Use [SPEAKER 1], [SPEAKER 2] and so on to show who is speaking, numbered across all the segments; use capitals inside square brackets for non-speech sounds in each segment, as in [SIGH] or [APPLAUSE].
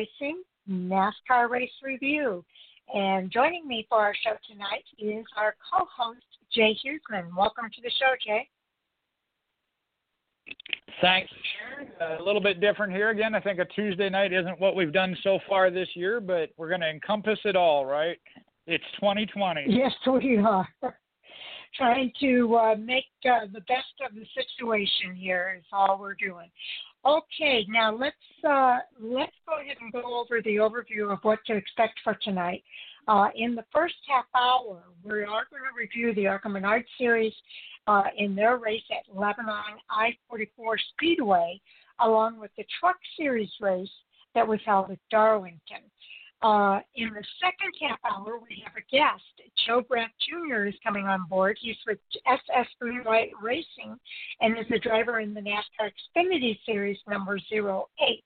[SPEAKER 1] Racing NASCAR Race Review. And joining me for our show tonight is our co host, Jay Husmann. Welcome to the show, Jay.
[SPEAKER 2] Thanks, Sharon. A little bit different here again. I think a Tuesday night isn't what we've done so far this year, but we're going to encompass it all, right? It's 2020.
[SPEAKER 1] Yes, we are. [LAUGHS] Trying to uh, make uh, the best of the situation here is all we're doing. Okay, now let's uh, let's go ahead and go over the overview of what to expect for tonight. Uh, in the first half hour, we are going to review the ARCA Menard Series uh, in their race at Lebanon I-44 Speedway, along with the Truck Series race that was held at Darlington. Uh, in the second half hour, we have a guest. Joe Graf Jr. is coming on board. He's with SS Greenlight Racing and is a driver in the NASCAR Xfinity Series number 08.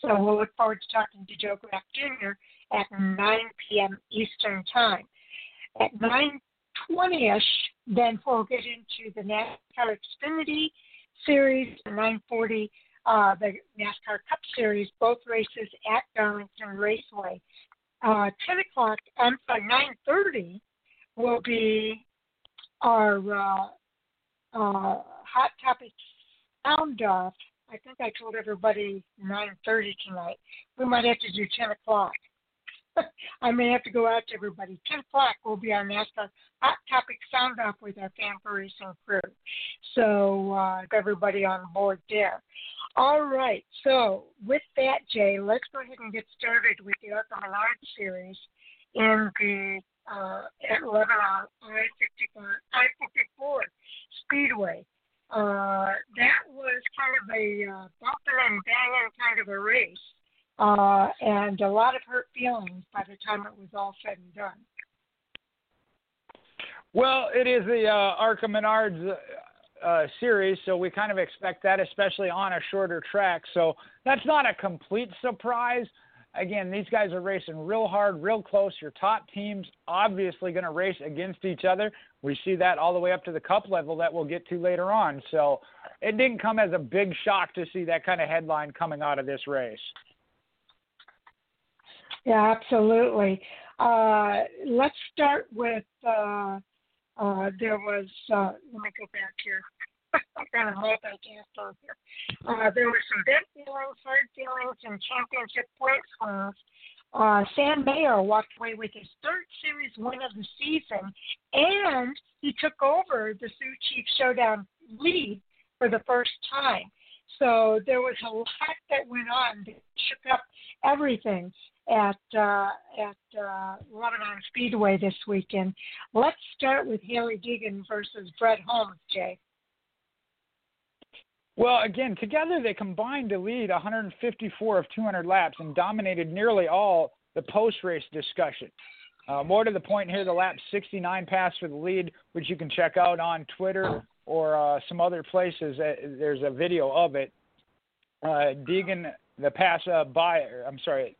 [SPEAKER 1] So we'll look forward to talking to Joe Graf Jr. at 9 p.m. Eastern Time. At 9.20ish, then we'll get into the NASCAR Xfinity Series, 940 uh, the NASCAR Cup Series, both races at Darlington Raceway. Uh, 10 o'clock, I'm sorry, 9.30 will be our uh, uh, Hot Topic Sound Off. I think I told everybody 9.30 tonight. We might have to do 10 o'clock. [LAUGHS] I may have to go out to everybody. 10 o'clock will be our NASCAR Hot Topic Sound Off with our fan racing crew. So uh, everybody on board there. All right. So with that, Jay, let's go ahead and get started with the ARCA Menard series in the uh, at Lebanon I-55, I-54 Speedway. Uh, that was kind of a uh, bumping and banging kind of a race, uh, and a lot of hurt feelings by the time it was all said and done.
[SPEAKER 2] Well, it is the uh, ARCA Menards uh, series, so we kind of expect that, especially on a shorter track. So that's not a complete surprise. Again, these guys are racing real hard, real close. Your top teams obviously going to race against each other. We see that all the way up to the cup level that we'll get to later on. So it didn't come as a big shock to see that kind of headline coming out of this race.
[SPEAKER 1] Yeah, absolutely. Uh, let's start with uh, uh, there was, uh, let me go back here. [LAUGHS] I'm kind of multitasking here. Uh, there were some big feelings, hard feelings, and championship point swings. Uh, Sam Mayer walked away with his third series win of the season, and he took over the Sioux Chief Showdown lead for the first time. So there was a lot that went on that shook up everything at uh, at uh, Lebanon Speedway this weekend. Let's start with Hailie Deegan versus Bret Holmes, Jay.
[SPEAKER 2] Well, again, together they combined to lead 154 of 200 laps and dominated nearly all the post-race discussion. Uh, more to the point here, the lap 69 pass for the lead, which you can check out on Twitter or uh, some other places. Uh, there's a video of it. Uh, Deegan, the pass uh, by, I'm sorry,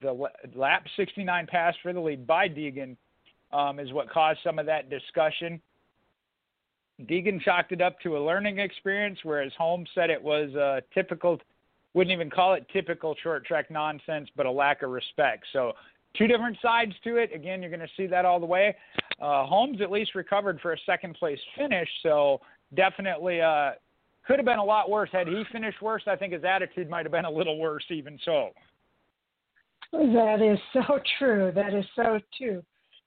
[SPEAKER 2] the lap 69 pass for the lead by Deegan um, is what caused some of that discussion. Deegan chalked it up to a learning experience, whereas Holmes said it was a typical, wouldn't even call it typical short track nonsense, but a lack of respect. So, two different sides to it. Again, you're going to see that all the way. Uh, Holmes at least recovered for a second place finish, so definitely uh, could have been a lot worse. Had he finished worse, I think his attitude might have been a little worse, even so.
[SPEAKER 1] That is so [LAUGHS] true. That is so too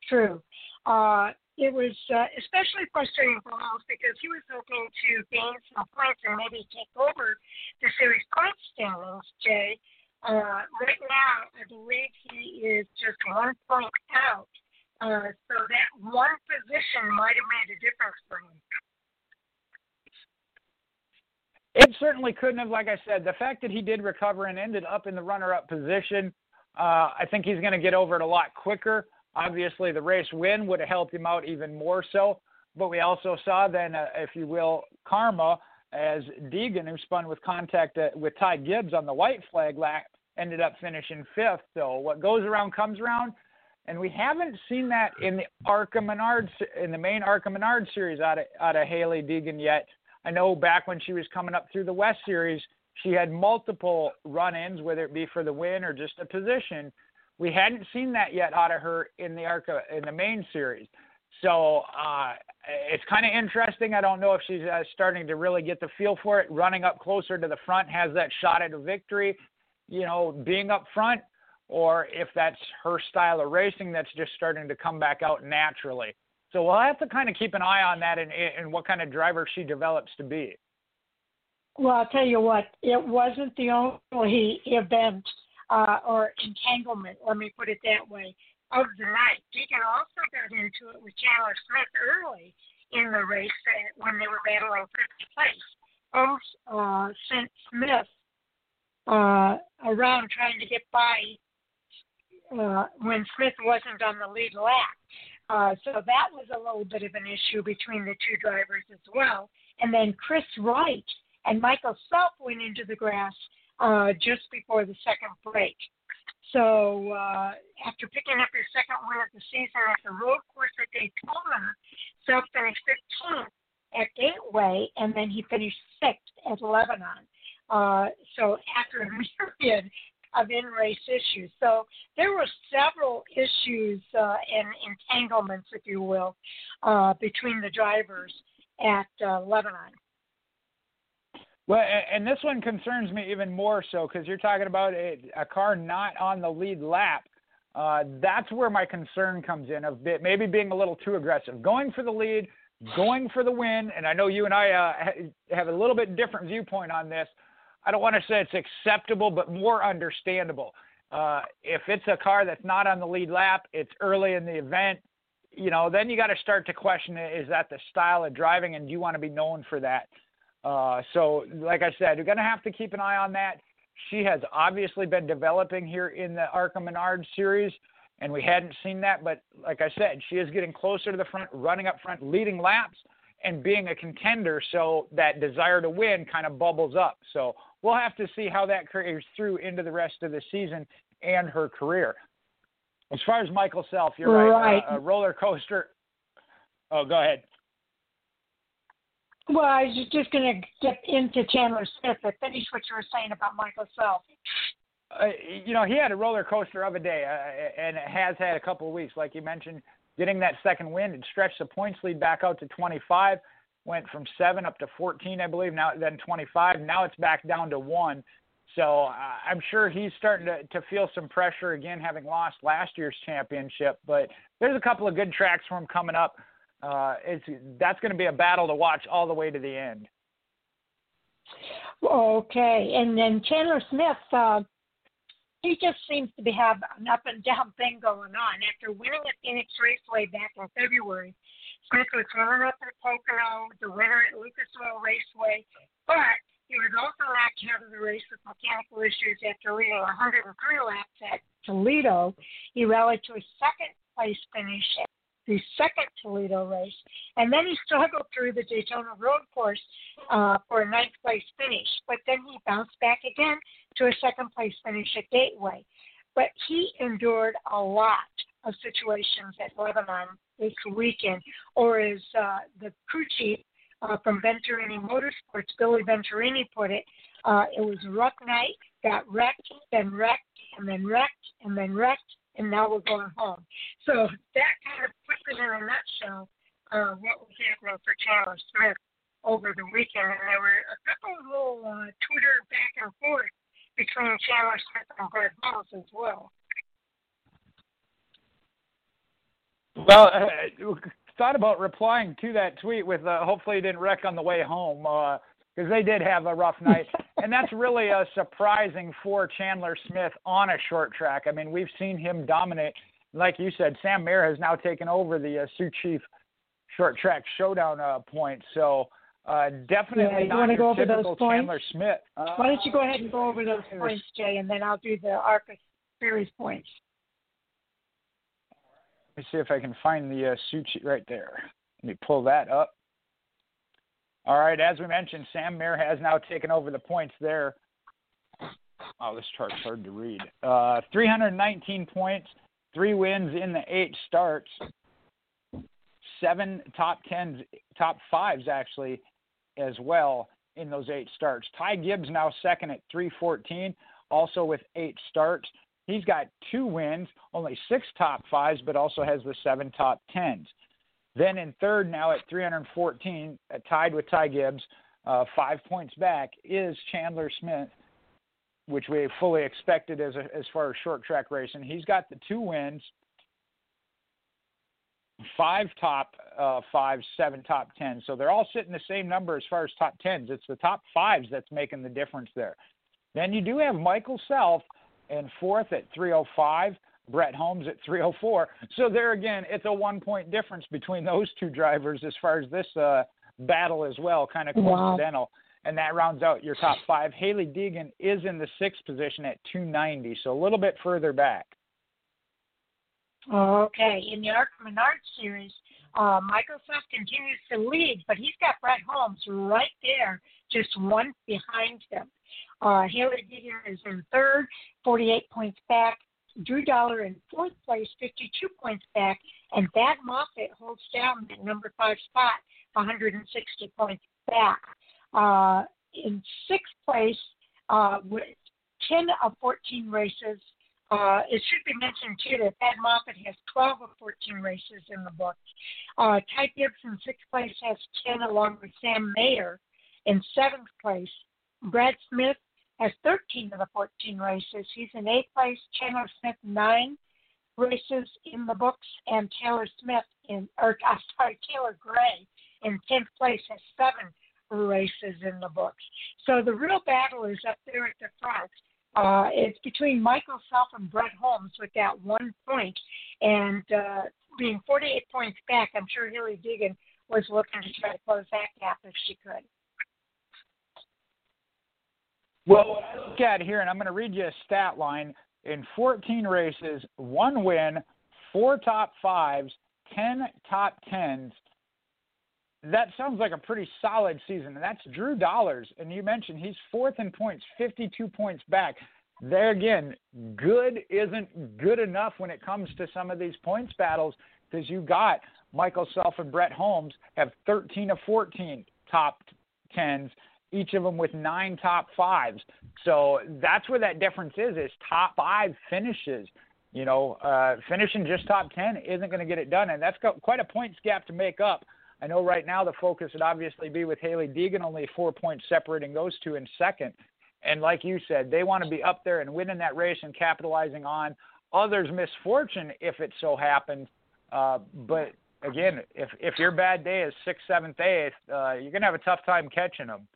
[SPEAKER 1] true. Uh, it was uh, especially frustrating for Holmes because he was hoping to gain some points and maybe take over the series point standings. Jay, uh, right now I believe he is just one point out. Uh, so that one position might have made a difference for him.
[SPEAKER 2] It certainly couldn't have. Like I said, the fact that he did recover and ended up in the runner-up position uh, I think he's going to get over it a lot quicker. Obviously, the race win would have helped him out even more so. But we also saw then, uh, if you will, karma as Deegan, who spun with contact uh, with Ty Gibbs on the white flag lap, ended up finishing fifth. So what goes around comes around, and we haven't seen that in the ARCA Menard in the main ARCA Menard series out of out of Hailie Deegan yet. I know back when she was coming up through the West Series, she had multiple run-ins, whether it be for the win or just a position. We hadn't seen that yet out of her in the in the main series. So uh, it's kind of interesting. I don't know if she's uh, starting to really get the feel for it. Running up closer to the front has that shot at a victory. You know, being up front, or if that's her style of racing that's just starting to come back out naturally. So we'll have to kind of keep an eye on that and, and what kind of driver she develops to be.
[SPEAKER 1] Well, I'll tell you what, it wasn't the only event uh, or entanglement, let me put it that way, of the night. Deegan also got into it with Chandler Smith early in the race when they were battling fifth place. Holmes uh, sent Smith uh, around trying to get by uh, when Smith wasn't on the lead lap. Uh, so that was a little bit of an issue between the two drivers as well. And then Chris Wright and Michael Self went into the grass uh, just before the second break. So uh, after picking up his second win of the season at the road course at Daytona, Self finished 15th at Gateway, and then he finished sixth at Lebanon. Uh, so after a [LAUGHS] myriad of in-race issues, so there were several issues uh, and entanglements, if you will, uh, between the drivers at uh, Lebanon.
[SPEAKER 2] Well, and this one concerns me even more so because you're talking about a, a, car not on the lead lap. Uh, that's where my concern comes in of bit, maybe being a little too aggressive, going for the lead, going for the win. And I know you and I uh, have a little bit different viewpoint on this. I don't want to say it's acceptable, but more understandable. Uh, if it's a car that's not on the lead lap, it's early in the event, you know, then you got to start to question is that the style of driving, and do you want to be known for that? Uh, so, like I said, we're going to have to keep an eye on that. She has obviously been developing here in the ARCA Menard series, and we hadn't seen that. But like I said, she is getting closer to the front, running up front, leading laps, and being a contender. So that desire to win kind of bubbles up. So we'll have to see how that carries through into the rest of the season and her career. As far as Michael Self, you're right. right. Uh, a roller coaster. Oh, go ahead.
[SPEAKER 1] Well, I was just going to get into Chandler Smith to finish what you were saying about Michael Self.
[SPEAKER 2] Uh, you know, he had a roller coaster of a day, uh, and has had a couple of weeks, like you mentioned. Getting that second win, and stretched the points lead back out to 25, went from seven up to 14, I believe. Now then 25. Now it's back down to one. So uh, I'm sure he's starting to, to feel some pressure again, having lost last year's championship. But there's a couple of good tracks for him coming up uh, it's that's going to be a battle to watch all the way to the end.
[SPEAKER 1] Okay, and then Chandler Smith, uh, he just seems to be have an up and down thing going on. After winning at Phoenix Raceway back in February, Smith was runner up at Pocono, the winner at Lucas Oil Raceway, but he was also knocked out of the race with mechanical issues after leading 103 laps at Toledo. He rallied to a second place finish the second Toledo race, and then he struggled through the Daytona Road Course uh, for a ninth place finish. But then he bounced back again to a second place finish at Gateway. But he endured a lot of situations at Lebanon this weekend, or as uh, the crew chief uh, from Venturini Motorsports, Billy Venturini, put it, uh, it was a rough night, got wrecked, then wrecked, and then wrecked, and then wrecked, and now we're going home. So that kind of it in a nutshell uh, what was happening for Chandler Smith over the weekend. And there were a couple of little uh, Twitter back and forth between Chandler Smith and Greg Moss as well.
[SPEAKER 2] Well, uh, thought about replying to that tweet with uh, hopefully didn't wreck on the way home. Uh, because they did have a rough night. [LAUGHS] and that's really a surprising for Chandler Smith on a short track. I mean, we've seen him dominate. Like you said, Sam Mayer has now taken over the uh, Sioux Chief short track showdown uh, points. So uh, definitely
[SPEAKER 1] yeah,
[SPEAKER 2] not
[SPEAKER 1] your
[SPEAKER 2] typical Chandler Smith.
[SPEAKER 1] Uh, Why don't you go ahead and go over those points, Jay, and then I'll do the ARCA series points.
[SPEAKER 2] Let me see if I can find the uh, right there. Let me pull that up. All right, as we mentioned, Sam Mayer has now taken over the points there. Oh, this chart's hard to read. Uh, 319 points, three wins in the eight starts, seven top tens, top fives actually, as well. in those eight starts. Ty Gibbs now second at 314, also with eight starts. He's got two wins, only six top fives, but also has the seven top tens. Then in third, now at 314, uh, tied with Ty Gibbs, uh, five points back, is Chandler Smith, which we fully expected as a, as far as short track racing. He's got the two wins, five top uh, fives, seven top tens. So they're all sitting the same number as far as top tens. It's the top fives that's making the difference there. Then you do have Michael Self in fourth at 305. Bret Holmes at 304. So there again, it's a one point difference between those two drivers as far as this uh, battle as well, kind of coincidental. Wow. And that rounds out your top five. Hailie Deegan is in the sixth position at 290, so a little bit further back.
[SPEAKER 1] Okay, in the ARCA Menard series, uh, Michael Self continues to lead, but he's got Bret Holmes right there, just one behind him. Uh, Hailie Deegan is in third, 48 points back. Drew Dollar in fourth place, 52 points back. And Thad Moffitt holds down that number five spot, 160 points back. Uh, in sixth place, uh, with 10 of 14 races, uh, it should be mentioned too that Thad Moffitt has 12 of 14 races in the book. Uh, Ty Gibbs in sixth place has 10, along with Sam Mayer in seventh place. Brad Smith has 13 of the 14 races. He's in eighth place. Chandler Smith nine races in the books, and Taylor Smith in, or [LAUGHS] uh, sorry, Taylor Gray in 10th place has seven races in the books. So the real battle is up there at the front. Uh, it's between Michael Self and Bret Holmes with that one point, and uh, being 48 points back, I'm sure Hailie Deegan was looking to try to close that gap if she could.
[SPEAKER 2] Well, what I look at here, and I'm going to read you a stat line. In 14 races, one win, four top fives, 10 top tens, that sounds like a pretty solid season. And that's Drew Dollars. And you mentioned he's fourth in points, 52 points back. There again, good isn't good enough when it comes to some of these points battles because you got Michael Self and Bret Holmes have 13 of 14 top tens, each of them with nine top fives. So that's where that difference is, is top five finishes. You know, uh, finishing just top 10 isn't going to get it done. And that's got quite a points gap to make up I know right now the focus would obviously be with Hailie Deegan, only four points separating those two in second. And like you said, they want to be up there and winning that race and capitalizing on others' misfortune if it so happens. Uh, but again, if if your bad day is sixth, seventh, eighth, uh, you're gonna have a tough time catching them.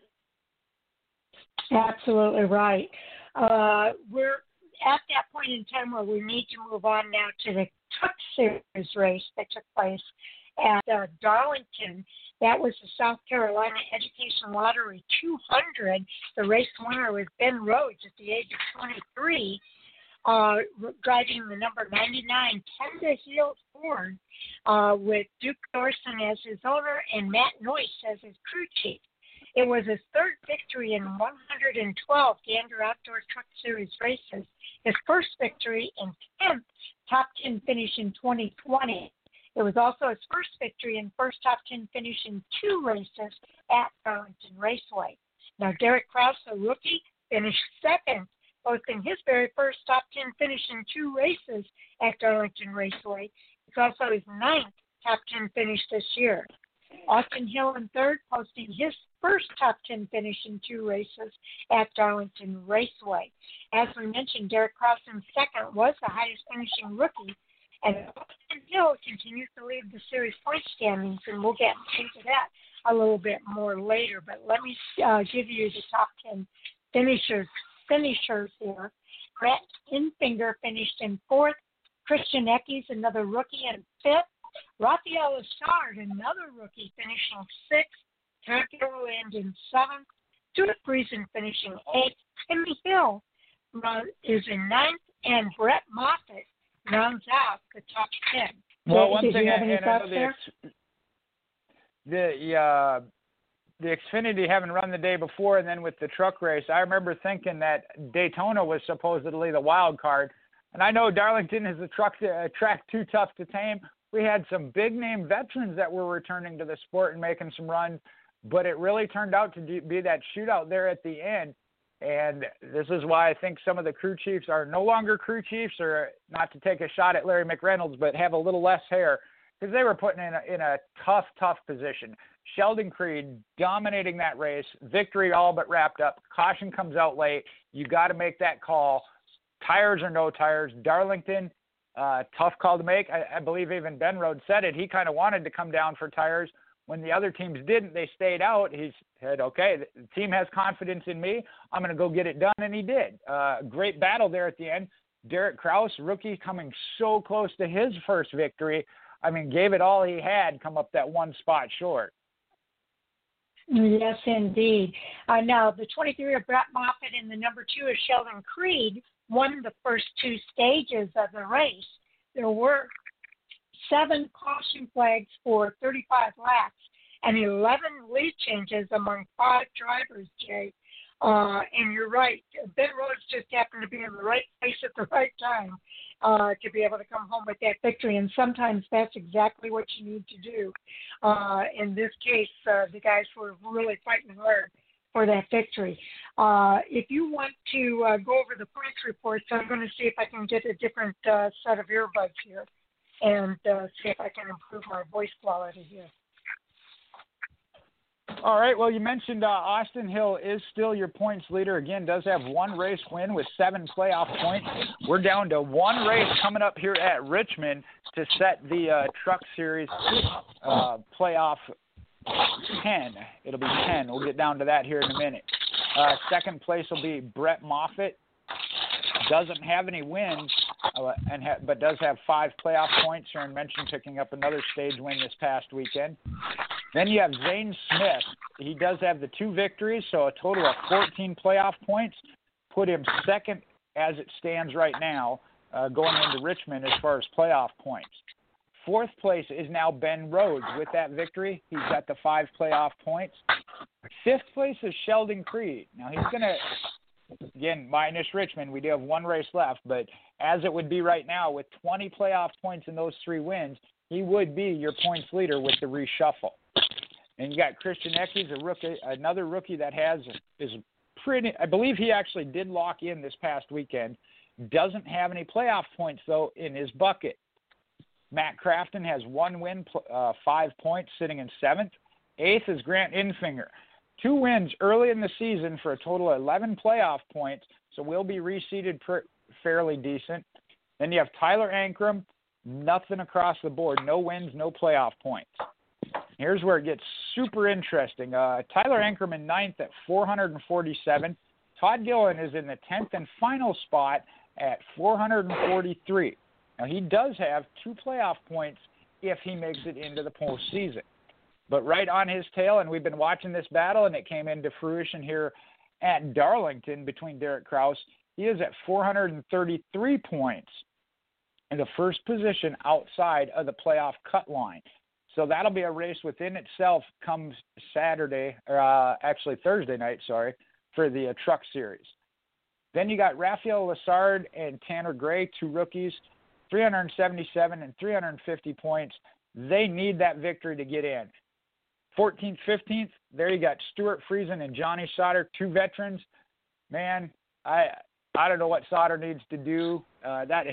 [SPEAKER 1] Absolutely right. Uh, we're at that point in time where we need to move on now to the Truck Series race that took place at uh, Darlington. That was the South Carolina Education Lottery 200. The race winner was Ben Rhodes at the age of 23, uh, driving the number 99 Tenda Heal Ford uh, with Duke Thorson as his owner and Matt Noyce as his crew chief. It was his third victory in 112 Gander Outdoor Truck Series races, his first victory and 10th top 10 finish in 2020. It was also his first victory and first top 10 finish in two races at Darlington Raceway. Now, Derek Kraus, a rookie, finished second, posting his very first top 10 finish in two races at Darlington Raceway. It's also his ninth top 10 finish this year. Austin Hill in third, posting his first top 10 finish in two races at Darlington Raceway. As we mentioned, Derek in second was the highest finishing rookie and Austin Hill continues to lead the series point standings, and we'll get into that a little bit more later. But let me uh, give you the top 10 finishers finishers here. Brett Enfinger finished in fourth. Christian Eckes, another rookie, in fifth. Raphael Lessard, another rookie, finishing sixth. Todd Gilliland in seventh. Stewart Friesen finishing eighth. Timmy Hill is in ninth. And Brett Moffitt rounds out the top ten.
[SPEAKER 2] Well, one thing I, and I know the, the uh, the Xfinity having run the day before, and then with the truck race, I remember thinking that Daytona was supposedly the wild card. And I know Darlington is a truck a track too tough to tame. We had some big name veterans that were returning to the sport and making some runs. but it really turned out to be that shootout there at the end. And this is why I think some of the crew chiefs are no longer crew chiefs, or not to take a shot at Larry McReynolds, but have a little less hair because they were put in a, in a tough, tough position. Sheldon Creed dominating that race, victory all but wrapped up. Caution comes out late. You got to make that call. Tires or no tires. Darlington, uh, tough call to make. I, I believe even Ben Rhodes said it. He kind of wanted to come down for tires. When the other teams didn't, they stayed out. He said, okay, the team has confidence in me. I'm going to go get it done. And he did. Uh, great battle there at the end. Derek Kraus, rookie, coming so close to his first victory. I mean, gave it all he had, come up that one spot short.
[SPEAKER 1] Yes, indeed. Uh, now, the 23 of Brett Moffitt and the number two of Sheldon Creed won the first two stages of the race. There were seven caution flags for 35 laps and 11 lead changes among five drivers, Jay. Uh, and you're right. Ben Rhodes just happened to be in the right place at the right time uh, to be able to come home with that victory. And sometimes that's exactly what you need to do. Uh, in this case, uh, the guys were really fighting hard for that victory. Uh, if you want to uh, go over the points reports, I'm going to see if I can get a different uh, set of earbuds here and uh, see if I can improve my voice quality here.
[SPEAKER 2] All right. Well, you mentioned uh, Austin Hill is still your points leader. Again, does have one race win with seven playoff points. We're down to one race coming up here at Richmond to set the uh, Truck Series uh, playoff 10. It'll be 10. We'll get down to that here in a minute. Uh, second place will be Brett Moffitt. Doesn't have any wins, and ha- but does have five playoff points. Sharon mentioned picking up another stage win this past weekend. Then you have Zane Smith. He does have the two victories, so a total of 14 playoff points. Put him second as it stands right now, uh, going into Richmond as far as playoff points. Fourth place is now Ben Rhodes with that victory. He's got the five playoff points. Fifth place is Sheldon Creed. Now he's going to, again, minus Richmond, we do have one race left, but as it would be right now, with 20 playoff points in those three wins, he would be your points leader with the reshuffle. And you got Christian Eckes, a rookie, another rookie that has is pretty. I believe he actually did lock in this past weekend. Doesn't have any playoff points though in his bucket. Matt Crafton has one win, uh, five points, sitting in seventh. Eighth is Grant Enfinger. Two wins early in the season for a total of 11 playoff points, so we'll be reseeded pr- fairly decent. Then you have Tyler Ankrum, nothing across the board, no wins, no playoff points. Here's where it gets super interesting. Uh, Tyler Ankrum in ninth at 447. Todd Gilliland is in the 10th and final spot at 443. Now, he does have two playoff points if he makes it into the postseason. But right on his tail, and we've been watching this battle, and it came into fruition here at Darlington between Derek Kraus. He is at 433 points in the first position outside of the playoff cut line. So that'll be a race within itself comes Saturday, uh, actually Thursday night, sorry, for the uh, Truck Series. Then you got Raphael Lessard and Tanner Gray, two rookies. 377 and 350 points. They need that victory to get in. 14th, 15th, there you got Stewart Friesen and Johnny Sauter, two veterans. Man, I I don't know what Sauter needs to do. Uh, that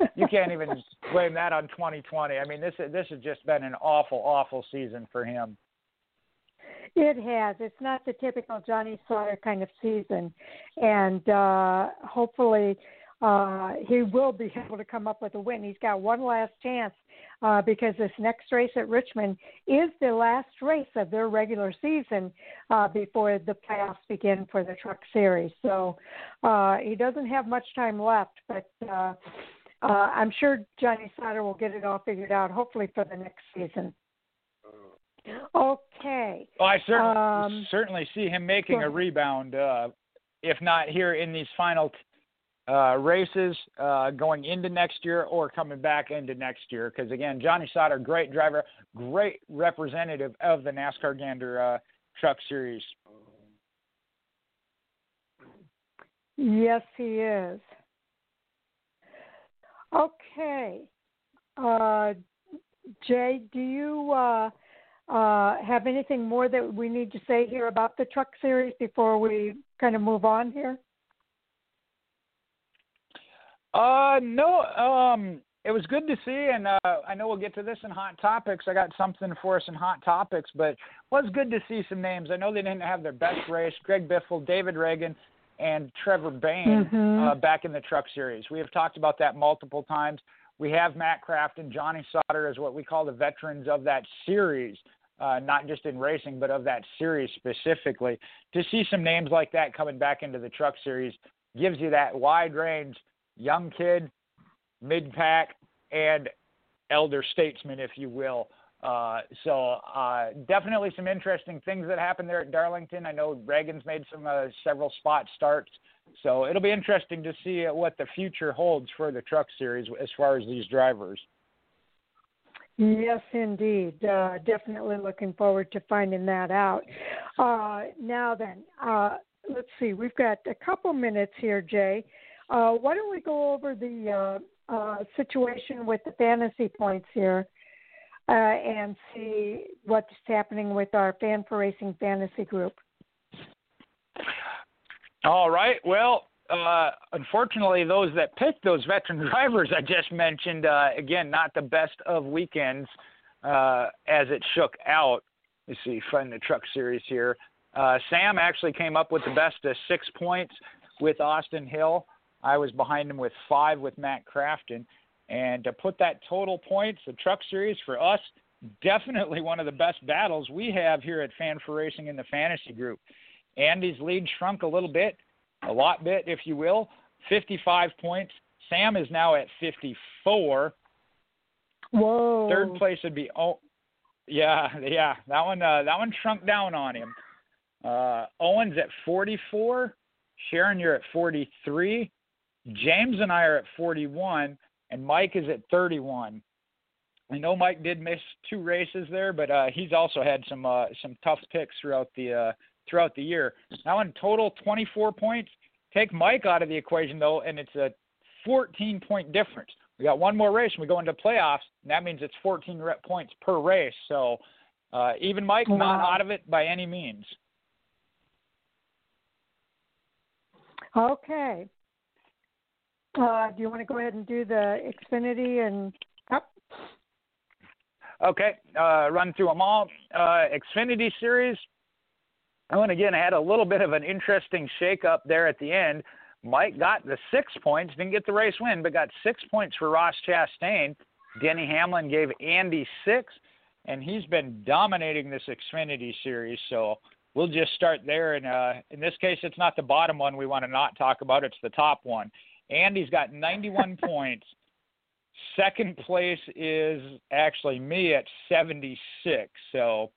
[SPEAKER 2] [LAUGHS] you can't even [LAUGHS] blame that on 2020. I mean, this this has just been an awful, awful season for him.
[SPEAKER 1] It has. It's not the typical Johnny Sauter kind of season, and uh, hopefully uh, he will be able to come up with a win. He's got one last chance uh, because this next race at Richmond is the last race of their regular season uh, before the playoffs begin for the Truck Series. So uh, he doesn't have much time left, but uh, uh, I'm sure Johnny Sauter will get it all figured out, hopefully for the next season. Okay.
[SPEAKER 2] Well, I certainly um, certainly see him making a rebound, uh, if not here in these final t- uh, races uh, going into next year or coming back into next year. Because again, Johnny Sauter, great driver, great representative of the NASCAR Gander uh, Truck Series.
[SPEAKER 1] Yes, he is. Okay, uh, Jay, do you uh, have anything more that we need to say here about the truck series before we kind of move on here?
[SPEAKER 2] Uh, no. Um, it was good to see, and uh, I know we'll get to this in hot topics. I got something for us in hot topics, but it was good to see some names. I know they didn't have their best race. Greg Biffle, David Ragan, and Trevor Bayne
[SPEAKER 1] mm-hmm.
[SPEAKER 2] uh, back in the Truck Series. We have talked about that multiple times. We have Matt Craft and Johnny Sauter as what we call the veterans of that series, uh, not just in racing, but of that series specifically. To see some names like that coming back into the Truck Series gives you that wide range, young kid, mid pack, and elder statesman, if you will. Uh, so uh, definitely some interesting things that happened there at Darlington. I know Ragan's made some uh, several spot starts, so it'll be interesting to see what the future holds for the Truck Series as far as these drivers.
[SPEAKER 1] Yes, indeed. Uh, definitely looking forward to finding that out. Uh, now then, uh, let's see. We've got a couple minutes here, Jay. Uh, why don't we go over the uh, uh, situation with the fantasy points here uh, and see what's happening with our Fan for Racing fantasy group?
[SPEAKER 2] All right. Well, uh, unfortunately, those that picked those veteran [LAUGHS] drivers I just mentioned, uh, again, not the best of weekends as it shook out. Let's see, find the truck series here. Sam actually came up with the best of six points with Austin Hill. I was behind him with five with Matt Crafton. And to put that total points, the truck series for us, definitely one of the best battles we have here at Fan for Racing in the fantasy group. Andy's lead shrunk a little bit, a lot bit, if you will, 55 points. Sam is now at 54.
[SPEAKER 1] Whoa.
[SPEAKER 2] Third place would be oh, yeah, yeah. That one, uh, that one shrunk down on him. Uh, Owen's at 44. Sharon, you're at 43. James and I are at 41, and Mike is at 31. I know Mike did miss two races there, but uh, he's also had some uh, some tough picks throughout the uh, throughout the year. Now in total, 24 points. Take Mike out of the equation though, and it's a 14 point difference. We got one more race, and we go into playoffs, and that means it's 14 points per race. So uh, even Mike wow. not out of it by any means.
[SPEAKER 1] Okay. Uh, do you want to go ahead and do the Xfinity and Cup?
[SPEAKER 2] Okay, uh, run through them all. Uh, Xfinity Series. Oh, and again, I had a little bit of an interesting shake-up there at the end. Mike got the six points, didn't get the race win, but got six points for Ross Chastain. Denny Hamlin gave Andy six, and he's been dominating this Xfinity Series. So we'll just start there. And uh, in this case, it's not the bottom one we want to not talk about; it's the top one. Andy's got 91 [LAUGHS] points. Second place is actually me at 76. So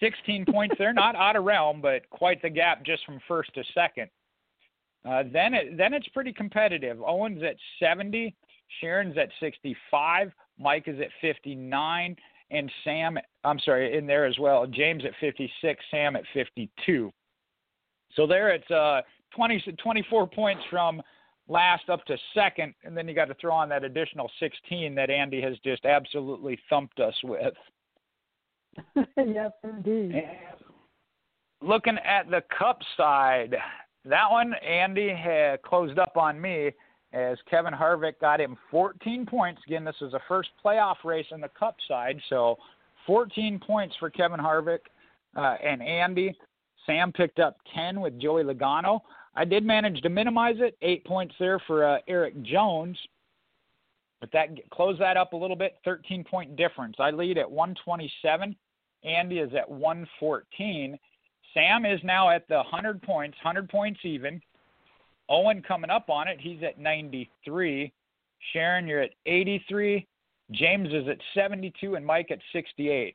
[SPEAKER 2] 16 points there, not out of realm, but quite the gap just from first to second. Uh, then it then it's pretty competitive. Owen's at 70, Sharon's at 65, Mike is at 59, and Sam I'm sorry in there as well. James at 56, Sam at 52. So there it's uh 20 24 points from last up to second, and then you got to throw on that additional 16 that Andy has just absolutely thumped us with. [LAUGHS]
[SPEAKER 1] yes, indeed.
[SPEAKER 2] And looking at the cup side, that one Andy had closed up on me as Kevin Harvick got him 14 points. Again, this is a first playoff race in the cup side, so 14 points for Kevin Harvick uh, and Andy. Sam picked up 10 with Joey Logano. I did manage to minimize it, eight points there for uh, Erik Jones, but that close that up a little bit, 13 point difference. I lead at 127. Andy is at 114. Sam is now at the 100 points, 100 points even. Owen coming up on it, he's at 93. Sharon, you're at 83. James is at 72, and Mike at 68.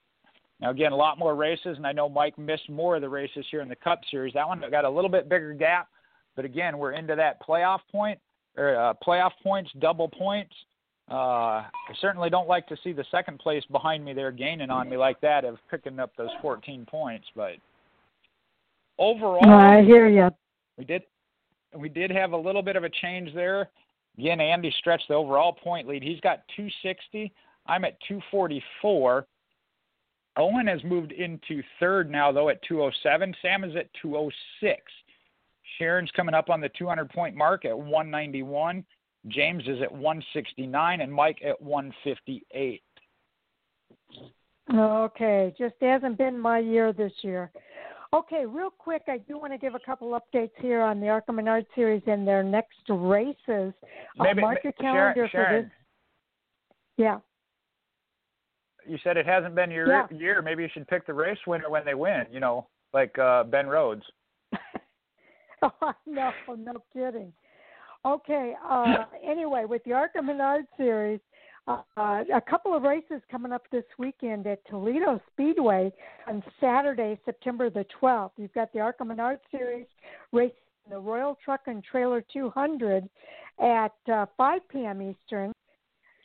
[SPEAKER 2] Now, again, a lot more races, and I know Mike missed more of the races here in the Cup Series. That one got a little bit bigger gap, but again, we're into that playoff point or uh, playoff points, double points. Uh, I certainly don't like to see the second place behind me there gaining on me like that of picking up those 14 points. But overall,
[SPEAKER 1] I hear you.
[SPEAKER 2] We did we did have a little bit of a change there. Again, Andy stretched the overall point lead. He's got 260. I'm at 244. Owen has moved into third now, though, at 207. Sam is at 206. Sharon's coming up on the 200 point mark at 191. James is at 169, and Mike at 158.
[SPEAKER 1] Okay, just hasn't been my year this year. Okay, real quick, I do want to give a couple updates here on the ARCA Menard series and their next races.
[SPEAKER 2] Maybe,
[SPEAKER 1] uh, mark your calendar
[SPEAKER 2] Sharon, Sharon,
[SPEAKER 1] for this. Yeah.
[SPEAKER 2] You said it hasn't been your
[SPEAKER 1] Yeah.
[SPEAKER 2] year. Maybe you should pick the race winner when they win. You know, like uh, Ben Rhodes. [LAUGHS]
[SPEAKER 1] oh, no, no kidding. Okay. Uh, [LAUGHS] anyway, with the ARCA Menard series, uh, a couple of races coming up this weekend at Toledo Speedway on Saturday, September the 12th. You've got the ARCA Menard series race the Royal Truck and Trailer 200 at uh, 5 p.m. Eastern.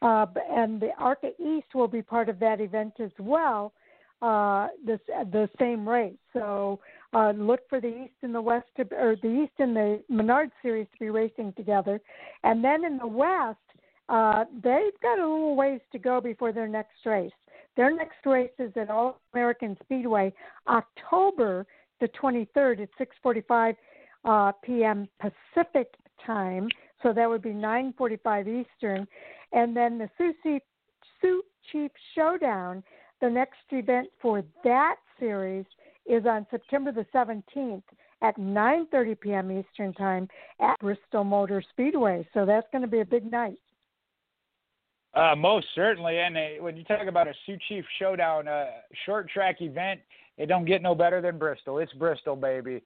[SPEAKER 1] Uh, and the ARCA East will be part of that event as well, uh, this, the same race. So uh, look for the East and the West, to, or the East and the Menard series to be racing together. And then in the West, uh, they've got a little ways to go before their next race. Their next race is at All American Speedway, October the 23rd at 6:45 uh, p.m. Pacific time. So that would be 9:45 Eastern, and then the Sioux Chief, Sioux Chief Showdown. The next event for that series is on September the 17th at 9:30 p.m. Eastern Time at Bristol Motor Speedway. So that's going to be a big night.
[SPEAKER 2] Uh, most certainly, and uh, when you talk about a Sioux Chief Showdown, uh, short track event, it don't get no better than Bristol. It's Bristol, baby.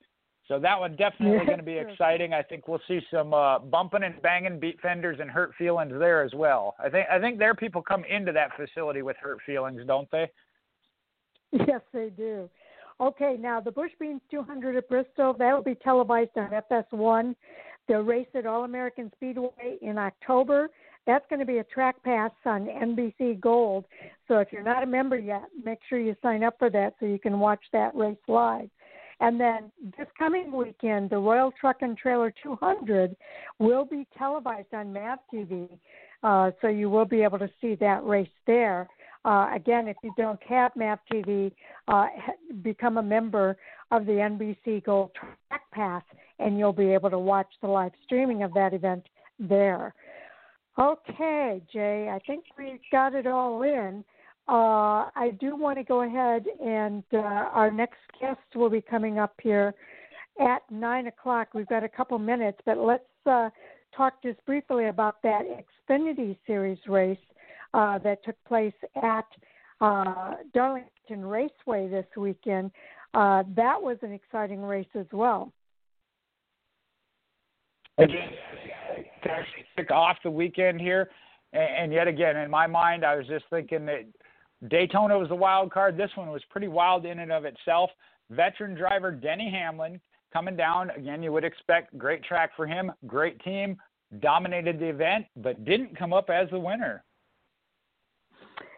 [SPEAKER 2] So that one definitely going to be exciting. I think we'll see some uh, bumping and banging, beat fenders, and hurt feelings there as well. I think I think their people come into that facility with hurt feelings, don't they?
[SPEAKER 1] Yes, they do. Okay, now the Bush Beans 200 at Bristol, that will be televised on FS1. They'll race at All American Speedway in October. That's going to be a track pass on NBC Gold. So if you're not a member yet, make sure you sign up for that so you can watch that race live. And then this coming weekend, the Royal Truck and Trailer 200 will be televised on MAV TV. Uh, so you will be able to see that race there. Uh, again, if you don't have MAV TV, uh, become a member of the NBC Gold Track Pass, and you'll be able to watch the live streaming of that event there. Okay, Jay, I think we've got it all in. Uh, I do want to go ahead and uh, our next guest will be coming up here at nine o'clock. We've got a couple minutes, but let's uh, talk just briefly about that Xfinity Series race uh, that took place at uh, Darlington Raceway this weekend. Uh, that was an exciting race as well.
[SPEAKER 2] To actually kick off the weekend here, and yet again, in my mind, I was just thinking that Daytona was the wild card. This one was pretty wild in and of itself. Veteran driver Denny Hamlin coming down again. You would expect great track for him, great team, dominated the event, but didn't come up as the winner.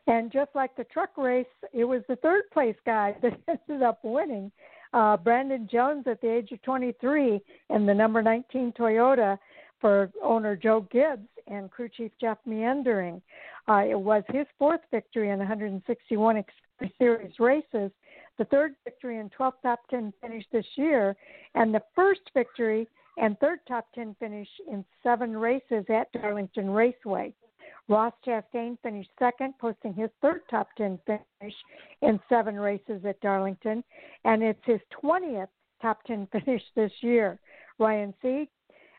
[SPEAKER 1] And just like the truck race, it was the third place guy [LAUGHS] that ended up winning. Uh, Brandon Jones at the age of 23 in the number 19 Toyota for owner Joe Gibbs and crew chief Jeff Meendering. Uh, it was his fourth victory in 161 Xfinity Series races, the third victory and 12th top 10 finish this year, and the first victory and third top 10 finish in seven races at Darlington Raceway. Ross Chastain finished second, posting his third top 10 finish in seven races at Darlington, and it's his 20th top 10 finish this year. Ryan Sieg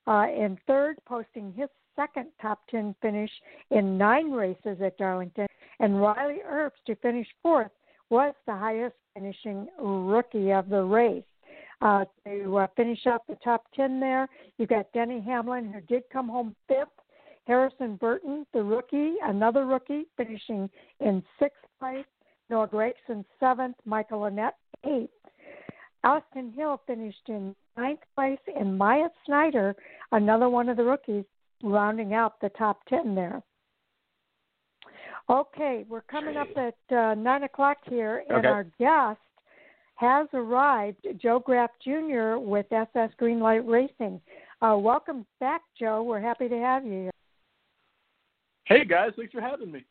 [SPEAKER 1] uh, in third, posting his second top 10 finish in nine races at Darlington, and Riley Herbst, to finish fourth, was the highest finishing rookie of the race. Uh, to uh, finish out the top 10 there, you've got Denny Hamlin, who did come home fifth. Harrison Burton, the rookie, another rookie, finishing in sixth place. Noah Gragson seventh. Michael Annett eighth. Austin Hill finished in ninth place, and Maya Snyder, another one of the rookies, rounding out the top ten there. Okay, we're coming up at uh, nine o'clock here, and
[SPEAKER 2] Okay.
[SPEAKER 1] our guest has arrived, Joe Graf Jr. with SS Greenlight Racing. Uh, welcome back, Joe. We're happy to have you. here.
[SPEAKER 3] Hey guys, thanks for having me.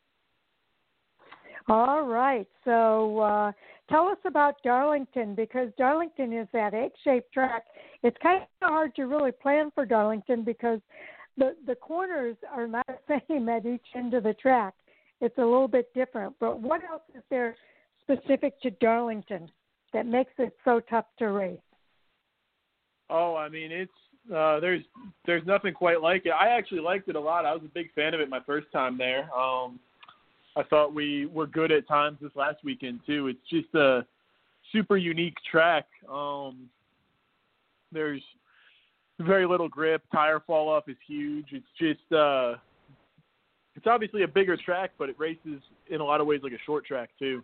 [SPEAKER 1] All right. So uh, tell us about Darlington because Darlington is that egg-shaped track. It's kind of hard to really plan for Darlington because the the corners are not [LAUGHS] the same at each end of the track. It's a little bit different. But what else is there specific to Darlington that makes it so tough to race?
[SPEAKER 3] Oh, I mean, it's uh, there's there's nothing quite like it. I actually liked it a lot. I was a big fan of it my first time there. Um, I thought we were good at times this last weekend too. It's just a super unique track. Um, there's very little grip. Tire fall off is huge. It's just uh, it's obviously a bigger track, but it races in a lot of ways like a short track too.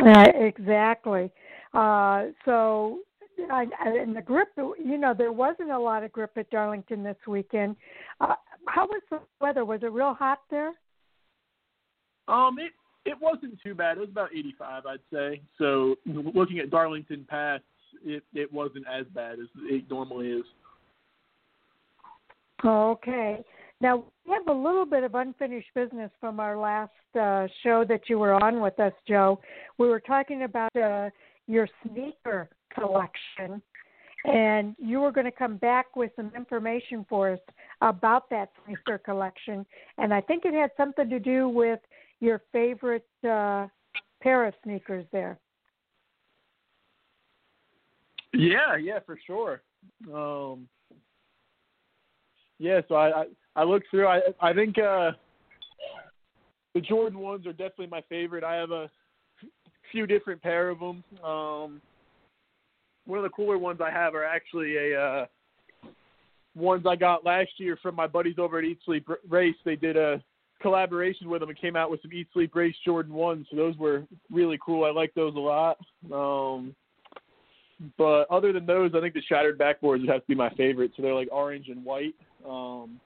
[SPEAKER 1] Uh, exactly. Uh, so I, and the grip, you know, there wasn't a lot of grip at Darlington this weekend. Uh, how was the weather? Was it real hot there?
[SPEAKER 3] Um, it it wasn't too bad. It was about 85, I'd say. So looking at Darlington Pass, it it wasn't as bad as it normally is.
[SPEAKER 1] Okay. Now we have a little bit of unfinished business from our last uh, show that you were on with us, Joe. We were talking about uh, your sneaker collection, and you were going to come back with some information for us about that sneaker collection. And I think it had something to do with your favorite uh, pair of sneakers there.
[SPEAKER 3] Yeah, yeah, for sure. Um, yeah, so I, I I looked through. I I think uh, the Jordan ones are definitely my favorite. I have a few different pair of them. Um, one of the cooler ones I have are actually a uh, ones I got last year from my buddies over at Eat Sleep Race. They did a collaboration with them and came out with some Eat Sleep Race Jordan ones. So those were really cool. I like those a lot. Um, but other than those, I think the shattered backboards would have to be my favorite. So they're like orange and white. Um,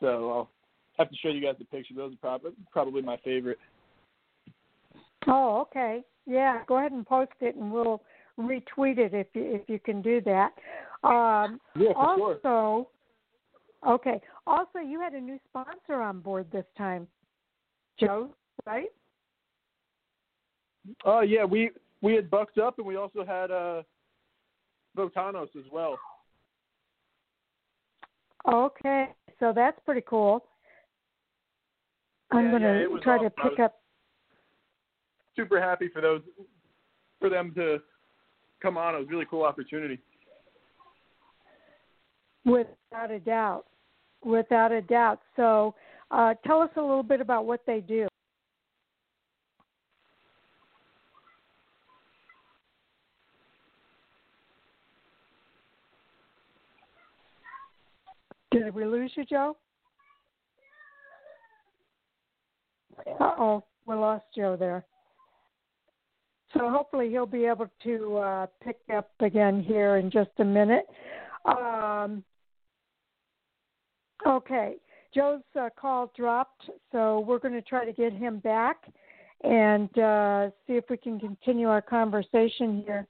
[SPEAKER 3] so I'll have to show you guys the picture. Those are probably probably my favorite.
[SPEAKER 1] Oh, okay. Yeah, go ahead and post it, and we'll retweet it if you if you can do that. Um,
[SPEAKER 3] yeah, for
[SPEAKER 1] also,
[SPEAKER 3] sure.
[SPEAKER 1] Okay. Also, you had a new sponsor on board this time, Joe, right?
[SPEAKER 3] Oh uh, yeah, we we had Bucked Up, and we also had uh, Votanos as well.
[SPEAKER 1] Okay, so that's pretty cool. I'm
[SPEAKER 3] yeah,
[SPEAKER 1] going to
[SPEAKER 3] yeah,
[SPEAKER 1] try
[SPEAKER 3] awesome.
[SPEAKER 1] to pick up
[SPEAKER 3] super happy for those for them to come on. It was a really cool opportunity.
[SPEAKER 1] Without a doubt, without a doubt. So, uh, tell us a little bit about what they do. Did we lose you, Joe? Uh oh, we lost Joe there. So hopefully he'll be able to uh, pick up again here in just a minute. Um, okay, Joe's uh, call dropped, so we're going to try to get him back and uh, see if we can continue our conversation here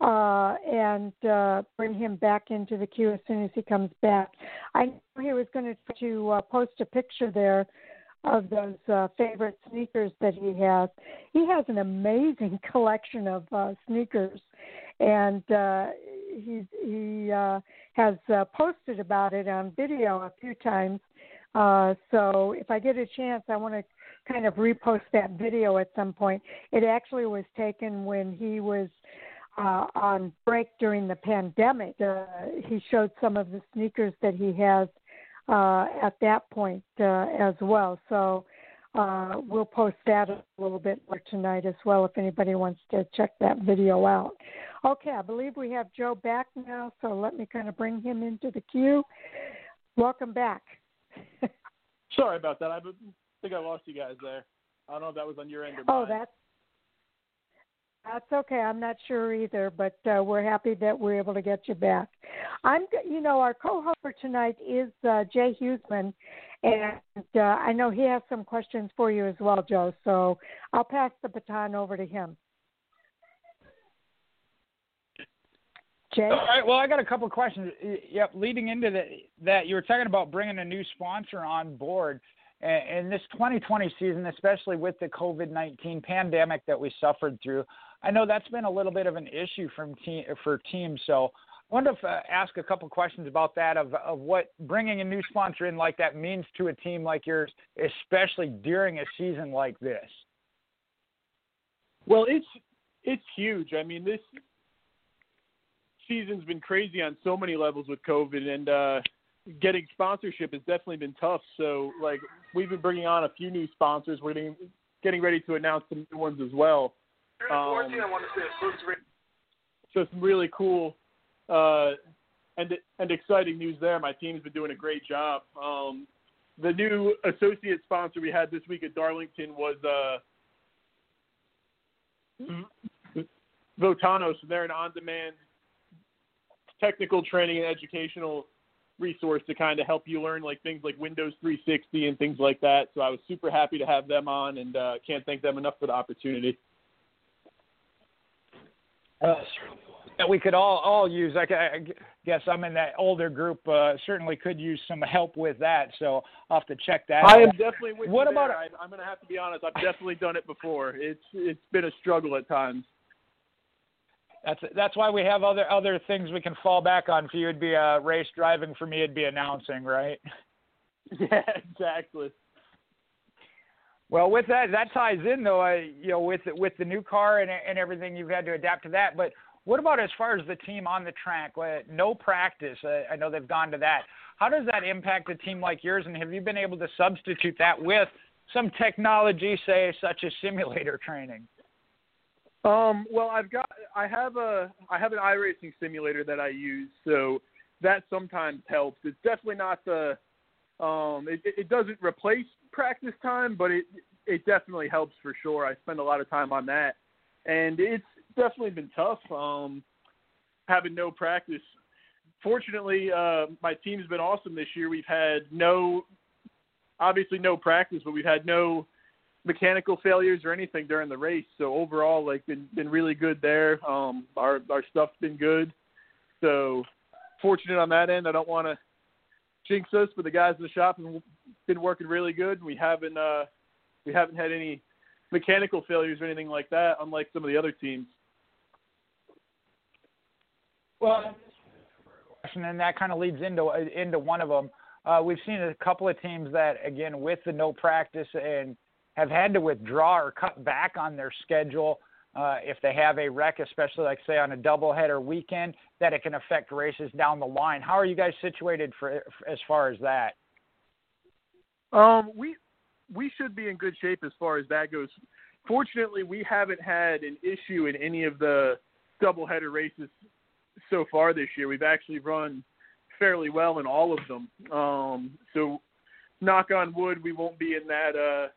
[SPEAKER 1] uh, and uh, bring him back into the queue as soon as he comes back. I know he was going to, to uh, post a picture there of those uh, favorite sneakers that he has. He has an amazing [LAUGHS] collection of uh, sneakers, and uh, he he uh, has uh, posted about it on video a few times. Uh, so if I get a chance, I want to kind of repost that video at some point. It actually was taken when he was uh, on break during the pandemic. Uh, he showed some of the sneakers that he has uh, at that point uh, as well. So uh, we'll post that a little bit more tonight as well if anybody wants to check that video out. Okay, I believe we have Joe back now, so let me kind of bring him into the queue. Welcome back. [LAUGHS]
[SPEAKER 3] Sorry about that. I think I lost you guys there. I don't know if that was on your end or mine.
[SPEAKER 1] oh,
[SPEAKER 3] mine.
[SPEAKER 1] that's that's okay. I'm not sure either, but uh, we're happy that we're able to get you back. I'm, you know, our co-host for tonight is uh, Jay Husmann, and uh, I know he has some questions for you as well, Joe. So I'll pass the baton over to him. Jay.
[SPEAKER 2] All right. Well, I got a couple of questions. Yep. Leading into the, that, you were talking about bringing a new sponsor on board, in this 2020 season, especially with the COVID 19 pandemic that we suffered through, I know that's been a little bit of an issue from for teams. So I wanted to uh, ask a couple questions about that of, of what bringing a new sponsor in like that means to a team like yours, especially during a season like this.
[SPEAKER 3] Well, it's it's huge. I mean, this season's been crazy on so many levels with COVID, and uh, getting sponsorship has definitely been tough. So, like, we've been bringing on a few new sponsors. We're getting getting ready to announce some new ones as well. Um, so some really cool uh, and and exciting news there. My team's been doing a great job. Um, the new associate sponsor we had this week at Darlington was uh, Votanos. They're an on-demand technical training and educational resource to kind of help you learn like things like Windows 360 and things like that. So I was super happy to have them on, and uh, can't thank them enough for the opportunity.
[SPEAKER 2] Uh, that we could all all use. I, I guess I'm in that older group. Uh, certainly could use some help with that. So I'll have to check that.
[SPEAKER 3] I
[SPEAKER 2] out.
[SPEAKER 3] am definitely with
[SPEAKER 2] what
[SPEAKER 3] you
[SPEAKER 2] about?
[SPEAKER 3] There. I, I'm going to have to be honest. I've definitely done it before. It's it's been a struggle at times.
[SPEAKER 2] That's that's why we have other other things we can fall back on. For you, it'd be uh, race driving. For me, it'd be announcing, right? [LAUGHS]
[SPEAKER 3] Yeah, exactly.
[SPEAKER 2] Well, with that, that ties in though. I, you know, with with the new car and and everything, you've had to adapt to that. But what about as far as the team on the track? No practice. I know they've gone to that. How does that impact a team like yours? And have you been able to substitute that with some technology, say, such as simulator training?
[SPEAKER 3] Um, well, I've got, I have a, I have an iRacing simulator that I use, so that sometimes helps. It's definitely not the, um, it, it doesn't replace practice time, but it, it definitely helps for sure. I spend a lot of time on that, and it's definitely been tough. Um, having no practice. Fortunately, uh, my team's been awesome this year. We've had no, obviously no practice, but we've had no mechanical failures or anything during the race. So overall, like been been really good there. Um, our our stuff's been good. So fortunate on that end. I don't want to jinx us, but the guys in the shop have been working really good. We haven't uh, we haven't had any mechanical failures or anything like that, unlike some of the other teams.
[SPEAKER 2] Well, and that kind of leads into into one of them. Uh, we've seen a couple of teams that, again, with the no practice and have had to withdraw or cut back on their schedule uh, if they have a wreck, especially like say on a doubleheader weekend, that it can affect races down the line. How are you guys situated for, as far as that?
[SPEAKER 3] Um, we we should be in good shape as far as that goes. Fortunately, we haven't had an issue in any of the doubleheader races so far this year. We've actually run fairly well in all of them. Um, so, knock on wood, we won't be in that uh,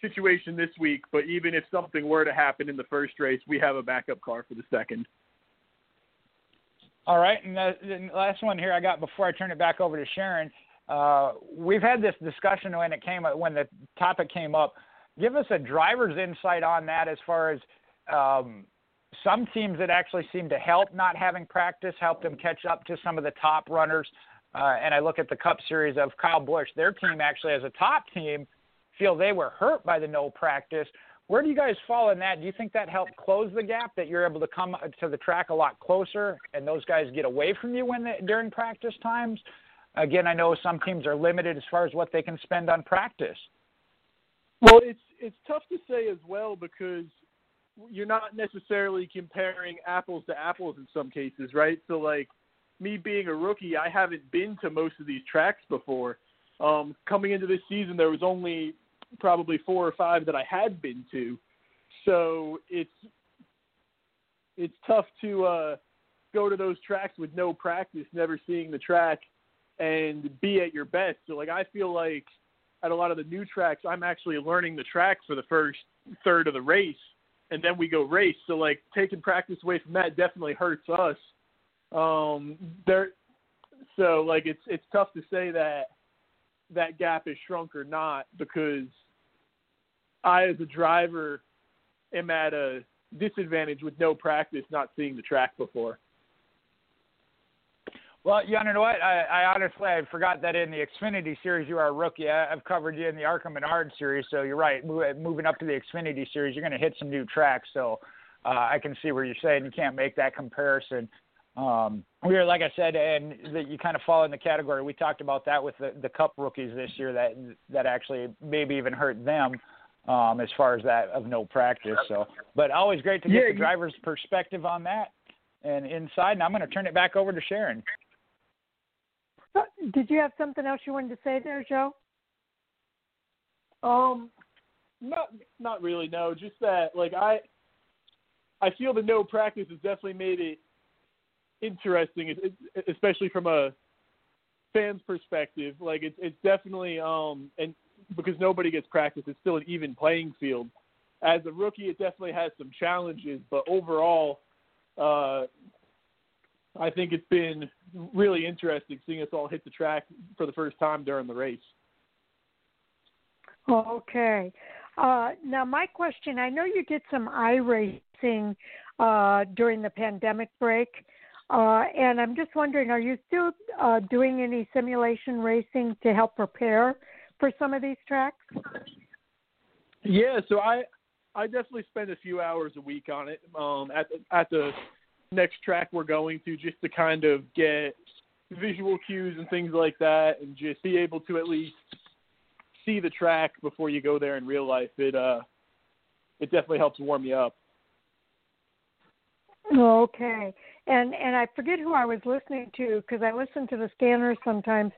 [SPEAKER 3] situation this week, but even if something were to happen in the first race, we have a backup car for the second.
[SPEAKER 2] All right, and the, the last one here I got before I turn it back over to Sharon. Uh, we've had this discussion when it came when the topic came up. Give us a driver's insight on that as far as um, some teams that actually seem to help not having practice, help them catch up to some of the top runners. Uh, and I look at the Cup Series of Kyle Busch. Their team actually, as a top team, feel they were hurt by the no practice. Where do you guys fall in that? Do you think that helped close the gap that you're able to come to the track a lot closer and those guys get away from you when they, during practice times? Again, I know some teams are limited as far as what they can spend on practice.
[SPEAKER 3] Well, it's it's tough to say as well because you're not necessarily comparing apples to apples in some cases, right? So like me being a rookie, I haven't been to most of these tracks before. Um, coming into this season, there was only probably four or five that I had been to, so it's it's tough to uh, go to those tracks with no practice, never seeing the track, and be at your best. So like I feel like at a lot of the new tracks, I'm actually learning the track for the first third of the race, and then we go race. So like taking practice away from that definitely hurts us. Um, there, so like it's it's tough to say that that gap is shrunk or not because I, as a driver, am at a disadvantage with no practice, not seeing the track before.
[SPEAKER 2] Well, you know what? I, I honestly I forgot that in the Xfinity series you are a rookie. I, I've covered you in the ARCA Menard series, so you're right. Moving up to the Xfinity series, you're going to hit some new tracks. So uh, I can see where you're saying you can't make that comparison. Um, we are, like I said, and that you kind of fall in the category. We talked about that with the, the Cup rookies this year that that actually maybe even hurt them um, as far as that of no practice. So, but always great to get
[SPEAKER 3] yeah,
[SPEAKER 2] the driver's perspective on that and inside. And I'm going to turn it back over to Sharon.
[SPEAKER 1] Did you have something else you wanted to say there, Joe?
[SPEAKER 3] Um, not not really. No, just that like I I feel the no practice has definitely made it interesting, especially from a fan's perspective. Like it's it's definitely um and because nobody gets practice, it's still an even playing field. As a rookie, it definitely has some challenges, but overall, uh, I think it's been really interesting seeing us all hit the track for the first time during the race.
[SPEAKER 1] Okay. Uh, now, my question I know you did some iRacing uh, during the pandemic break, uh, and I'm just wondering are you still uh, doing any simulation racing to help prepare for some of these tracks?
[SPEAKER 3] Yeah, so I I definitely spend a few hours a week on it um, at the, at the next track we're going to just to kind of get visual cues and things like that and just be able to at least see the track before you go there in real life it uh it definitely helps warm you up.
[SPEAKER 1] Okay. And and i forget who i was listening to because i listen to the scanners sometimes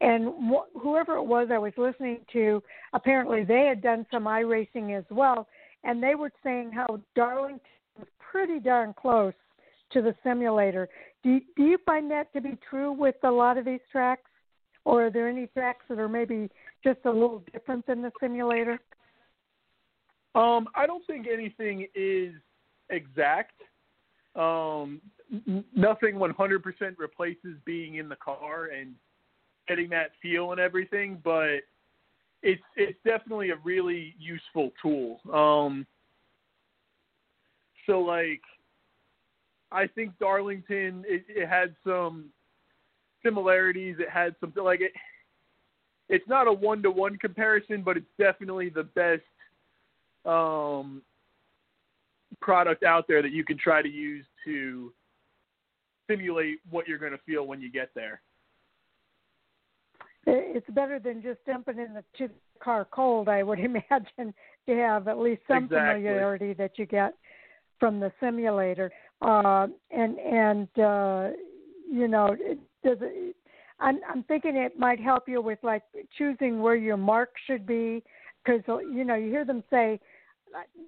[SPEAKER 1] and wh- whoever it was i was listening to apparently they had done some iRacing as well and they were saying how darlington was pretty darn close to the simulator. Do you, do you find that to be true with a lot of these tracks, or are there any tracks that are maybe just a little different than the simulator?
[SPEAKER 3] Um, I don't think anything is exact. Um, nothing 100% replaces being in the car and getting that feel and everything, but it's it's definitely a really useful tool. Um, so like I think Darlington it, it had some similarities. It had some like it. It's not a one to one comparison, but it's definitely the best um, product out there that you can try to use to simulate what you're going to feel when you get there.
[SPEAKER 1] It's better than just dumping in the car cold, I would [LAUGHS] imagine, to have at least some
[SPEAKER 3] exactly.
[SPEAKER 1] familiarity that you get from the simulator uh, and and uh, you know, does it, I'm I'm thinking it might help you with like choosing where your mark should be because you know you hear them say,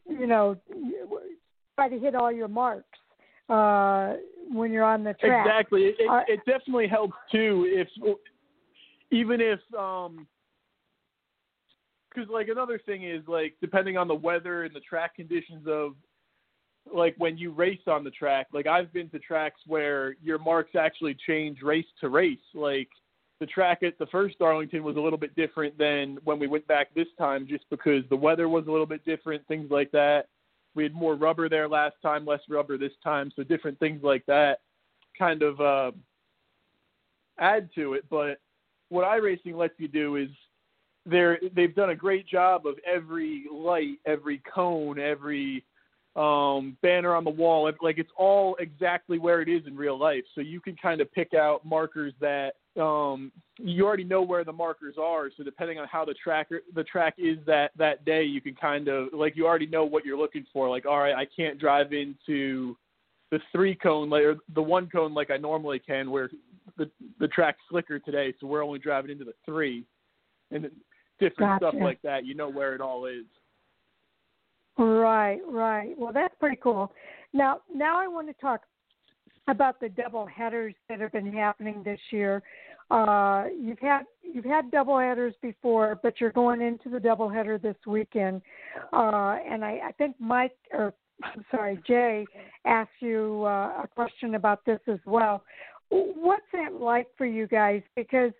[SPEAKER 1] you know, try to hit all your marks uh, when you're on the track.
[SPEAKER 3] Exactly. It,
[SPEAKER 1] uh,
[SPEAKER 3] it definitely helps too if even if um because like another thing is like depending on the weather and the track conditions of like when you race on the track. Like I've been to tracks where your marks actually change race to race. Like the track at the first Darlington was a little bit different than when we went back this time, just because the weather was a little bit different, things like that. We had more rubber there last time, less rubber this time, so different things like that kind of uh, add to it. But what iRacing lets you do is they're they've done a great job of every light, every cone, every um, banner on the wall. Like it's all exactly where it is in real life. So you can kind of pick out markers that um, you already know where the markers are. So depending on how the tracker the track is that that day, you can kind of like you already know what you're looking for. Like all right, I can't drive into the three cone like, or the one cone like I normally can, where the the track's slicker today, so we're only driving into the three, and different
[SPEAKER 1] gotcha.
[SPEAKER 3] stuff like that. You know where it all is.
[SPEAKER 1] Right, right. Well, that's pretty cool. Now, now I want to talk about the double headers that have been happening this year. Uh, you've had you've had double headers before, but you're going into the double header this weekend. Uh, and I, I think Mike, or I'm sorry, Jay, asked you uh, a question about this as well. What's that like for you guys? Because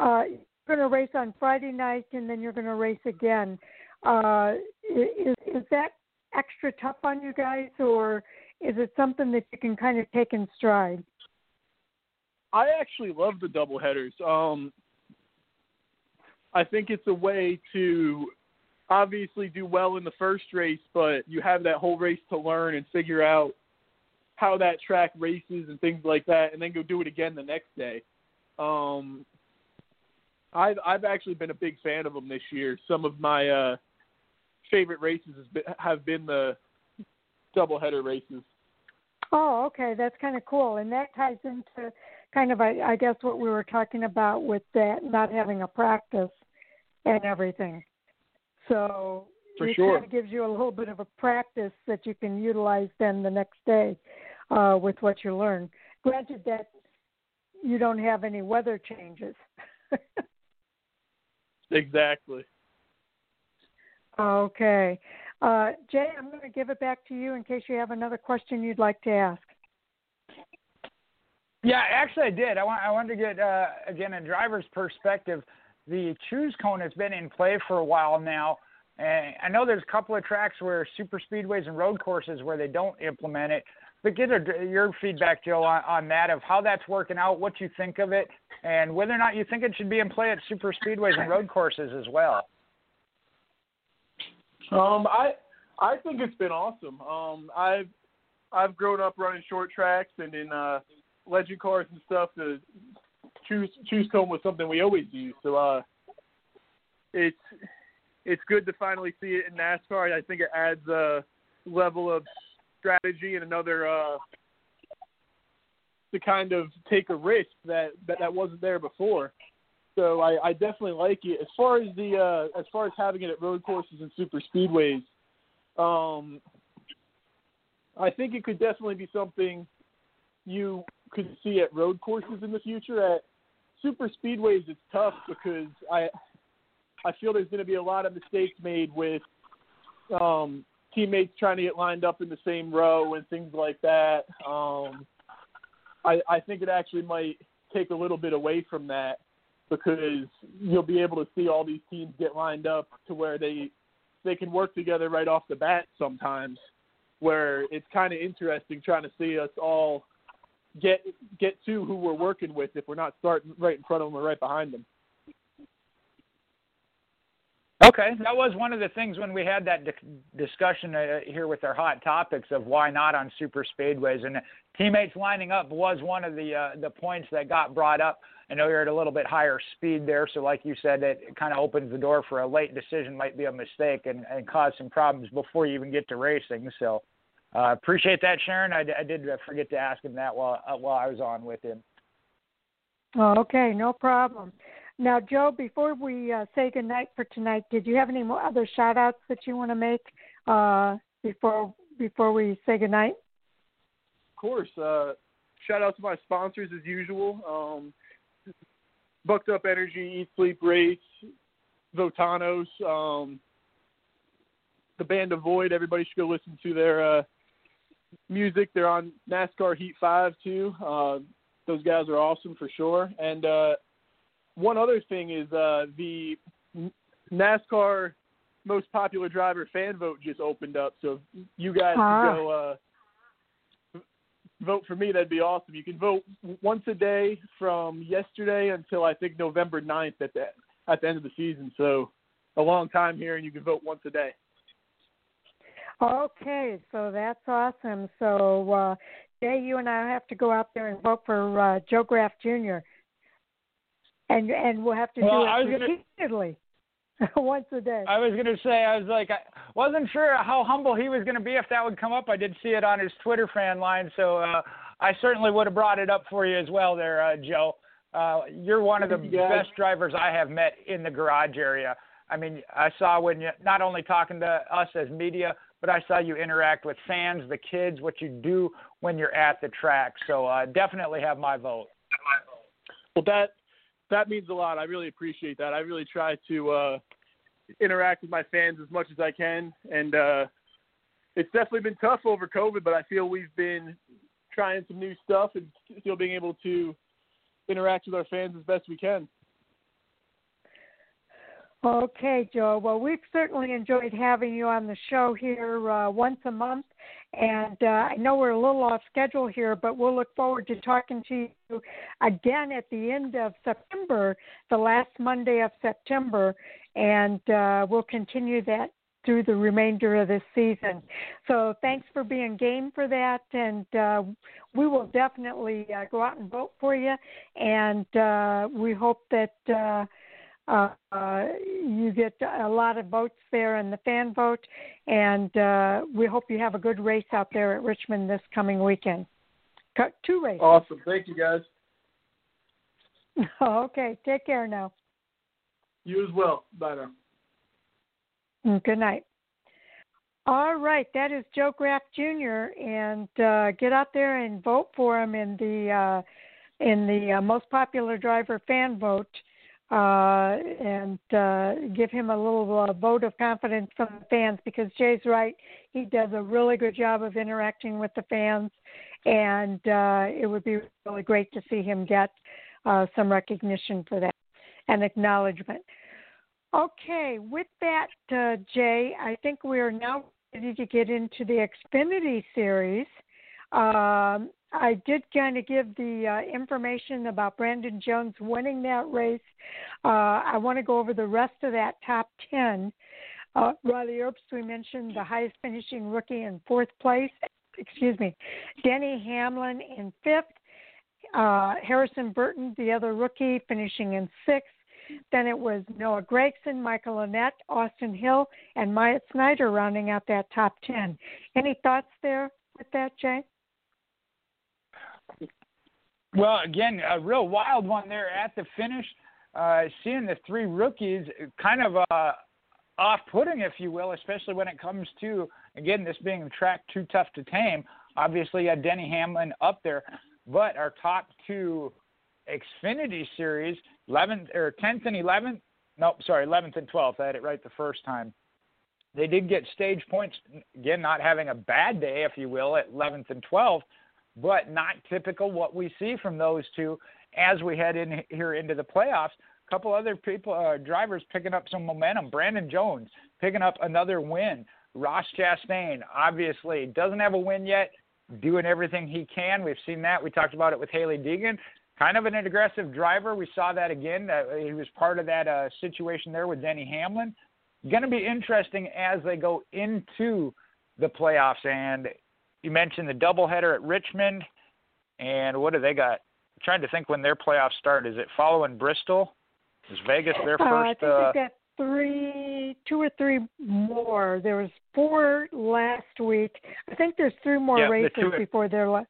[SPEAKER 1] uh, you're going to race on Friday night, and then you're going to race again. Is, is that extra tough on you guys, or is it something that you can kind of take in stride?
[SPEAKER 3] I actually love the double headers. Um, I think it's a way to obviously do well in the first race, but you have that whole race to learn and figure out how that track races and things like that, and then go do it again the next day. Um, I've I've actually been a big fan of them this year. Some of my uh, favorite races been, have been the doubleheader races.
[SPEAKER 1] Oh, okay, that's kind of cool, and that ties into kind of I, I guess what we were talking about with that not having a practice and everything. So
[SPEAKER 3] For
[SPEAKER 1] it
[SPEAKER 3] sure.
[SPEAKER 1] kind of gives you a little bit of a practice that you can utilize then the next day uh, with what you learn. Granted that you don't have any weather changes. [LAUGHS]
[SPEAKER 3] Exactly.
[SPEAKER 1] Okay. Uh, Jay, I'm going to give it back to you in case you have another question you'd like to ask.
[SPEAKER 2] Yeah, actually, I did. I want I wanted to get uh, again a driver's perspective. The choose cone has been in play for a while now, and I know there's a couple of tracks where super speedways and road courses where they don't implement it. But get a, your feedback, Joe, on, on that of how that's working out, what you think of it, and whether or not you think it should be in play at super speedways and road courses as well.
[SPEAKER 3] Um, I I think it's been awesome. Um, I've I've grown up running short tracks and in uh, legend cars and stuff. The choose choose cone was something we always used. So uh, it's it's good to finally see it in NASCAR. I think it adds a level of strategy and another uh, to kind of take a risk that that, that wasn't there before. So I, I definitely like it. As far as the uh, as far as having it at road courses and super speedways, um, I think it could definitely be something you could see at road courses in the future. At super speedways, it's tough because I I feel there's going to be a lot of mistakes made with um, teammates trying to get lined up in the same row and things like that. Um, I, I think it actually might take a little bit away from that because you'll be able to see all these teams get lined up to where they they can work together right off the bat sometimes where it's kind of interesting trying to see us all get get to who we're working with if we're not starting right in front of them or right behind them.
[SPEAKER 2] Okay, that was one of the things when we had that di- discussion uh, here with our hot topics of why not on super speedways and teammates lining up was one of the uh, the points that got brought up. I know you're at a little bit higher speed there, so like you said, it kind of opens the door for a late decision might be a mistake and, and cause some problems before you even get to racing. So uh, appreciate that, Sharon. I, I did forget to ask him that while uh, while I was on with him.
[SPEAKER 1] Oh, okay, no problem. Now, Joe, before we uh, say goodnight for tonight, did you have any more other shout outs that you want to make uh, before before we say goodnight?
[SPEAKER 3] Of course. Uh, shout out to my sponsors as usual. Um, Bucked Up Energy, Eat Sleep Race, Votanos, um, the band Avoid. Everybody should go listen to their uh, music. They're on NASCAR Heat 5 too. Uh, those guys are awesome for sure. And uh, one other thing is uh, the NASCAR most popular driver fan vote just opened up. So if you guys
[SPEAKER 1] Ah.
[SPEAKER 3] can go uh, vote for me, that'd be awesome. You can vote once a day from yesterday until I think November 9th at the at the end of the season. So a long time here, and you can vote once a day.
[SPEAKER 1] Okay, so that's awesome. So, uh, Jay, you and I have to go out there and vote for uh, Joe Graf Jr. And and we'll have to
[SPEAKER 2] Well,
[SPEAKER 1] do
[SPEAKER 2] I
[SPEAKER 1] it
[SPEAKER 2] was gonna-
[SPEAKER 1] repeatedly, [LAUGHS] once a day.
[SPEAKER 2] I was gonna say I was like I wasn't sure how humble he was gonna be if that would come up. I did see it on his Twitter fan line, so uh, I certainly would have brought it up for you as well, there, uh, Joe. Uh, you're one of the
[SPEAKER 3] Thank you, guys.
[SPEAKER 2] best drivers I have met in the garage area. I mean, I saw when you not only talking to us as media, but I saw you interact with fans, the kids, what you do when you're at the track. So uh, definitely have my vote.
[SPEAKER 3] Well, that that means a lot. I really appreciate that. I really try to uh, interact with my fans as much as I can, and uh, it's definitely been tough over COVID. But I feel we've been trying some new stuff and still being able to interact with our fans as best we can.
[SPEAKER 1] Okay, Joe. Well, we've certainly enjoyed having you on the show here uh, once a month. And uh, I know we're a little off schedule here, but we'll look forward to talking to you again at the end of September, the last Monday of September, and uh, we'll continue that through the remainder of this season. So thanks for being game for that, and uh, we will definitely uh, go out and vote for you. And uh, we hope that uh, uh, you get a lot of votes there in the fan vote, and uh, we hope you have a good race out there at Richmond this coming weekend. Two races.
[SPEAKER 3] Awesome. Thank you, guys. [LAUGHS]
[SPEAKER 1] okay. Take care now.
[SPEAKER 3] You as well. Bye now.
[SPEAKER 1] Mm, good night. All right, that is Joe Graf Jr. and uh, get out there and vote for him in the uh, in the uh, most popular driver fan vote, uh, and uh, give him a little uh, vote of confidence from the fans because Jay's right. He does a really good job of interacting with the fans, and it would be really great to see him get some recognition for that and acknowledgement. Okay, with that, uh, Jay, I think we are now ready to get into the Xfinity series. Um, I did kind of give the uh, information about Brandon Jones winning that race. Uh, I want to go over the rest of that top 10. Uh, Riley Herbst, we mentioned the highest finishing rookie in fourth place. Excuse me. Denny Hamlin in fifth. Uh, Harrison Burton, the other rookie, finishing in sixth. Then it was Noah Gragson, Michael Annett, Austin Hill, and Myatt Snider rounding out that top 10. Any thoughts there with that, Jay?
[SPEAKER 2] Well, again, a real wild one there at the finish. Uh, seeing the three rookies kind of uh, off putting, if you will, especially when it comes to, again, this being a track too tough to tame. Obviously, had Denny Hamlin up there, but our top two Xfinity Series, 11th or 10th and 11th. Nope, sorry, 11th and 12th. I had it right the first time. They did get stage points again, not having a bad day, if you will, at 11th and 12th, but not typical what we see from those two as we head in here into the playoffs. A couple other people, uh, drivers picking up some momentum. Brandon Jones picking up another win. Ross Chastain obviously doesn't have a win yet, doing everything he can. We've seen that. We talked about it with Hailie Deegan kind of an aggressive driver. We saw that again. Uh, he was part of that uh, situation there with Denny Hamlin. Going to be interesting as they go into the playoffs. And you mentioned the doubleheader at Richmond. And what do they got? I'm trying to think when their playoffs start. Is it following Bristol? Is Vegas their first? Uh, I
[SPEAKER 1] think uh, they've got three, two or three more. There was four last week. I think there's three more
[SPEAKER 2] yeah,
[SPEAKER 1] races
[SPEAKER 2] the
[SPEAKER 1] before their last.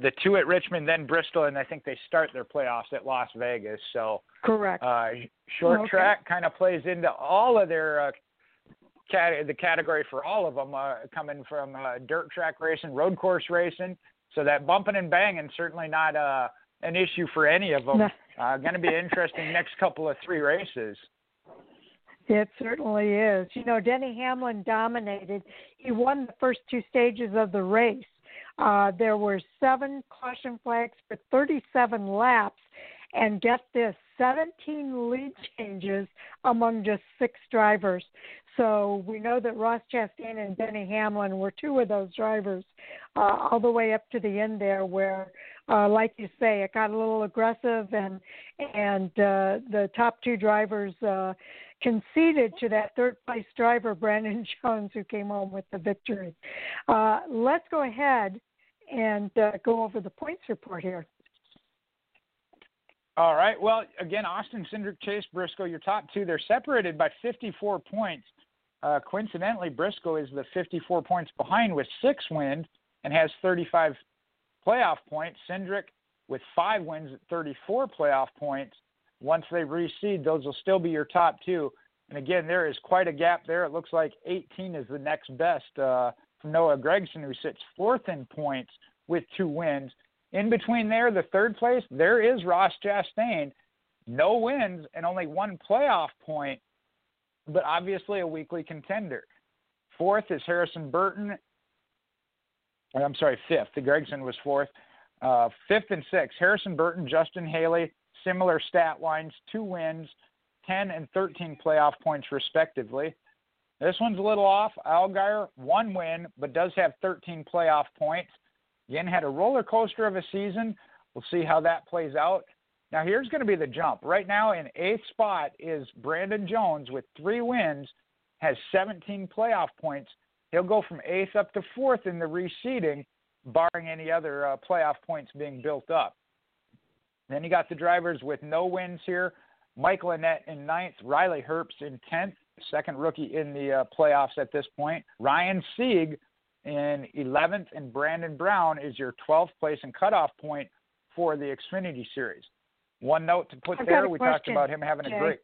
[SPEAKER 2] the two at Richmond, then Bristol, and I think they start their playoffs at Las Vegas. So
[SPEAKER 1] correct.
[SPEAKER 2] Uh, short
[SPEAKER 1] okay.
[SPEAKER 2] track kind of plays into all of their uh, cat- the category for all of them, uh, coming from uh, dirt track racing, road course racing. So that bumping and banging certainly not uh, an issue for any of them. [LAUGHS] Uh, going to be interesting next couple of three races.
[SPEAKER 1] It certainly is. You know, Denny Hamlin dominated. He won the first two stages of the race uh, there were seven caution flags for 37 laps, and get this 17 lead changes among just six drivers. So we know that Ross Chastain and Denny Hamlin were two of those drivers, uh, all the way up to the end there, where, uh, like you say, it got a little aggressive, and and uh, the top two drivers uh, conceded to that third place driver, Brandon [LAUGHS] Jones, who came home with the victory. Uh, let's go ahead and uh, go over the points report here.
[SPEAKER 2] All right. Well, again, Austin, Cindric, Chase, Briscoe, your top two. They're separated by 54 points. Uh, coincidentally, Briscoe is the 54 points behind with six wins and has 35 playoff points. Cindric with five wins at 34 playoff points. Once they reseed, those will still be your top two. And again, there is quite a gap there. It looks like 18 is the next best. Uh, from Noah Gragson, who sits fourth in points with two wins. In between there, the third place, there is Ross Chastain, no wins and only one playoff point, but obviously a weekly contender. Fourth is Harrison Burton. I'm sorry, fifth. The Gragson was fourth. Uh, fifth and sixth, Harrison Burton, Justin Haley, similar stat lines, two wins, 10 and 13 playoff points respectively. This one's a little off. Allgaier, one win, but does have 13 playoff points. Again, had a roller coaster of a season. We'll see how that plays out. Now, here's going to be the jump. Right now, in eighth spot is Brandon Jones with three wins, has 17 playoff points. He'll go from eighth up to fourth in the reseeding, barring any other uh, playoff points being built up. Then you got the drivers with no wins here. Michael Annett in ninth, Riley Herbst in tenth, second rookie in the uh, playoffs at this point. Ryan Sieg in 11th, and Brandon Brown is your 12th place and cutoff point for the Xfinity Series. One note to put
[SPEAKER 1] I've
[SPEAKER 2] there,
[SPEAKER 1] we
[SPEAKER 2] talked about him having a great.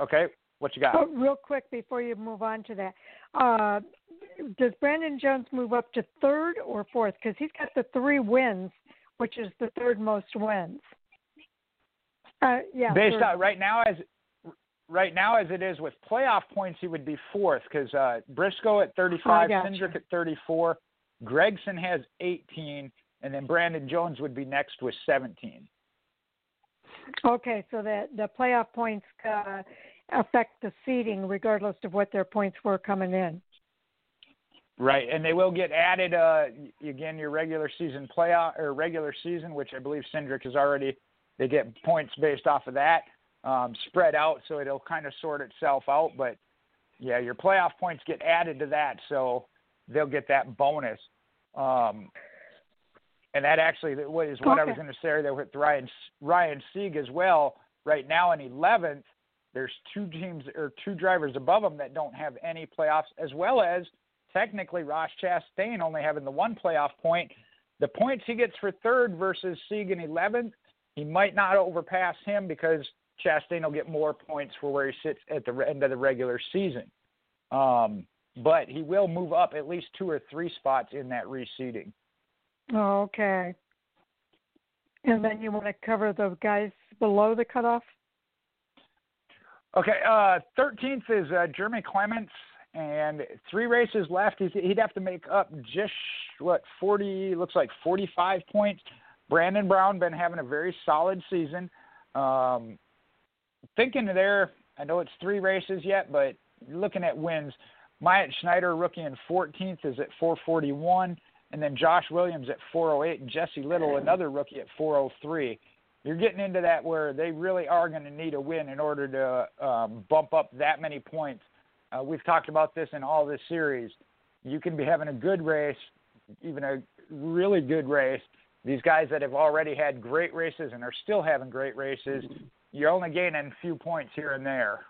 [SPEAKER 2] Okay, what you got?
[SPEAKER 1] Oh, real quick before you move on to that, uh, does Brandon Jones move up to third or fourth? Because he's got the three wins, which is the third most wins. Uh, yeah.
[SPEAKER 2] Based on right now as right now as it is with playoff points, he would be fourth because uh, Briscoe at 35, Cindric at 34, Gragson has 18, and then Brandon Jones would be next with 17.
[SPEAKER 1] Okay, so that the playoff points uh, affect the seeding regardless of what their points were coming in.
[SPEAKER 2] Right, and they will get added uh, again your regular season playoff or regular season, which I believe Cindric is already. They get points based off of that um, spread out, so it'll kind of sort itself out. But yeah, your playoff points get added to that, so they'll get that bonus. Um, and that actually is what okay. I was going to say there with Ryan Ryan Sieg as well. Right now in 11th, there's two teams or two drivers above them that don't have any playoffs, as well as technically Ross Chastain only having the one playoff point. The points he gets for third versus Sieg in 11th, he might not overpass him because Chastain will get more points for where he sits at the end of the regular season. Um, but he will move up at least two or three spots in that reseeding.
[SPEAKER 1] Okay. And then you want to cover the guys below the cutoff?
[SPEAKER 2] Okay. Uh, 13th is uh, Jeremy Clements, and three races left. He'd have to make up just what 40 looks like 45 points. Brandon Brown been having a very solid season. Um, thinking there, I know it's three races yet, but looking at wins, Myatt Snider, rookie in 14th, is at 441, and then Josh Williams at 408, and Jesse Little, another rookie, at 403. You're getting into that where they really are going to need a win in order to um, bump up that many points. Uh, we've talked about this in all this series. You can be having a good race, even a really good race. These guys that have already had great races and are still having great races, you're only gaining a few points here and there.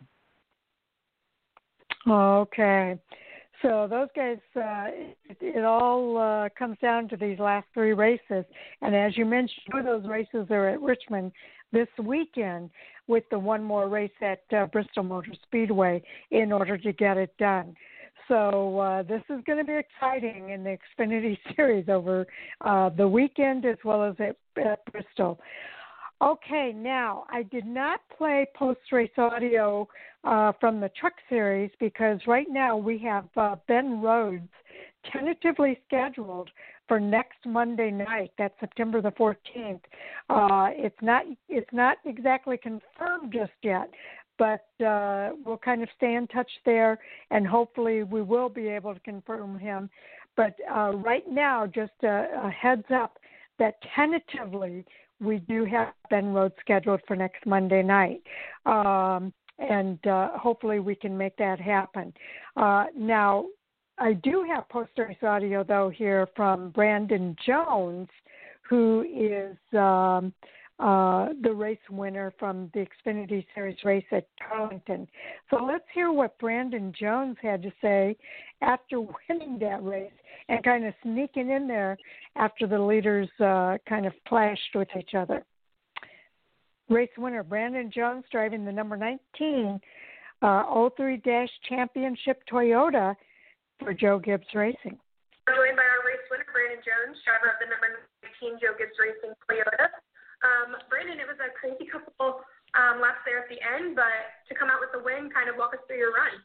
[SPEAKER 1] Okay. So those guys, uh, it, it all uh, comes down to these last three races, and as you mentioned, two of those races are at Richmond this weekend, with the one more race at uh, Bristol Motor Speedway in order to get it done. So uh, this is going to be exciting in the Xfinity [LAUGHS] Series over uh, the weekend as well as at, at Bristol. Okay, now I did not play post race audio uh, from the truck series because right now we have uh, Ben Rhodes tentatively scheduled for next Monday night. That's September the 14th. Uh, it's not it's not exactly confirmed just yet, but uh, we'll kind of stay in touch there, and hopefully we will be able to confirm him. But uh, right now, just a, a heads up that tentatively we do have Ben Rhodes scheduled for next Monday night. Um, and uh, hopefully we can make that happen. Uh, now, I do have post race audio though here from Brandon Jones, who is um, uh, the race winner from the Xfinity Series race at Darlington. So let's hear what Brandon Jones had to say after [LAUGHS] winning that race and kind of sneaking in there after the leaders uh, kind of clashed with each other. Race winner Brandon Jones driving the number 19 uh, 03 Championship Toyota for Joe Gibbs Racing.
[SPEAKER 4] We're joined by our race winner, Brandon Jones, driver of the number 19 Joe Gibbs Racing Toyota. Um, Brandon, it was a crazy [LAUGHS] couple um, laps there at the end, but to come out with the win, kind of walk us through your run.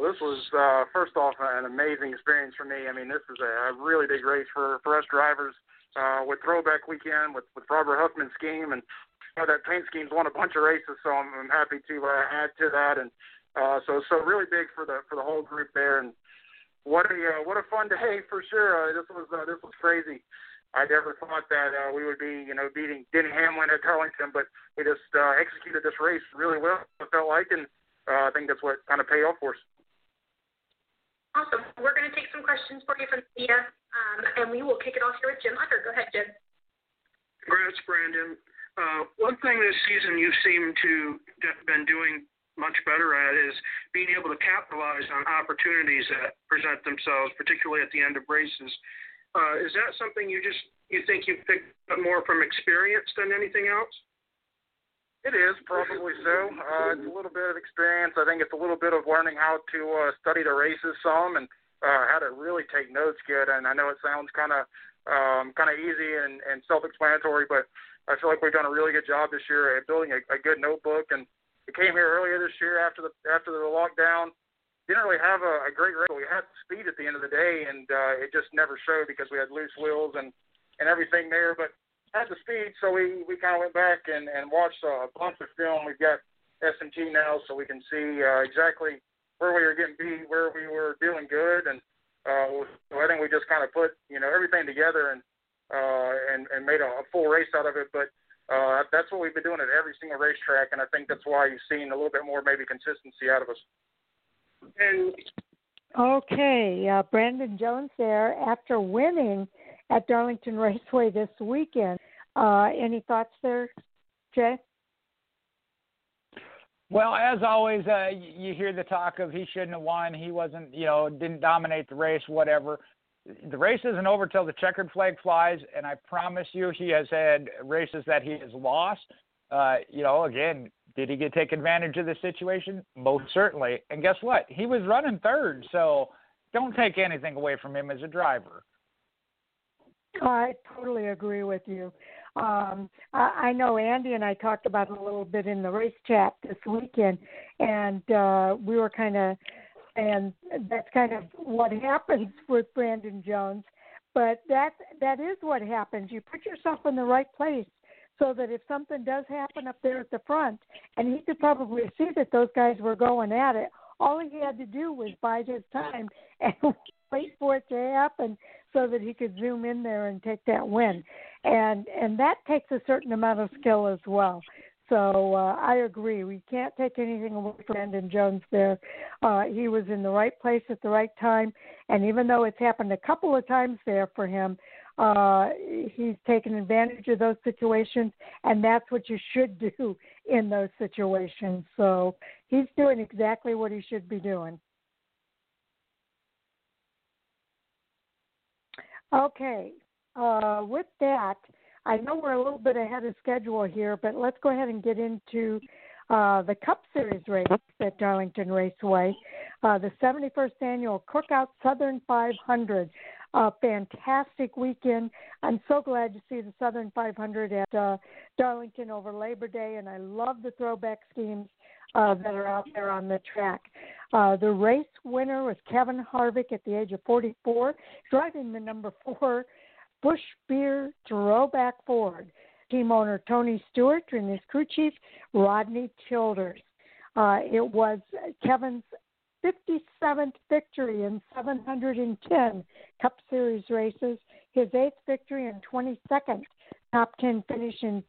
[SPEAKER 5] Well, this was uh, first off an amazing experience for me. I mean, this is a, really big race for for us drivers. Uh, with Throwback Weekend, with with Robert Huffman's scheme, and you know, that paint scheme's won a bunch of races, so I'm, I'm happy to uh, add to that. And Uh, so so really big for the for the whole group there, and what a uh, what a fun day for sure. Uh, this was uh, this was crazy. I never thought that uh, we would be you know beating Denny Hamlin at Darlington, but we just uh, executed this race really well. It felt like, and uh, I think that's what kind of paid off for us.
[SPEAKER 4] Awesome. We're going to take some questions for you from the media, um, and we will kick it off here with Jim Utter. Go ahead, Jim.
[SPEAKER 6] Congrats, Brandon. Uh, one thing this season you seem to have been doing much better at is being able to capitalize on opportunities that present themselves, particularly at the end of races. Uh, is that something you just you think you picked up more from experience than anything else?
[SPEAKER 5] It is probably so. Uh, it's a little bit of experience. I think it's a little bit of learning how to uh, study the races some and uh, how to really take notes good. And I know it sounds kind of um, kind of easy and, and self-explanatory, but I feel like we've done a really good job this year at building a, a good notebook. And we came here earlier this year after the after the lockdown. Didn't really have a, a great race. We had speed at the end of the day, and uh, it just never showed because we had loose wheels and and everything there. But had the speed, so we we kind of went back and and watched a bunch of film. We've got SMT now, so we can see uh, exactly where we were getting beat, where we were doing good, and uh, so I think we just kind of put you know everything together and uh, and and made a, a full race out of it. But uh, that's what we've been doing at every single racetrack, and I think that's why you've seen a little bit more maybe consistency out of us.
[SPEAKER 6] And
[SPEAKER 1] Okay, uh, Brandon Jones there after winning at Darlington Raceway this weekend. Uh, any thoughts there, Jay?
[SPEAKER 2] Well, as always, uh, you hear the talk of he shouldn't have won. He wasn't, you know, didn't dominate the race, whatever. The race isn't over till the checkered flag flies, and I promise you, he has had races that he has lost. Uh, you know, again, did he get take advantage of the situation? Most certainly. And guess what? He was running third, so don't take anything away from him as a driver.
[SPEAKER 1] I totally agree with you. Um, I, I know Andy and I talked about it a little bit in the race chat this weekend, and uh, we were kind of, and that's kind of what happens with Brandon Jones. But that that is what happens. You put yourself in the right place so that if something does happen up there at the front, and he could probably see that those guys were going at it, all he had to do was bide his time [LAUGHS] and wait for it to happen so that he could zoom in there and take that win. And and that takes a certain amount of skill as well. So uh, I agree. We can't take anything away from Brandon Jones there. Uh, he was in the right place at the right time, and even though it's happened a couple of times there for him, uh, he's taken advantage of those situations, and that's what you should do in those situations. So he's doing exactly what he should be doing. Okay, uh, with that, I know we're a little bit ahead of schedule here, but let's go ahead and get into uh, the Cup Series race at Darlington Raceway, uh, the 71st annual Cookout Southern 500. A fantastic weekend. I'm so glad to see the Southern 500 at uh, Darlington over Labor Day, and I love the throwback schemes uh, that are out there on the track. Uh, the race winner was Kevin Harvick at the age of 44, driving the number four Busch Beer Throwback Ford. Team owner Tony Stewart and his crew chief Rodney Childers. Uh, it was Kevin's 57th victory in 710 Cup Series races, his eighth victory and 22nd top 10 finish in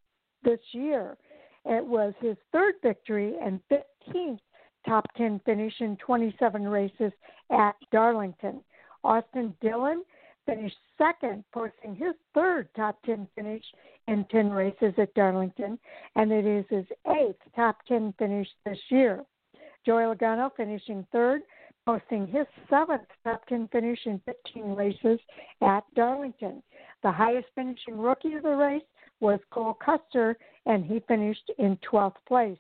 [SPEAKER 1] this year. It was his third victory and 15th top 10 finish in 27 races at Darlington. Austin Dillon finished second, posting his third top 10 finish in 10 races at Darlington, and it is his eighth top 10 finish this year. Joey Logano finishing third, posting his seventh top 10 finish in 15 races at Darlington. The highest finishing rookie of the race was Cole Custer, and he finished in 12th place.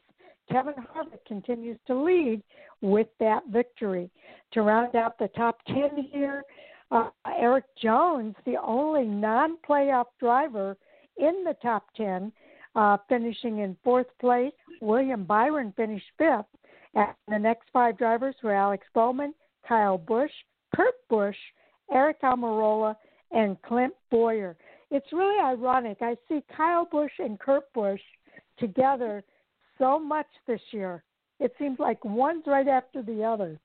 [SPEAKER 1] Kevin Harvick continues to lead with that victory. To round out the top 10 here, uh, Erik Jones, the only non playoff driver in the top 10, uh, finishing in fourth place. William Byron finished fifth. And the next five drivers were Alex Bowman, Kyle Busch, Kurt Busch, Aric Almirola, and Clint Bowyer. It's really ironic. I see Kyle Busch and Kurt Busch together so much this year. It seems like one's right after the other.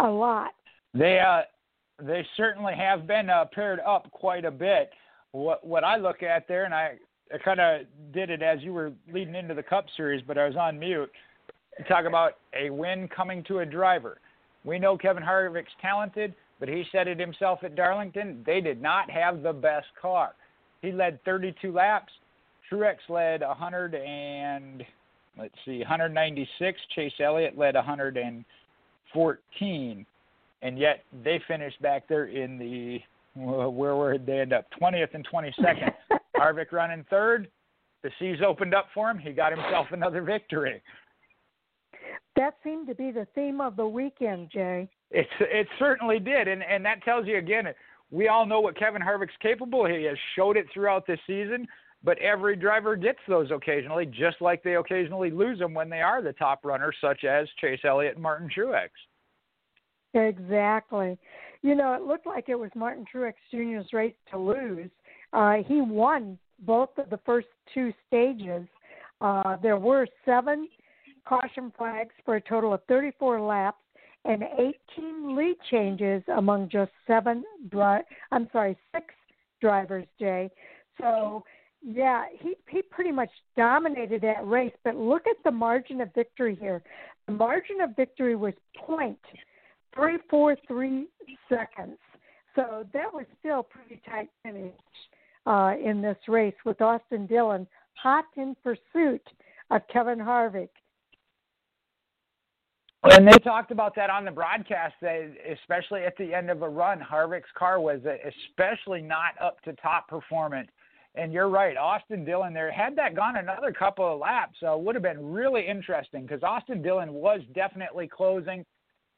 [SPEAKER 1] A lot.
[SPEAKER 2] They uh, they certainly have been uh, paired up quite a bit. What what I look at there, and I, I kind of did it as you were leading into the Cup Series, but I was on mute. Talk about a win coming to a driver. We know Kevin Harvick's talented, but he said it himself at Darlington. They did not have the best car. He led 32 laps. Truex led 100 and let's see, 196. Chase Elliott led 114, and yet they finished back there in the where were they end up 20th and 22nd. [LAUGHS] Harvick running third. The seas opened up for him. He got himself another victory.
[SPEAKER 1] That seemed to be the theme of the weekend, Jay.
[SPEAKER 2] It's it certainly did, and and that tells you again. We all know what Kevin Harvick's capable. He has showed it throughout this season, but every driver gets those occasionally, just like they occasionally lose them when they are the top runners, such as Chase Elliott and Martin Truex.
[SPEAKER 1] Exactly. You know, it looked like it was Martin Truex Jr.'s race to lose. Uh, he won both of the first two stages. Uh, there were seven caution flags for a total of 34 laps and 18 lead changes among just seven dri- I'm sorry, six drivers, Jay. So, yeah, he he pretty much dominated that race, but look at the margin of victory here. The margin of victory was point three four three seconds. So that was still pretty tight finish uh, in this race with Austin Dillon hot in pursuit of Kevin Harvick.
[SPEAKER 2] And they talked about that on the broadcast, that especially at the end of a run, Harvick's car was especially not up to top performance. And you're right, Austin Dillon there. Had that gone another couple of laps, uh, would have been really interesting because Austin Dillon was definitely closing.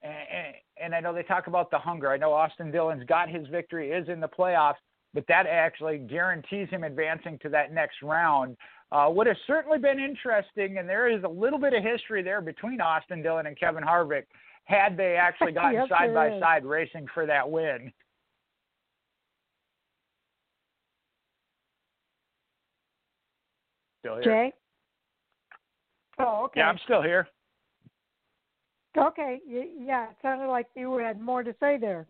[SPEAKER 2] And, and I know they talk about the hunger. I know Austin Dillon's got his victory, is in the playoffs, but that actually guarantees him advancing to that next round uh, would have certainly been interesting, and there is a little bit of history there between Austin Dillon and Kevin Harvick had they actually [LAUGHS] gotten
[SPEAKER 1] yes,
[SPEAKER 2] side by
[SPEAKER 1] is.
[SPEAKER 2] side racing for that win. Still here.
[SPEAKER 1] Jay? Oh, okay.
[SPEAKER 2] Yeah, I'm still here.
[SPEAKER 1] Okay. Yeah, it sounded like you had more to say there.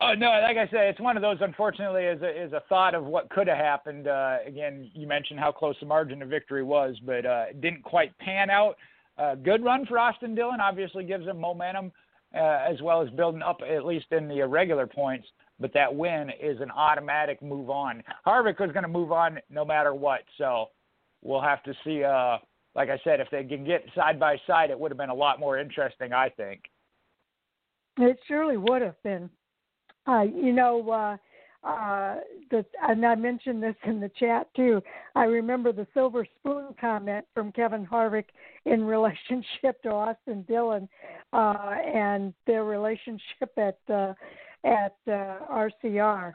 [SPEAKER 2] Oh no, like I said, it's one of those. Unfortunately, is a is a thought of what could have happened. Uh, again, you mentioned how close the margin of victory was, but uh, it didn't quite pan out. Uh, good run for Austin Dillon. Obviously, gives him momentum uh, as well as building up at least in the irregular points. But that win is an automatic move on. Harvick was going to move on no matter what. So we'll have to see. Uh, like I said, if they can get side by side, it would have been a lot more interesting. I think.
[SPEAKER 1] It surely would have been. Uh, you know, uh, uh, the, and I mentioned this in the chat too. I remember the silver spoon comment from Kevin Harvick in relationship to Austin Dillon uh, and their relationship at uh, at uh, RCR.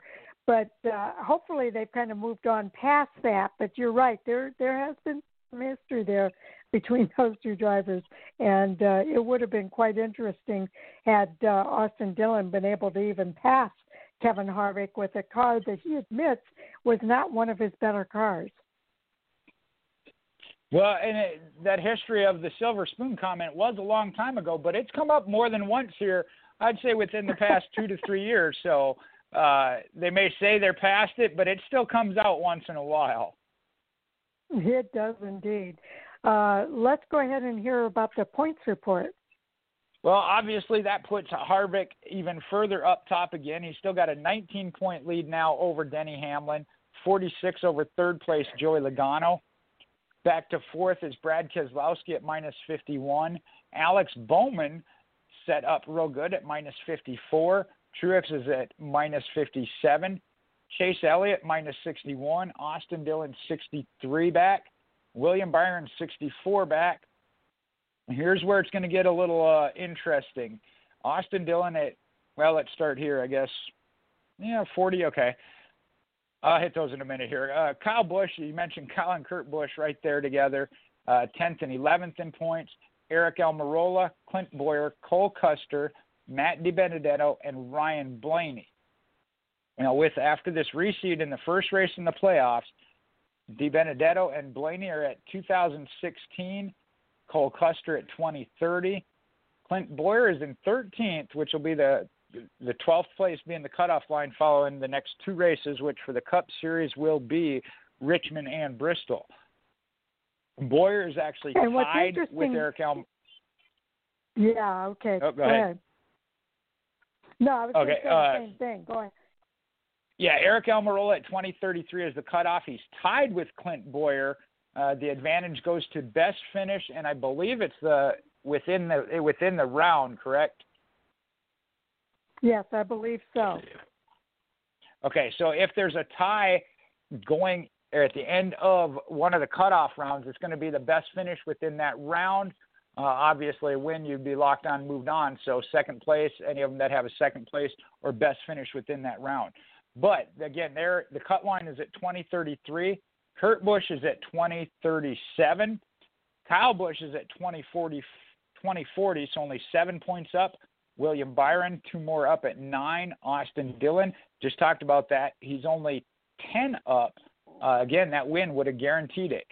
[SPEAKER 1] But uh, hopefully they've kind of moved on past that. But you're right, there there has been some history there between [LAUGHS] those two drivers, and uh, it would have been quite interesting had uh, Austin Dillon been able to even pass Kevin Harvick with a car that he admits was not one of his better cars.
[SPEAKER 2] Well, and it, that history of the silver spoon comment was a long time ago, but it's come up more than once here. I'd say within the past two to three years. So uh, they may say they're past it, but it still comes out once in a while.
[SPEAKER 1] It does indeed. Uh, let's go ahead and hear about the points report.
[SPEAKER 2] Well, obviously that puts Harvick even further up top again. He's still got a 19 point lead now over Denny Hamlin, 46 over third place Joey Logano. Back to fourth is Brad Keselowski at minus 51. Alex Bowman set up real good at minus 54. Truex is at minus 57. Chase Elliott minus 61. Austin Dillon 63 back. William Byron 64 back. Here's where it's going to get a little uh, interesting. Austin Dillon at well, let's start here, I guess. Yeah, 40. Okay. I'll hit those in a minute here. Uh, Kyle Busch, you mentioned Kyle and Kurt Busch right there together, uh, 10th and 11th in points. Aric Almirola, Clint Bowyer, Cole Custer, Matt DiBenedetto, and Ryan Blaney. You know, with after this reseed in the first race in the playoffs, DiBenedetto and Blaney are at 2016. Cole Custer at 2030. Clint Bowyer is in 13th, which will be the the 12th place being the cutoff line following the next two races, which for the Cup Series will be Richmond and Bristol. Bowyer is actually
[SPEAKER 1] and
[SPEAKER 2] tied with Eric Elm.
[SPEAKER 1] Yeah. Okay.
[SPEAKER 2] Oh, go, go ahead. ahead.
[SPEAKER 1] No, I was
[SPEAKER 2] okay,
[SPEAKER 1] say
[SPEAKER 2] uh,
[SPEAKER 1] the same thing. Go ahead.
[SPEAKER 2] Yeah, Aric Almirola at 2033 is the cutoff. He's tied with Clint Bowyer. Uh, the advantage goes to best finish, and I believe it's the within the within the round, correct?
[SPEAKER 1] Yes, I believe so.
[SPEAKER 2] Okay, so if there's a tie going at the end of one of the cutoff rounds, it's going to be the best finish within that round. Uh, obviously, a win, you'd be locked on, moved on. So second place, any of them that have a second place or best finish within that round. But again, there the cut line is at 2033. Kurt Busch is at 2037. Kyle Busch is at 2040, 2040, so only seven points up. William Byron, two more up at nine. Austin Dillon, just talked about that. He's only 10 up. Uh, again, that win would have guaranteed it.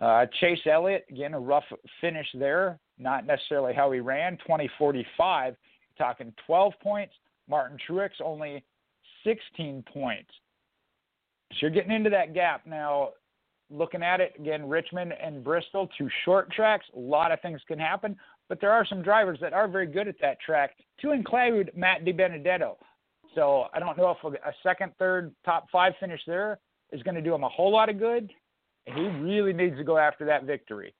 [SPEAKER 2] Uh, Chase Elliott, again, a rough finish there. Not necessarily how he ran. 2045, talking 12 points. Martin Truex only 16 points. So you're getting into that gap now. Looking at it again, Richmond and Bristol, two short tracks. A lot of things can happen, but there are some drivers that are very good at that track. To include Matt DiBenedetto. So I don't know if a second, third, top five finish there is going to do him a whole lot of good. He really needs to go after that victory.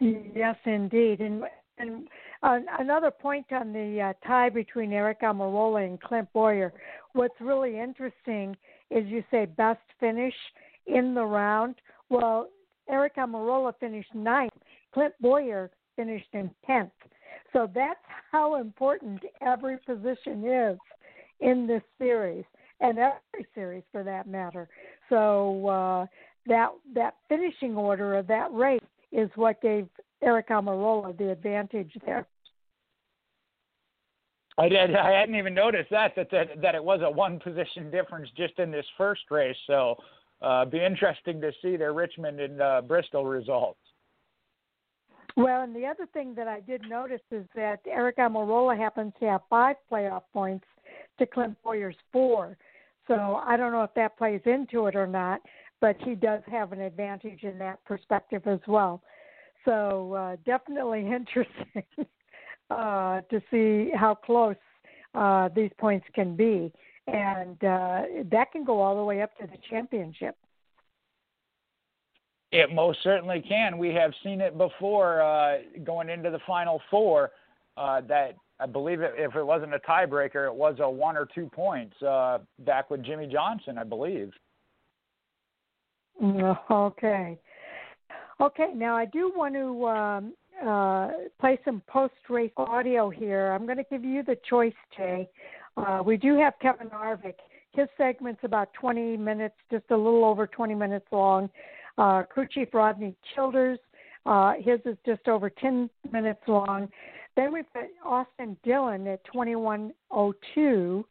[SPEAKER 1] Yes, indeed. And and another point on the uh, tie between Aric Almirola and Clint Bowyer. What's really interesting is you say best finish in the round. Well, Aric Almirola finished ninth. Clint Bowyer finished in tenth. So that's how important every position is in this series and every series for that matter. So uh, that that finishing order of that race is what gave Aric Almirola the advantage there.
[SPEAKER 2] I did. I hadn't even noticed that that that, that it was a one position difference just in this first race. So, uh, be interesting to see their Richmond and uh, Bristol results.
[SPEAKER 1] Well, and the other thing that I did notice is that Aric Almirola happens to have five playoff points to Clint Bowyer's four. So I don't know if that plays into it or not, but he does have an advantage in that perspective as well. So uh, definitely [LAUGHS] interesting uh, to see how close uh, these points can be, and uh, that can go all the way up to the championship.
[SPEAKER 2] It most certainly can. We have seen it before uh, going into the final four. Uh, that I believe it, if it wasn't a tiebreaker, it was a one or two points uh, back with Jimmie Johnson, I believe. [LAUGHS]
[SPEAKER 1] Okay. Okay, now I do want to um, uh, play some post race audio here. I'm going to give you the choice, Jay. Uh, we do have Kevin Harvick. His segment's about 20 minutes, just a little over 20 minutes long. Uh, crew chief Rodney Childers, uh, his is just over 10 minutes long. Then we've got Austin Dillon at 21:02,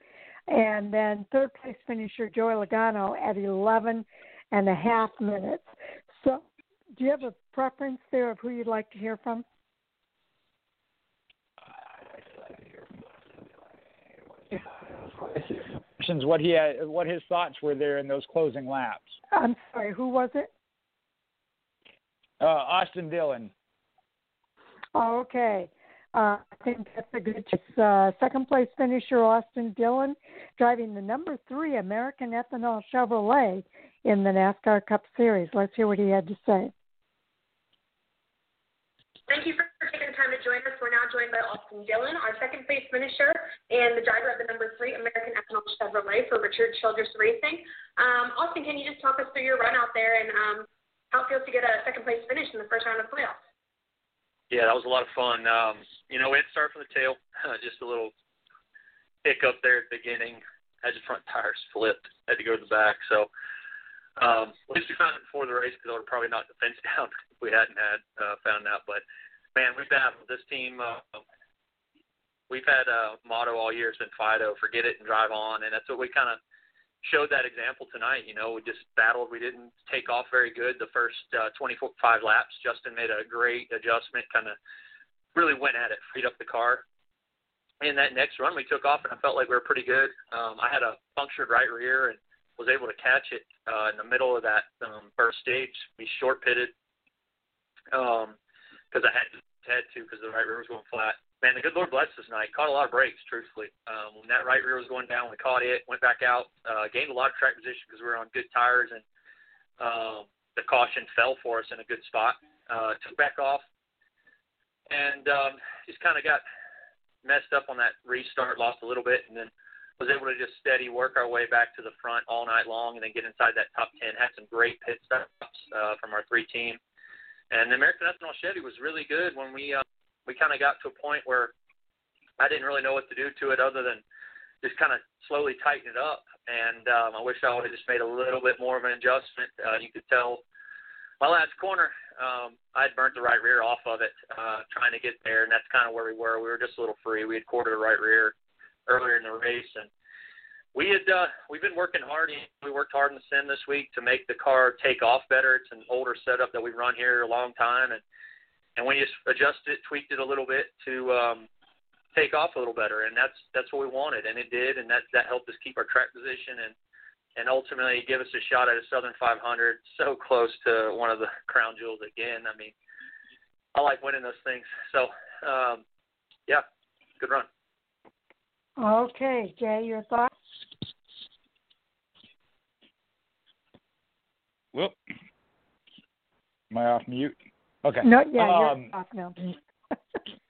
[SPEAKER 1] and then third place finisher Joey Logano at 11 and a half minutes. Do you have a preference there of who you'd like to hear from?
[SPEAKER 2] Questions what he had, what his thoughts were there in those closing laps.
[SPEAKER 1] I'm sorry, who was it?
[SPEAKER 2] Uh, Austin Dillon.
[SPEAKER 1] Oh, okay. Uh, I think that's a good choice. Uh, second place finisher Austin Dillon, driving the number three American Ethanol Chevrolet in the NASCAR Cup Series. Let's hear what he had to say.
[SPEAKER 4] Thank you for taking the time to join us. We're now joined by Austin Dillon, our second place finisher and the driver of the number three American Ethanol Chevrolet for Richard Childress Racing. Um, Austin, can you just talk us through your run out there and um, how it feels to get a second place finish in the first round of playoffs?
[SPEAKER 7] Yeah, that was a lot of fun. Um, you know, we had to start from the tail, [LAUGHS] just a little hiccup there at the beginning. Had the front tires flipped, had to go to the back. So um, at least we found it before the race because I would probably knocked the fence [LAUGHS] down if we hadn't had uh, found out. But man, we've been this team. Uh, we've had a motto all year. It's been Fido, forget it and drive on, and that's what we kind of showed that example tonight. You know, we just battled. We didn't take off very good the first uh, 25 laps. Justin made a great adjustment, kind of really went at it, freed up the car. In that next run, we took off, and I felt like we were pretty good. Um, I had a punctured right rear and was able to catch it uh, in the middle of that um, first stage. We short pitted because um, I had had to because the right rear was going flat man, the good Lord blessed us tonight. Caught a lot of breaks, truthfully. Um, when that right rear was going down, we caught it, went back out, uh, gained a lot of track position because we were on good tires, and um, the caution fell for us in a good spot. Uh, took back off, and um, just kind of got messed up on that restart, lost a little bit, and then was able to just steady work our way back to the front all night long, and then get inside that top ten. Had some great pit stops uh, from our three team, and the American Ethanol Chevy was really good when we. Uh, we kind of got to a point where I didn't really know what to do to it other than just kind of slowly tighten it up. And um, I wish I would have just made a little bit more of an adjustment. Uh, you could tell my last corner, um, I'd burnt the right rear off of it uh, trying to get there, and that's kind of where we were. We were just a little free. We had quartered the right rear earlier in the race, and we had uh, we've been working hard. We worked hard in the sim this week to make the car take off better. It's an older setup that we've run here a long time, and and we just adjusted it, tweaked it a little bit to um, take off a little better, and that's that's what we wanted, and it did, and that that helped us keep our track position and and ultimately give us a shot at a Southern 500. So close to one of the [LAUGHS] crown jewels again. I mean, I like winning those things. So um, yeah, good run.
[SPEAKER 1] Okay, Jay, your thoughts?
[SPEAKER 2] Well, am I off mute? Okay.
[SPEAKER 1] No, yeah,
[SPEAKER 2] um,
[SPEAKER 1] you're off now.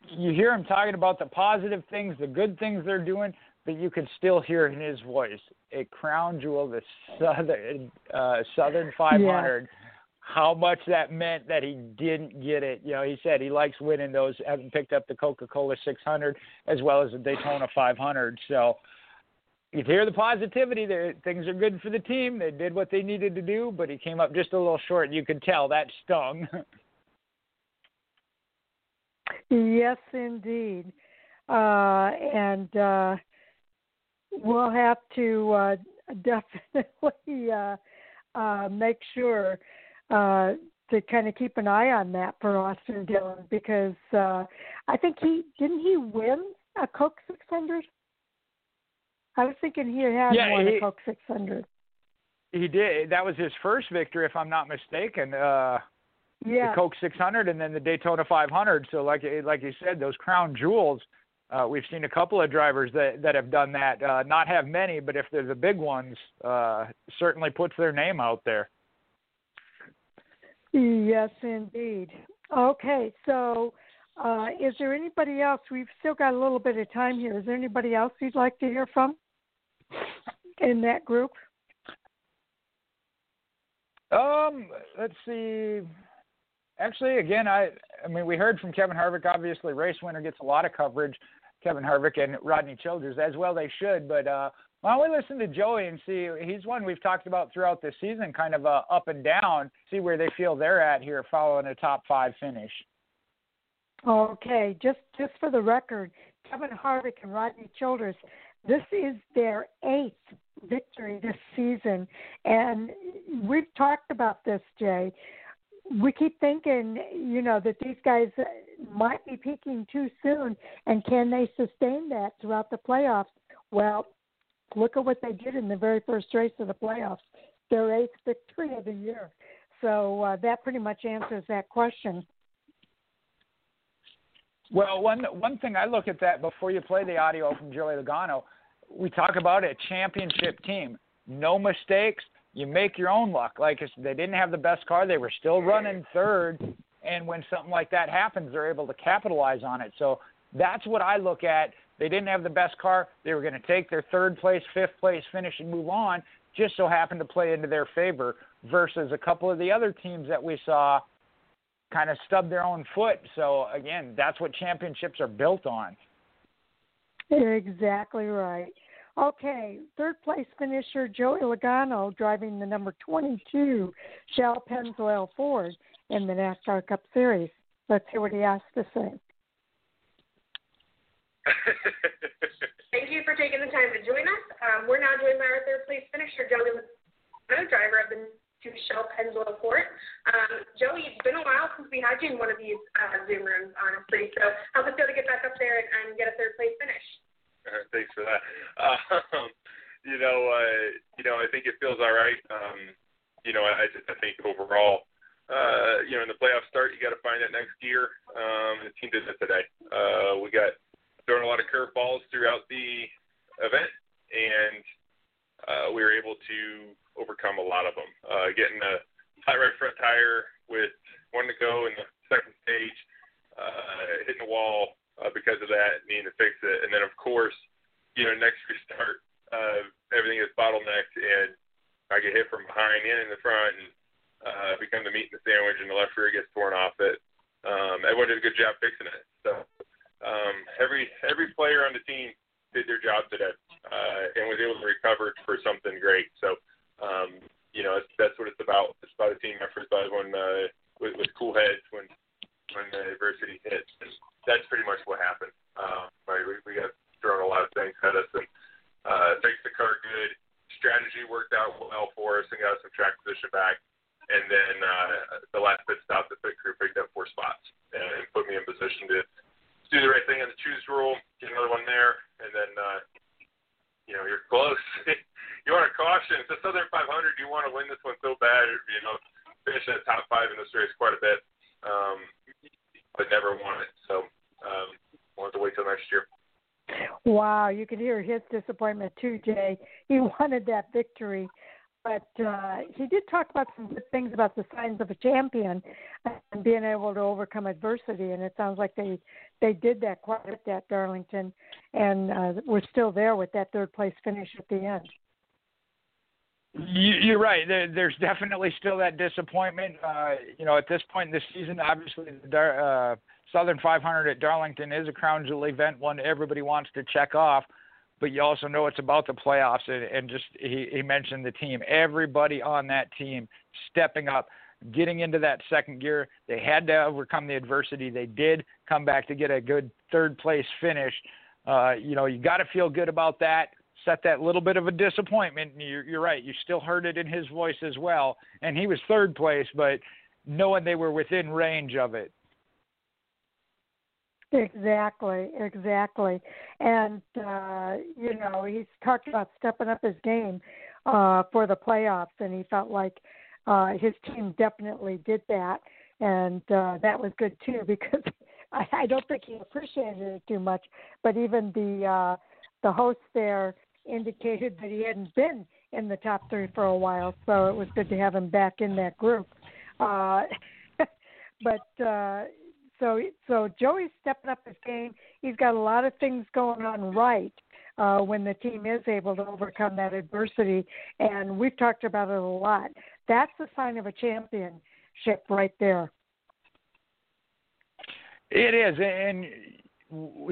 [SPEAKER 2] you hear him talking about the positive things, the good things they're doing, but you can still hear in his voice a crown jewel, the Southern uh, Southern 500. Yeah. How much that meant that he didn't get it. You know, he said he likes winning those, having picked up the Coca Cola 600 as well as the Daytona 500. So you hear the positivity. There, things are good for the team. They did what they needed to do, but he came up just a little short. You could tell that stung. [LAUGHS]
[SPEAKER 1] Yes, indeed. Uh, and uh, we'll have to uh, [LAUGHS] definitely uh, uh, make sure uh, to kind of keep an eye on that for Austin Dillon because uh, I think he didn't he win a Coke 600. I was thinking he had
[SPEAKER 2] yeah,
[SPEAKER 1] won
[SPEAKER 2] he,
[SPEAKER 1] a Coke 600.
[SPEAKER 2] He did. That was his first victory, if I'm not mistaken. Uh,
[SPEAKER 1] yeah.
[SPEAKER 2] the Coke 600 and then the Daytona 500. So like like you said, those crown jewels. Uh, we've seen a couple of drivers that that have done that. Uh, not have many, but if they're the big ones, uh, certainly puts their name out there.
[SPEAKER 1] Yes, indeed. Okay, so uh, is there anybody else? We've still got a little bit of time here. Is there anybody else you'd like to hear from in that group?
[SPEAKER 2] Um, let's see actually, again, I I mean, we heard from Kevin Harvick. Obviously, race winner gets a lot of coverage. Kevin Harvick and Rodney Childers, as well they should. But uh, why don't we listen to Joey and see? He's one we've talked about throughout the season, kind of uh, up and down. See where they feel they're at here, following a top five finish.
[SPEAKER 1] Okay, just just for the record, Kevin Harvick and Rodney Childers, this is their eighth victory this season, and we've talked about this, Jay we keep thinking, you know, that these guys might be peaking too soon, and can they sustain that throughout the playoffs? Well, look at what they did in the very first race of the playoffs, their eighth victory of the year. So uh, that pretty much answers that question.
[SPEAKER 2] Well, one one thing I look at that before you play the audio from Joey Logano, we talk about a championship team, no mistakes, you make your own luck. Like they didn't have the best car, they were still running third, and when something like that happens, they're able to capitalize on it. So that's what I look at. They didn't have the best car. They were going to take their third place, fifth place finish and move on. Just so happened to play into their favor versus a couple of the other teams that we saw kind of stub their own foot. So again, that's what championships are built on.
[SPEAKER 1] Exactly right. Okay, third place finisher Joey Logano driving the number 22 Shell Pennzoil Ford in the NASCAR Cup Series. Let's hear what he has to say. [LAUGHS]
[SPEAKER 4] Thank you for taking the time to join us. Um, we're now joined by our third place finisher, Joey Logano, driver of the to Shell Pennzoil Ford. Um, Joey, it's been a while since we had you in one of these uh, Zoom rooms, honestly. So how's it feel to get back up there and, and get a third place finish?
[SPEAKER 8] Uh, thanks for that. [LAUGHS] Um, you know, uh, you know, I think it feels all right. Um, you know, I, I think overall, uh, you know, in the playoff start, you got to find that next gear. Um, the team did that today. Uh, we got throwing a lot of curveballs throughout the event, and uh, we were able to overcome a lot of them. Uh, getting a high right front tire with one to go in the second stage, uh, hitting the wall uh, because of that, needing to fix it, and then of course, you know, next restart, uh, everything is bottlenecked, and I get hit from behind and in the front, and uh, become the meat in the sandwich, and the left rear gets torn off it. Um, everyone did a good job fixing it. So um, every every player on the team did their job today uh, and was able to recover for something great. So um, you know, that's, that's what it's about. It's about a team effort, by everyone uh, with, with cool heads when when the adversity hits. That's pretty much what happened. Um, right, we, we got thrown a lot of things at us, and uh, thanks to car good strategy worked out well for us and got us some track position back. And then uh, the last pit stop, the pit crew picked up four spots and put me in position to do the right thing on the choose rule, get another one there, and then uh, you know you're close. [LAUGHS] you want to caution. It's a Southern 500. You want to win this one so bad. You know, finish in the top five in this race quite a bit, um, but never won it. So um, we'll to wait till next year.
[SPEAKER 1] Wow, you could hear his disappointment too, Jay. He [LAUGHS] wanted that victory, but uh, he did talk about some good things about the signs of a champion and being able to overcome adversity. And it sounds like they they did that quite a bit at Darlington, and uh, we're still there with that third place finish at the end.
[SPEAKER 2] You're right. there's definitely still that disappointment. Uh, you know, at this point in the season, obviously the uh, Southern 500 at Darlington is a crown jewel event, one everybody wants to check off. But you also know it's about the playoffs, and, and just he, he mentioned the team. Everybody on that team stepping up, getting into that second gear. They had to overcome the adversity. They did come back to get a good third place finish. Uh, you know, you got to feel good about that set that little bit of a disappointment. You're, you're right. You still heard it in his voice as well. And he was third place, but knowing they were within range of it.
[SPEAKER 1] Exactly, exactly. And, uh, you know, he's talked about stepping up his game uh, for the playoffs, and he felt like uh, his team definitely did that. And uh, that was good, too, [LAUGHS] because I, I don't think he appreciated it too much. But even the, uh, the host there indicated that he hadn't been in the top three for a while, so it was good to have him back in that group. Uh, [LAUGHS] but uh, so so Joey's stepping up his game. He's got a lot of things going on right uh, when the team is able to overcome that adversity, and we've talked about it a lot. That's the sign of a championship right there.
[SPEAKER 2] It is, and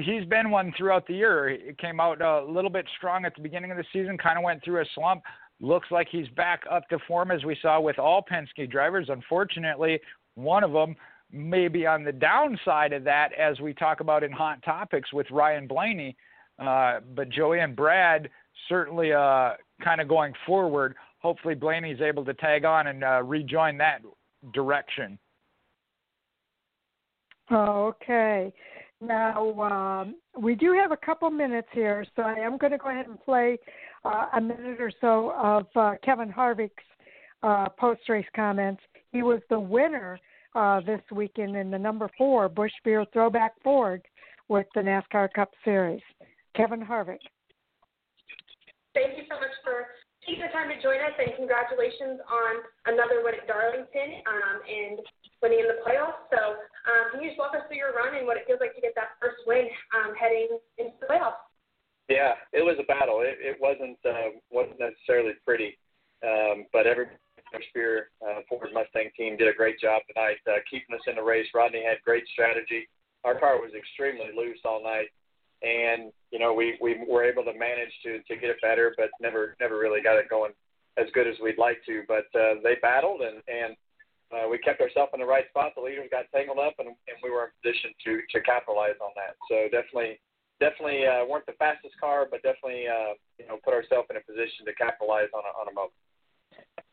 [SPEAKER 2] he's been one throughout the year. He came out a little bit strong at the beginning of the season, kind of went through a slump. Looks like he's back up to form as we saw with all Penske drivers. Unfortunately, one of them may be on the downside of that as we talk about in hot topics with Ryan Blaney. Uh, but Joey and Brad certainly uh, kind of going forward. Hopefully, Blaney's able to tag on and uh, rejoin that direction.
[SPEAKER 1] Okay. Now, um, we do have a couple minutes here, so I am going to go ahead and play uh, a minute or so of uh, Kevin Harvick's uh, post race comments. He was the winner uh, this weekend in the number four Busch Beer Throwback Ford with the NASCAR Cup Series. Kevin Harvick.
[SPEAKER 4] Thank you so much for taking the time to join us, and congratulations on another win at Darlington um, and winning in the playoffs. So, um, can you just walk us through your run and what it feels like to get that first win um, heading into the playoffs?
[SPEAKER 7] Yeah, it was a battle. It, it wasn't uh, wasn't necessarily pretty, um, but every Spear uh, Ford Mustang team did a great job tonight uh, keeping us in the race. Rodney had great strategy. Our car was extremely loose all night, and you know we we were able to manage to to get it better, but never never really got it going as good as we'd like to. But uh, they battled and and uh, we kept ourselves in the right spot. The leaders got tangled up, and, and we were in position to to capitalize on that. So definitely
[SPEAKER 9] definitely uh, weren't the fastest car, but definitely uh, you know put ourselves in a position to capitalize on a, on a moment.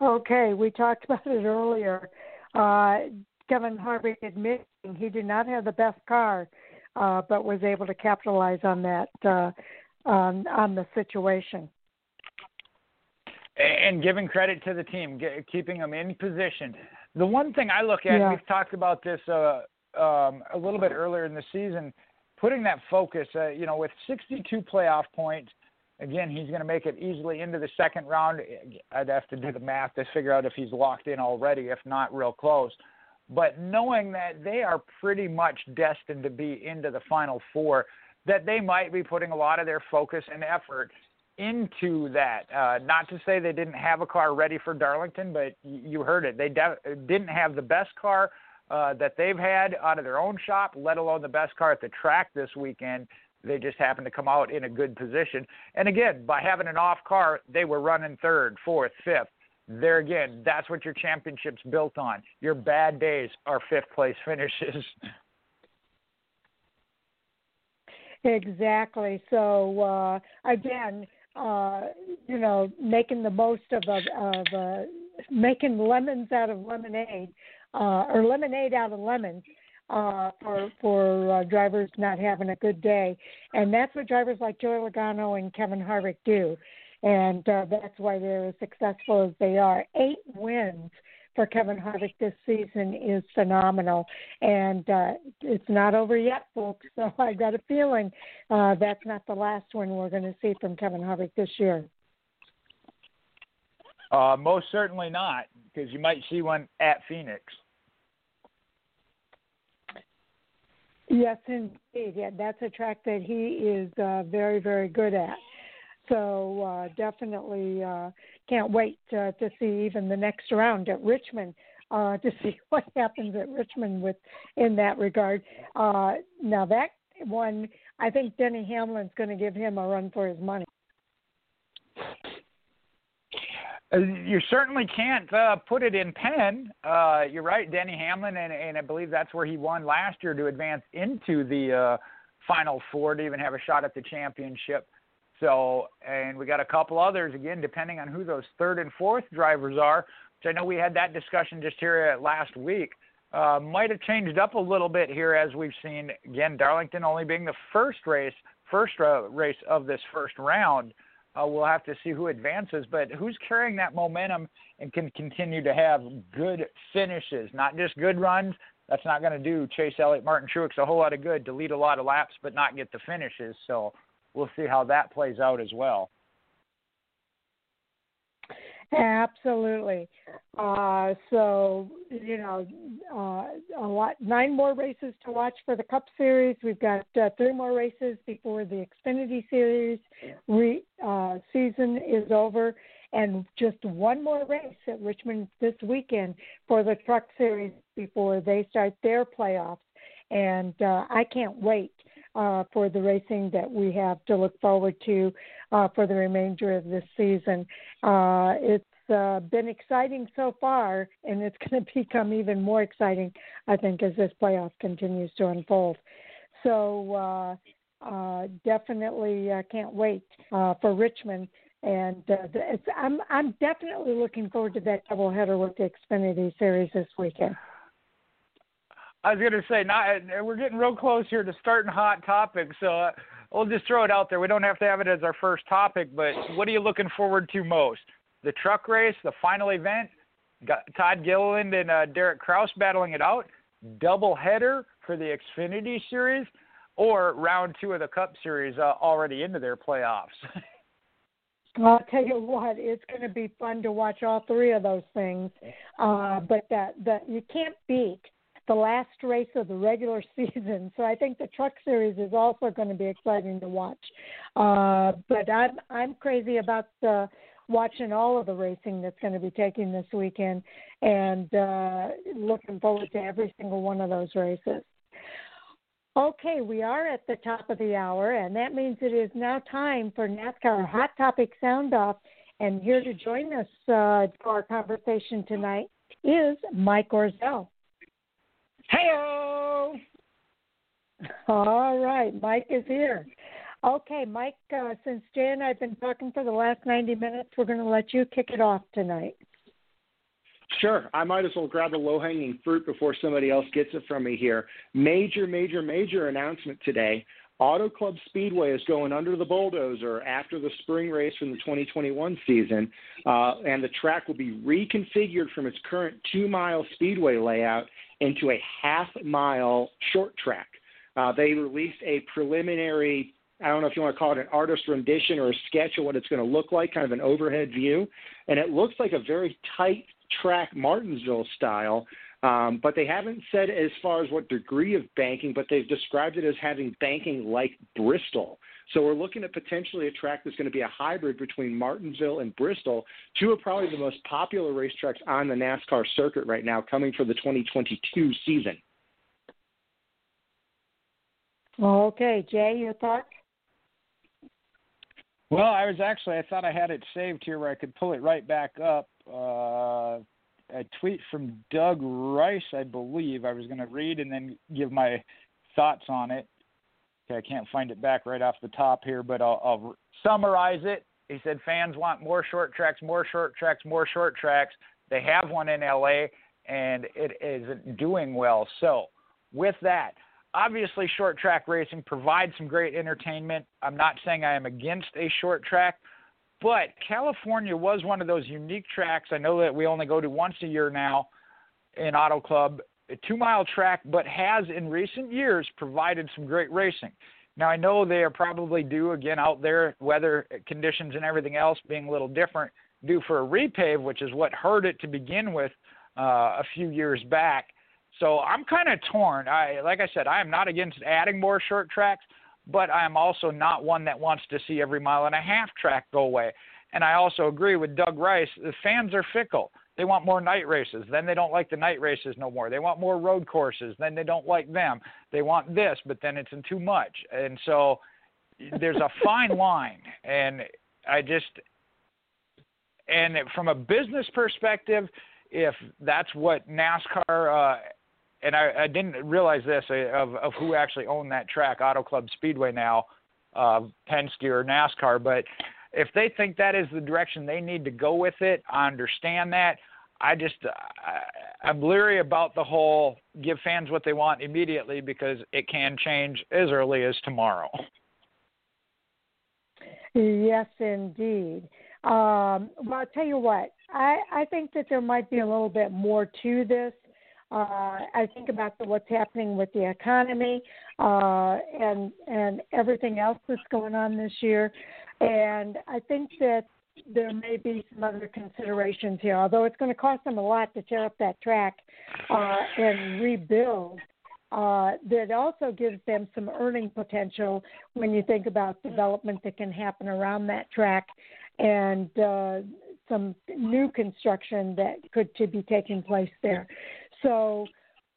[SPEAKER 1] Okay, we talked [LAUGHS] about it earlier. Uh, Kevin Harvick admitting he did not have the best car, uh, but was able to capitalize on that uh, on, on the situation.
[SPEAKER 2] And giving credit to the team, keeping them in position. The one thing I look at,
[SPEAKER 1] yeah.
[SPEAKER 2] we've talked about this uh, um, a little bit earlier in the season, putting that focus. Uh, you know, with 62 playoff points, again, he's going to make it easily into the second round. I'd have to do the math to figure out if he's locked in already, if not real close. But knowing that they are pretty much destined to be into the final four, that they might be putting a lot of their focus and effort into that. Uh, not to say they didn't have a car ready for Darlington, but you heard it. They de- didn't have the best car uh, that they've had out of their own shop, let alone the best car at the track this weekend. They just happened to come out in a good position. And again, by having an off car, they were running third, fourth, fifth. There again, that's what your championship's built on. Your bad days are fifth place [LAUGHS] finishes.
[SPEAKER 1] Exactly. So uh, again, uh, you know, making the most of of, of uh, making lemons out of lemonade, uh, or lemonade out of lemons uh, for for uh, drivers not having a good day, and that's what drivers like Joey Logano and Kevin Harvick do, and uh, that's why they're as successful as they are. Eight wins for Kevin Harvick this season is phenomenal, and uh, it's not over yet, folks. [LAUGHS] So I got a feeling uh, that's not the last one we're going to see from Kevin Harvick this year.
[SPEAKER 2] Uh, most certainly not, because you might see one at Phoenix.
[SPEAKER 1] Yes, indeed. Yeah, that's a track that he is uh, very, very good at. So uh, definitely uh, can't wait uh, to see even the next round at Richmond uh, [LAUGHS] to see what happens at Richmond with in that regard. Uh, now that one, I think Denny Hamlin's going to give him a run for his money.
[SPEAKER 2] Uh, you certainly can't uh, put it in pen. Uh, you're right, Denny Hamlin, and, and I believe that's where he won last year to advance into the uh, Final Four to even have a shot at the championship. So, and we got a couple others again, depending on who those third and fourth drivers are. Which I know we had that discussion just here last week. Uh, might have changed up a little bit here as we've seen. Again, Darlington only being the first race, first uh, race of this first round. Uh, we'll have to see who advances, but who's carrying that momentum and can continue to have good finishes, not just good runs. That's not going to do Chase Elliott, Martin Truex a whole lot of good to lead a lot of laps, but not get the finishes. So we'll see how that plays out as well.
[SPEAKER 1] Absolutely. Uh, so you know, uh, a lot nine more races to watch for the Cup Series. We've got uh, three more races before the Xfinity Series re, uh, season is over, and just one more race at Richmond this weekend for the Truck Series before they start their playoffs. And uh, I can't wait uh, for the racing that we have to look forward to uh, for the remainder of this season. Uh, it's uh, been exciting so far, and it's [LAUGHS] going to become even more exciting, I think, as this playoff continues to unfold. So uh, uh, definitely uh, can't wait uh, for Richmond, and I'm I'm definitely looking forward to that doubleheader with the Xfinity Series this weekend.
[SPEAKER 2] I was to say, not we're getting real close here to starting hot topics, so uh, we'll just throw it out there. We don't have to have it as our first topic, but what are you looking forward to most? The truck race, the final event, got Todd Gilliland and uh, Derek Kraus battling it out, double header for the Xfinity Series, or round two of the Cup Series uh, already into their playoffs. [LAUGHS]
[SPEAKER 1] I'll tell you what, it's going to be fun to watch all three of those things. Uh, but that that you can't beat the last race of the regular [LAUGHS] season. So I think the Truck Series is also going to be exciting to watch. Uh, but I'm I'm crazy about uh, watching all of the racing that's going to be taking this weekend, and uh, looking forward to every single one of those races. Okay, we are at the top of the hour, and that means it is now time for NASCAR Hot Topic Sound Off. And here to join us uh, for our conversation tonight is Mike Orzel.
[SPEAKER 2] Heyo.
[SPEAKER 1] All right, Mike is here. Okay, Mike, uh, since Jay and I have been talking for the last 90 minutes, we're going to let you kick it off tonight.
[SPEAKER 10] Sure. I might as well grab a low hanging fruit before somebody else gets it from me here. Major, major, major announcement today. Auto Club Speedway is going under the bulldozer after the spring race from the 2021 season, uh, and the track will be reconfigured from its current two mile speedway layout into a half mile short track. Uh, they released a preliminary I don't know if you want to call it an artist rendition or a sketch of what it's going to look like, kind of an overhead view. And it looks like a very tight track Martinsville style. Um, but they haven't said as far as what degree of banking, but they've described it as having banking like Bristol. So we're looking at potentially a track that's going to be a hybrid between Martinsville and Bristol, two of probably the most popular racetracks on the NASCAR circuit right now, coming for the 2022 season.
[SPEAKER 1] Okay, Jay, your thoughts?
[SPEAKER 2] Well, I was actually I thought I had it saved here where I could pull it right back up. Uh, a tweet from Doug Rice, I believe. I was going to read and then give my thoughts on it. Okay, I can't find it back right off the top here, but I'll, I'll summarize it. He said fans want more short tracks, more short tracks, more short tracks. They have one in LA, and it isn't doing well. So, with that, obviously short track racing provides some great entertainment. I'm not saying I am against a short track, but California was one of those unique tracks. I know that we only go to once a year now in Auto Club, a two mile track, but has in recent years provided some great racing. Now, I know they are probably due again out there, weather conditions and everything else being a little different, due for a repave, which is what hurt it to begin with uh, a few years back. So I'm kind of torn. I like I said, I am not against adding more short tracks, but I am also not one that wants to see every mile and a half track go away. And I also agree with Doug Rice. The fans are fickle. They want more night races. Then they don't like the night races no more. They want more road courses. Then they don't like them. They want this, but then it's in too much. And so there's a fine [LAUGHS] line. And I just, and from a business perspective, if that's what NASCAR uh, and I, I didn't realize this uh, of of who actually owned that track, Auto Club Speedway now, uh, Penske or NASCAR. But if they think that is the direction they need to go with it, I understand that. I just I, I'm leery about the whole give fans what they want immediately because it can change as early as tomorrow.
[SPEAKER 1] Yes, indeed. Um, well, I'll tell you what. I, I think that there might be a little bit more to this uh, I think about the, what's happening with the economy uh, and and everything else that's going on this year, and I think that there may be some other considerations here. Although it's going to cost them a lot to tear up that track uh, and rebuild, uh, that also gives them some earning potential when you think about development that can happen around that track and uh, some new construction that could to be taking place there. So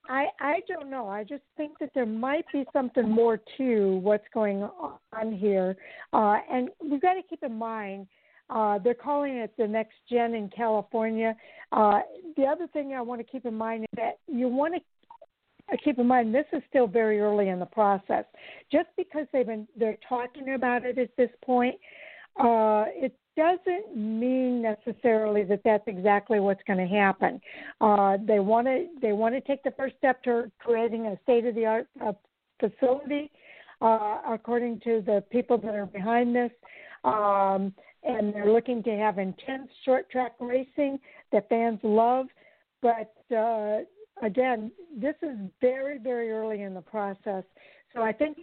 [SPEAKER 1] I I don't know. I just think that there might be something more to what's going on here, uh, and we've got to keep in mind. Uh, they're calling it the next gen in California. Uh, the other thing I want to keep in mind is that you want to keep in mind this is still very early in the process. Just because they've been they're talking about it at this point, uh, it doesn't mean necessarily that that's exactly what's going to happen. Uh, they want to they want to take the first step to creating a state of the art uh, facility, uh, according to the people that are behind this. Um, and they're looking to have intense short track racing that fans love. But uh, again, this is very, very early in the process. So I think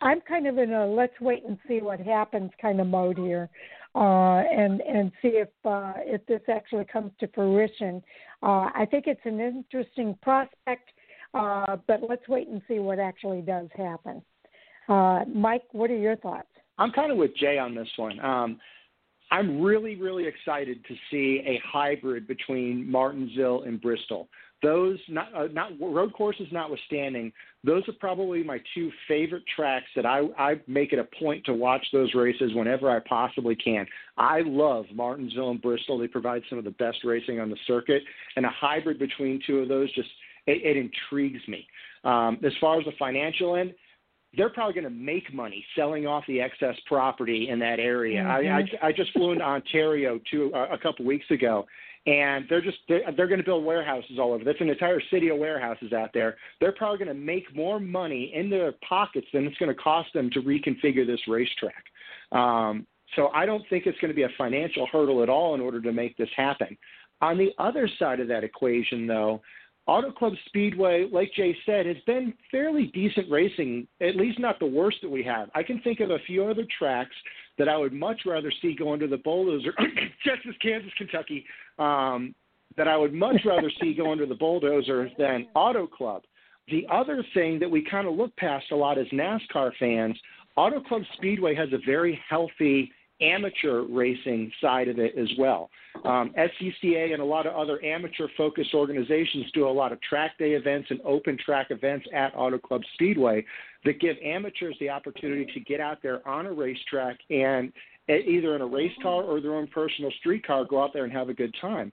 [SPEAKER 1] I'm kind of in a let's wait and see what happens kind of mode here uh, and and see if uh, if this actually comes to fruition. Uh, I think it's an interesting prospect, uh, but let's wait and see what actually does happen. Uh, Mike, what are your thoughts?
[SPEAKER 10] I'm kind of with Jay on this one. Um, I'm really, really excited to see a hybrid between Martinsville and Bristol. Those not uh, not road courses notwithstanding, those are probably my two favorite tracks that I I make it a point to watch those races whenever I possibly can. I love Martinsville and Bristol. They provide some of the best racing on the circuit, and a hybrid between two of those just it, it intrigues me. Um, as far as the financial end, they're probably going to make money selling off the excess property in that area.
[SPEAKER 1] Mm-hmm.
[SPEAKER 10] I, I I just flew into Ontario two uh, a couple weeks ago, and they're just they're, they're going to build warehouses all over. That's an entire city of warehouses out there. They're probably going to make more money in their pockets than it's going to cost them to reconfigure this racetrack. Um, so I don't think it's going to be a financial hurdle at all in order to make this happen. On the other side of that equation, though, Auto Club Speedway, like Jay said, has been fairly decent racing, at least not the worst that we have. I can think of a few other tracks that I would much rather see go under the bulldozer, [COUGHS] Texas, Kansas, Kentucky, um, that I would much rather see go under the bulldozer than Auto Club. The other thing that we kind of look past a lot as NASCAR fans, Auto Club Speedway has a very healthy amateur racing side of it as well. Um, SCCA and a lot of other amateur focused organizations do a lot of track day events and open track events at Auto Club Speedway that give amateurs the opportunity to get out there on a racetrack and either in a race car or their own personal street car go out there and have a good time.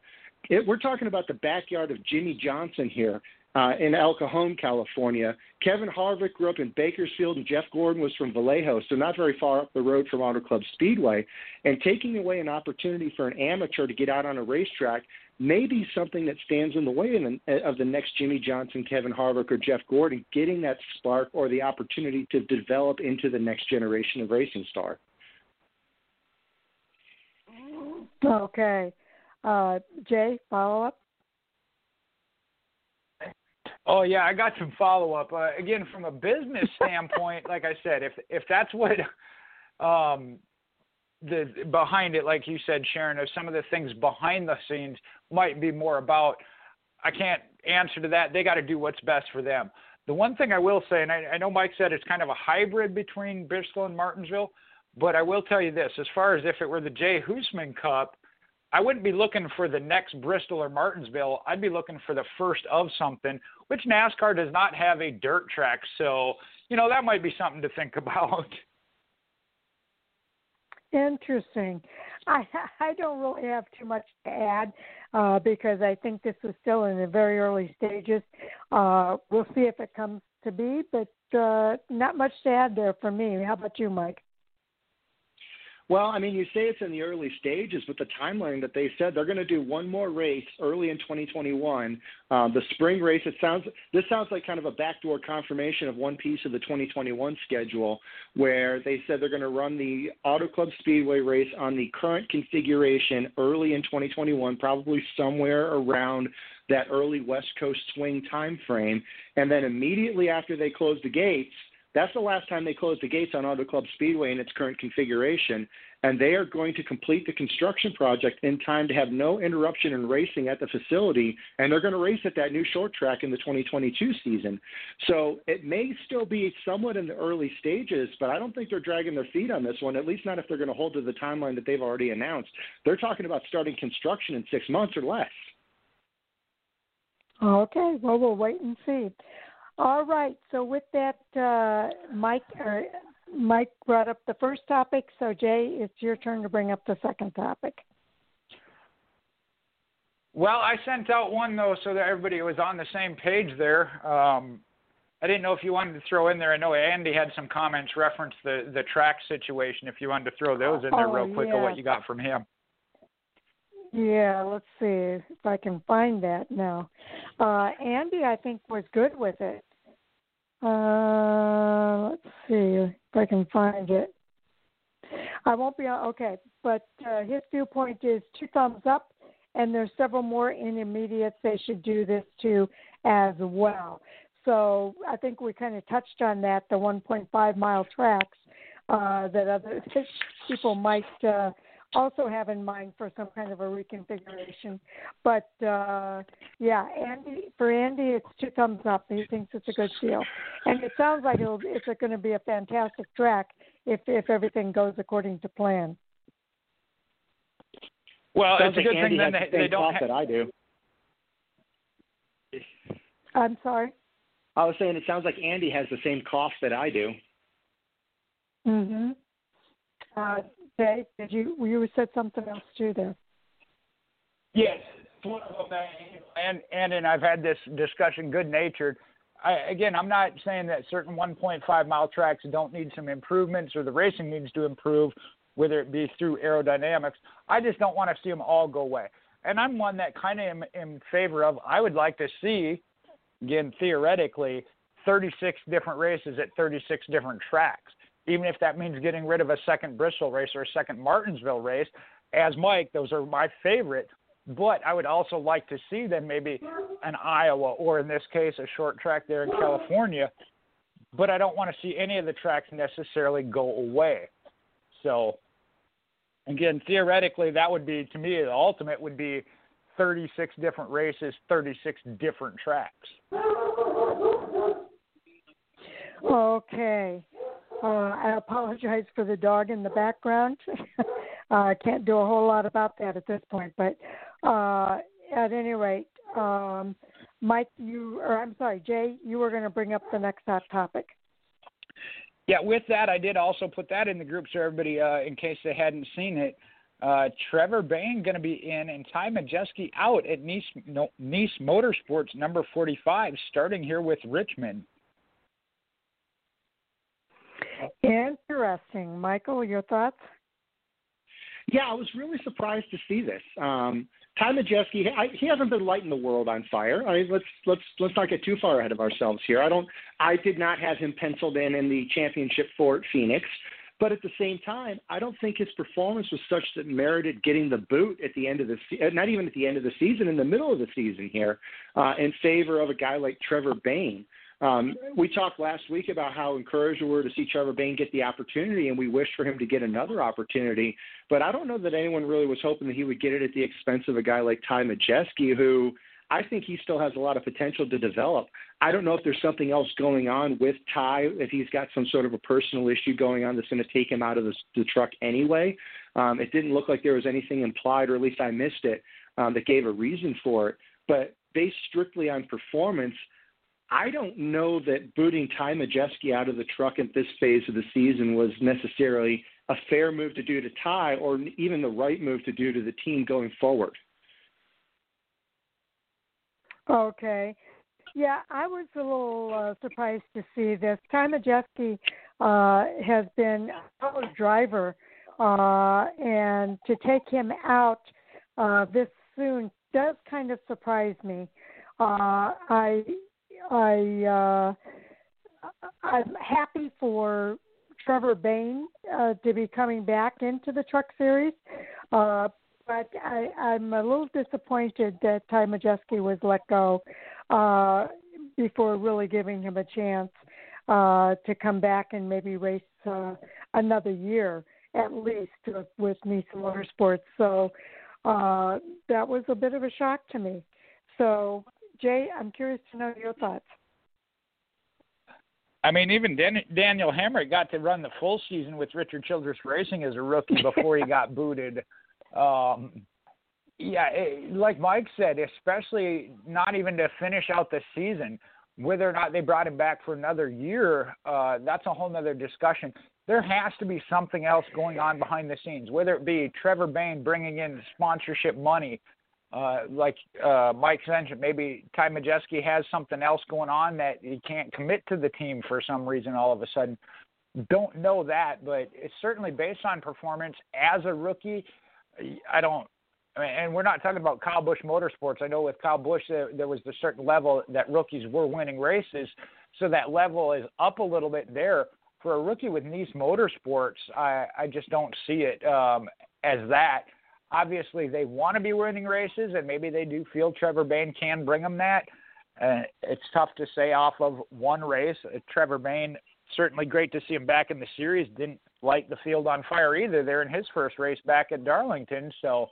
[SPEAKER 10] It, we're talking about the backyard of Jimmie Johnson here uh, in El Cajon, California. Kevin Harvick grew up in Bakersfield, and Jeff Gordon was from Vallejo, so not very far up the road from Auto Club Speedway. And taking away an opportunity for an amateur to get out on a racetrack may be something that stands in the way of the, of the next Jimmie Johnson, Kevin Harvick, or Jeff Gordon getting that spark or the opportunity to develop into the next generation of racing star.
[SPEAKER 1] Okay. Uh, Jay, follow up?
[SPEAKER 2] Oh yeah, I got some follow up. Uh, again, from a business [LAUGHS] standpoint, like I said, if if that's what um, the behind it, like you said, Sharon, if some of the things behind the scenes might be more about, I can't answer to that. They got to do what's best for them. The one thing I will say, and I, I know Mike said it's kind of a hybrid between Bristol and Martinsville, but I will tell you this: as far as if it were the Jay Husmann Cup, I wouldn't be looking for the next Bristol or Martinsville. I'd be looking for the first of something, which NASCAR does not have a dirt track. So, you know, that might be something to think [LAUGHS] about.
[SPEAKER 1] Interesting. I I don't really have too much to add uh, because I think this is still in the very early stages. Uh, we'll see if it comes to be, but uh, not much to add there for me. How about you, Mike?
[SPEAKER 10] Well, I mean, you say it's in the early stages, but the timeline that they said they're going to do one more race early in 2021. Um, the spring race. It sounds this sounds like kind of a backdoor confirmation of one piece of the 2021 schedule, where they said they're going to run the Auto Club Speedway race on the current configuration early in 2021, probably somewhere around that early West Coast swing time frame, and then immediately after they close the gates that's the last time they closed the gates on Auto Club Speedway in its current configuration, and they are going to complete the construction project in time to have no interruption in racing at the facility, and they're going to race at that new short track in the 2022 season. So it may still be somewhat in the early stages, but I don't think they're dragging their feet on this one, at least not if they're going to hold to the timeline that they've already announced. They're talking about starting construction in six months or less.
[SPEAKER 1] Okay, well, we'll wait and see. All right. So with that, uh, Mike, or Mike brought up the first topic. So Jay, it's your turn to bring up the second topic.
[SPEAKER 2] Well, I sent out one though, so that everybody was on the same page there. Um, I didn't know if you wanted to throw in there. I know Andy had some comments reference the the track situation. If you wanted to throw those in there
[SPEAKER 1] oh,
[SPEAKER 2] real quick,
[SPEAKER 1] yeah.
[SPEAKER 2] of what you got from him.
[SPEAKER 1] Yeah, let's see if I can find that now. Uh, Andy, I think, was good with it. Uh, let's see if I can find it. I won't be on, okay, but uh, his viewpoint is two thumbs up, and there's several more intermediates they should do this to as well. So I think we kind of touched on that, the 1.5 mile tracks uh, that other [LAUGHS] people might uh, also have in mind for some kind of a reconfiguration. But uh, yeah, Andy for Andy, it's two thumbs up. He thinks it's a good deal, and it sounds like it'll, it's going to be a fantastic track if if everything goes according to plan.
[SPEAKER 2] Well,
[SPEAKER 10] Sounds
[SPEAKER 2] it's a
[SPEAKER 10] like
[SPEAKER 2] good
[SPEAKER 10] Andy
[SPEAKER 2] thing then they,
[SPEAKER 10] the same
[SPEAKER 2] they don't.
[SPEAKER 10] cough
[SPEAKER 2] Ha-
[SPEAKER 10] that I do.
[SPEAKER 1] I'm sorry.
[SPEAKER 10] I was saying it sounds like Andy has the same cough that I do.
[SPEAKER 1] Mhm. Uh, Jay, did you you said something else too there?
[SPEAKER 2] Yes, one of them. And and and I've had this discussion good natured. I, again, I'm not saying that certain 1.5 mile tracks don't need some improvements or the racing needs to improve, whether it be through aerodynamics. I just don't want to see them all go away. And I'm one that kind of am in favor of. I would like to see, again, theoretically, 36 different races at 36 different tracks, even if that means getting rid of a second Bristol race or a second Martinsville race. As Mike, those are my favorite but I would also like to see them maybe an Iowa or in this case a short track there in California. But I don't want to see any of the tracks necessarily go away. So again, theoretically, that would be to me the ultimate would be 36 different races, 36 different tracks.
[SPEAKER 1] Okay. Uh, I apologize for the dog in the background. [LAUGHS] I uh, can't do a whole lot about that at this point, but uh, at any rate, um, Mike, you or I'm sorry, Jay, you were going to bring up the next hot topic.
[SPEAKER 2] Yeah, with that, I did also put that in the group so everybody, uh, in case they hadn't seen it. Uh, Trevor Bayne going to be in and Ty Majeski out at Nice, no, Niece Motorsports number 45, starting here with Richmond.
[SPEAKER 1] Interesting. Michael, your thoughts?
[SPEAKER 10] Yeah, I was really surprised to see this. Um, Ty Majeski, he hasn't been lighting the world on fire. I mean, let's let's let's not get too far ahead of ourselves here. I don't. I did not have him penciled in in the championship for Phoenix, but at the same time, I don't think his performance was such that merited getting the boot at the end of the se- not even at the end of the season, in the middle of the season here, uh, in favor of a guy like Trevor Bayne. Um, we talked last week about how encouraged we were to see Trevor Bayne get the opportunity, and we wished for him to get another opportunity. But I don't know that anyone really was hoping that he would get it at the expense of a guy like Ty Majeski, who I think he still has a lot of potential to develop. I don't know if there's something else going on with Ty, if he's got some sort of a personal issue going on that's going to take him out of the, the truck anyway. Um, it didn't look like there was anything implied, or at least I missed it, um, that gave a reason for it. But based strictly on performance, I don't know that booting Ty Majeski out of the truck at this phase of the season was necessarily a fair move to do to Ty or even the right move to do to the team going forward.
[SPEAKER 1] Okay. Yeah, I was a little uh, surprised to see this. Ty Majeski uh, has been a driver, uh, and to take him out uh, this soon does kind of surprise me. Uh, I I uh, I'm happy for Trevor Bayne uh, to be coming back into the Truck Series, uh, but I, I'm a little disappointed that Ty Majeski was let go uh, before really giving him a chance uh, to come back and maybe race uh, another year at least with, with Niece Motorsports. So uh, that was a bit of a shock to me. So Jay, I'm curious to know your thoughts.
[SPEAKER 2] I mean, even Dan- Daniel Hemric got to run the full season with Richard Childress Racing as a rookie [LAUGHS] before he got booted. Um, yeah, it, like Mike said, especially not even to finish out the season, whether or not they brought him back for another year, uh, that's a whole other discussion. There has to be something else going on behind the scenes, whether it be Trevor Bayne bringing in sponsorship money uh, like uh, Mike mentioned, maybe Ty Majeski has something else going on that he can't commit to the team for some reason all of a sudden. Don't know that, but it's certainly based on performance as a rookie. I don't, and we're not talking about Kyle Busch Motorsports. I know with Kyle Busch there, there was a certain level that rookies were winning races, so that level is up a little bit there. For a rookie with Niece Motorsports, I, I just don't see it um, as that obviously they want to be winning races, and maybe they do feel Trevor Bayne can bring them that. Uh, it's tough to say off of one race. Uh, Trevor Bayne, certainly great to see him back in the series. Didn't light the field on fire either there in his first race back at Darlington. So,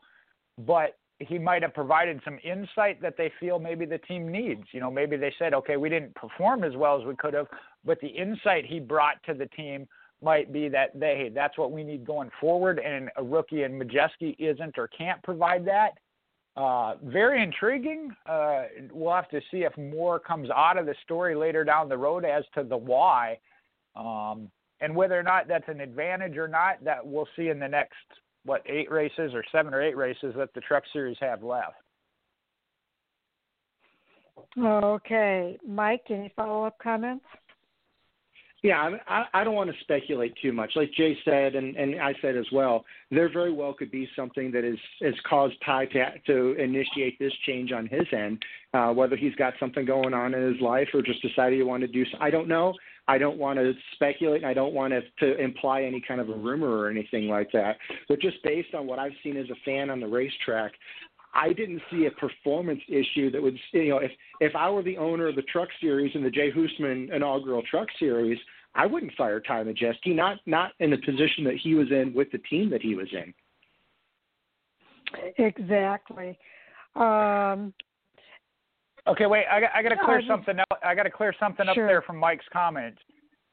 [SPEAKER 2] but he might have provided some insight that they feel maybe the team needs. You know, maybe they said, okay, we didn't perform as well as we could have, but the insight he brought to the team might be that they hey, that's what we need going forward, and a rookie in Majeski isn't or can't provide that. Uh, very intriguing. Uh, we'll have to see if more comes out of the story later down the road as to the why, um, and whether or not that's an advantage or not. That we'll see in the next what eight races or seven or eight races that the Truck Series have left.
[SPEAKER 1] Okay, Mike. Any follow up comments?
[SPEAKER 10] Yeah, I, I don't want to speculate too much. Like Jay said, and, and I said as well, there very well could be something that is has caused Ty to, to initiate this change on his end. Uh, whether he's got something going on in his life or just decided he wanted to do. I don't know. I don't want to speculate. I don't want to, to imply any kind of a rumor or anything like that. But just based on what I've seen as a fan on the racetrack, I didn't see a performance issue that would, you know, if if I were the owner of the Truck Series and the Jay Husmann inaugural Truck Series, I wouldn't fire Ty Majeski, not not in the position that he was in with the team that he was in.
[SPEAKER 1] Exactly. Um,
[SPEAKER 2] okay, wait. I got, I got to clear something up. I got to clear something
[SPEAKER 1] sure.
[SPEAKER 2] up there from Mike's comments.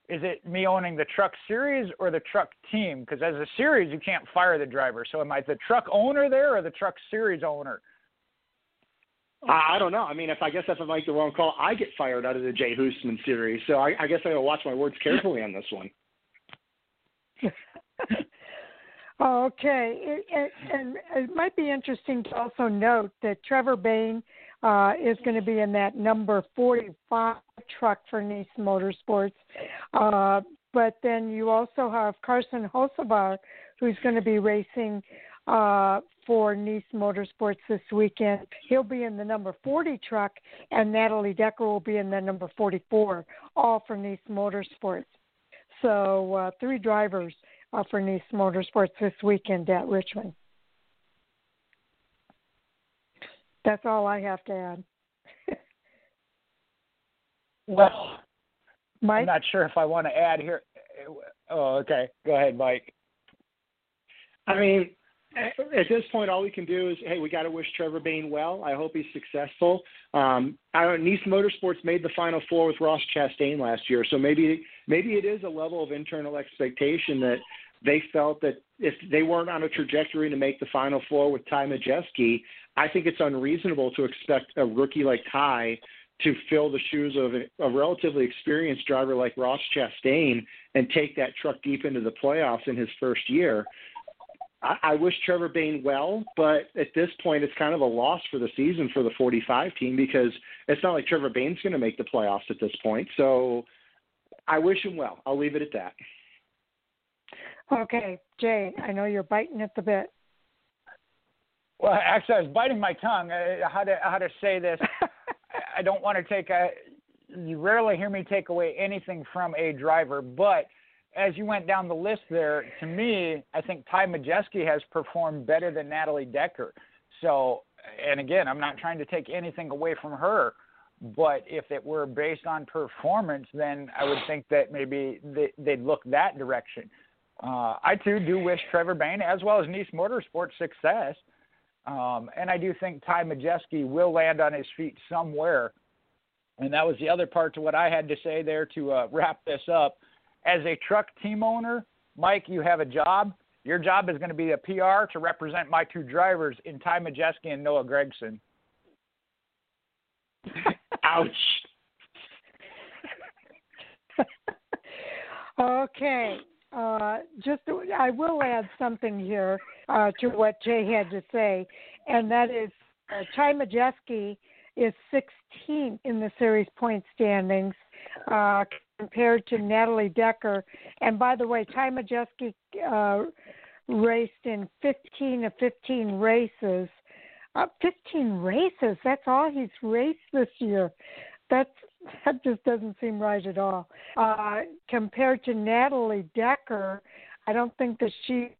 [SPEAKER 2] Is it me owning the truck series or the truck team? Because as a series, you can't fire the driver. So am I the truck owner there or the truck series owner?
[SPEAKER 10] I don't know. I mean, if I guess if I make the wrong call, I get fired out of the Jay Husmann series. So I, I guess I gotta watch my words carefully on this one. [LAUGHS]
[SPEAKER 1] okay, it, it, and it might be interesting to also note that Trevor Bayne uh, is going to be in that number 45 truck for Niece Motorsports. Uh, but then you also have Carson Hocevar, who's going to be racing uh, for Niece Motorsports this weekend. He'll be in the number 40 truck, and Natalie Decker will be in the number 44, all for Niece Motorsports. So uh, three drivers uh, for Niece Motorsports this weekend at Richmond. That's all I have to add. [LAUGHS]
[SPEAKER 2] well,
[SPEAKER 1] Mike?
[SPEAKER 2] I'm not sure if I want to add here. Oh, okay. Go ahead, Mike.
[SPEAKER 10] I mean, at this point, all we can do is, hey, we got to wish Trevor Bayne well. I hope he's successful. Um, I don't, Niece Motorsports made the Final Four with Ross Chastain last year, so maybe maybe it is a level of internal expectation that they felt that if they weren't on a trajectory to make the Final Four with Ty Majeski, I think it's unreasonable to expect a rookie like Ty to fill the shoes of a, a relatively experienced driver like Ross Chastain and take that truck deep into the playoffs in his first year. I, I wish Trevor Bayne well, but at this point, it's kind of a loss for the season for the 45 team because it's not like Trevor Bayne's going to make the playoffs at this point. So I wish him well. I'll leave it at that.
[SPEAKER 1] Okay, Jay, I know you're biting at the bit.
[SPEAKER 2] Well, actually, I was biting my tongue. Uh, how to how to say this? [LAUGHS] I don't want to take a. You rarely hear me take away anything from a driver, but as you went down the list there, to me, I think Ty Majeski has performed better than Natalie Decker. So, and again, I'm not trying to take anything away from her, but if it were based on performance, then I would think that maybe they, would look that direction. Uh, I too do wish Trevor Bayne as well as Niece Motorsports success. Um, and I do think Ty Majeski will land on his feet somewhere. And that was the other part to what I had to say there to uh, wrap this up. As a truck team owner, Mike, you have a job. Your job is going to be a PR to represent my two drivers in Ty Majeski and Noah Gragson. [LAUGHS]
[SPEAKER 10] Ouch. [LAUGHS]
[SPEAKER 1] okay. Uh, just I will add something here uh, to what Jay had to say, and that is uh, Ty Majeski is 16th in the series point standings uh, compared to Natalie Decker. And by the way, Ty Majeski uh, raced in 15 of 15 races. Uh, 15 races. That's all he's raced this year. That's that just doesn't seem right at all. Uh, compared to Natalie Decker, I don't think that she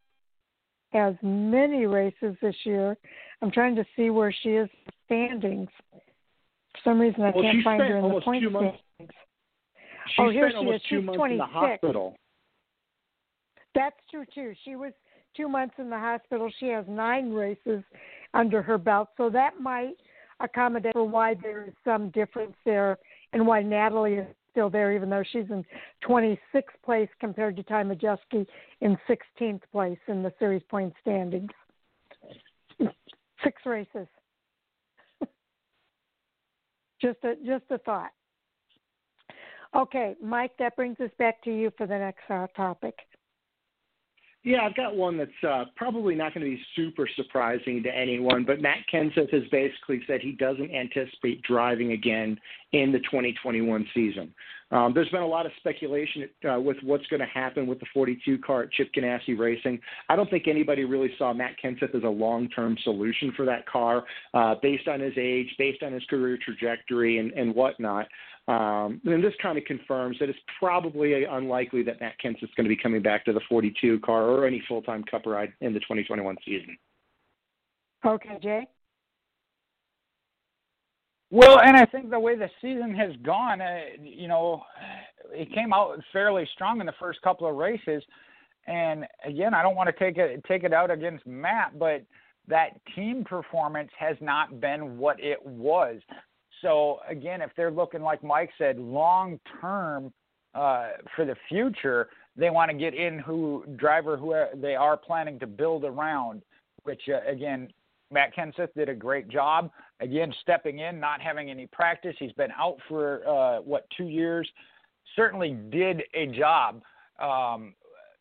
[SPEAKER 1] has many races this year. I'm trying to see where she is standings. For some reason, I
[SPEAKER 10] well,
[SPEAKER 1] can't find her in the point
[SPEAKER 10] standings.
[SPEAKER 1] She oh, here she is.
[SPEAKER 10] two
[SPEAKER 1] She's
[SPEAKER 10] months
[SPEAKER 1] 26.
[SPEAKER 10] in the hospital.
[SPEAKER 1] That's true too. She was two months in the hospital. She has nine races under her belt, so that might accommodate for why there is some difference there and why Natalie is still there, even though she's in 26th place compared to Ty Majeski in 16th place in the series point standings. Six races. [LAUGHS] just a just a thought. Okay, Mike, that brings us back to you for the next uh, topic.
[SPEAKER 10] Yeah, I've got one that's uh, probably not going to be super surprising to anyone, but Matt Kenseth has basically said he doesn't anticipate driving again in the 2021 season. Um, there's been a lot of speculation uh, with what's going to happen with the 42 car at Chip Ganassi Racing. I don't think anybody really saw Matt Kenseth as a long-term solution for that car, uh, based on his age, based on his career trajectory, and, and whatnot. Um, and this kind of confirms that it's probably unlikely that Matt Kenseth is going to be coming back to the 42 car or any full-time Cup ride in the 2021 season.
[SPEAKER 1] Okay, Jay.
[SPEAKER 2] Well, and I think the way the season has gone, uh, you know, it came out fairly strong in the first couple of races, and again, I don't want to take it take it out against Matt, but that team performance has not been what it was. So again, if they're looking like Mike said, long term uh, for the future, they want to get in who driver who they are planning to build around. Which uh, again, Matt Kenseth did a great job. Again, stepping in, not having any practice. He's been out for uh, what two years. Certainly did a job. Um,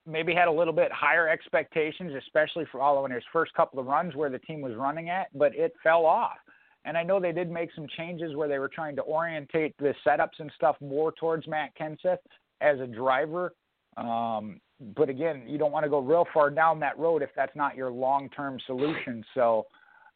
[SPEAKER 2] maybe had a little bit higher expectations, especially following his first couple of runs where the team was running at, but it fell off. And I know they did make some changes where they were trying to orientate the setups and stuff more towards Matt Kenseth as a driver. Um, but again, you don't want to go real far down that road if that's not your long-term solution. So,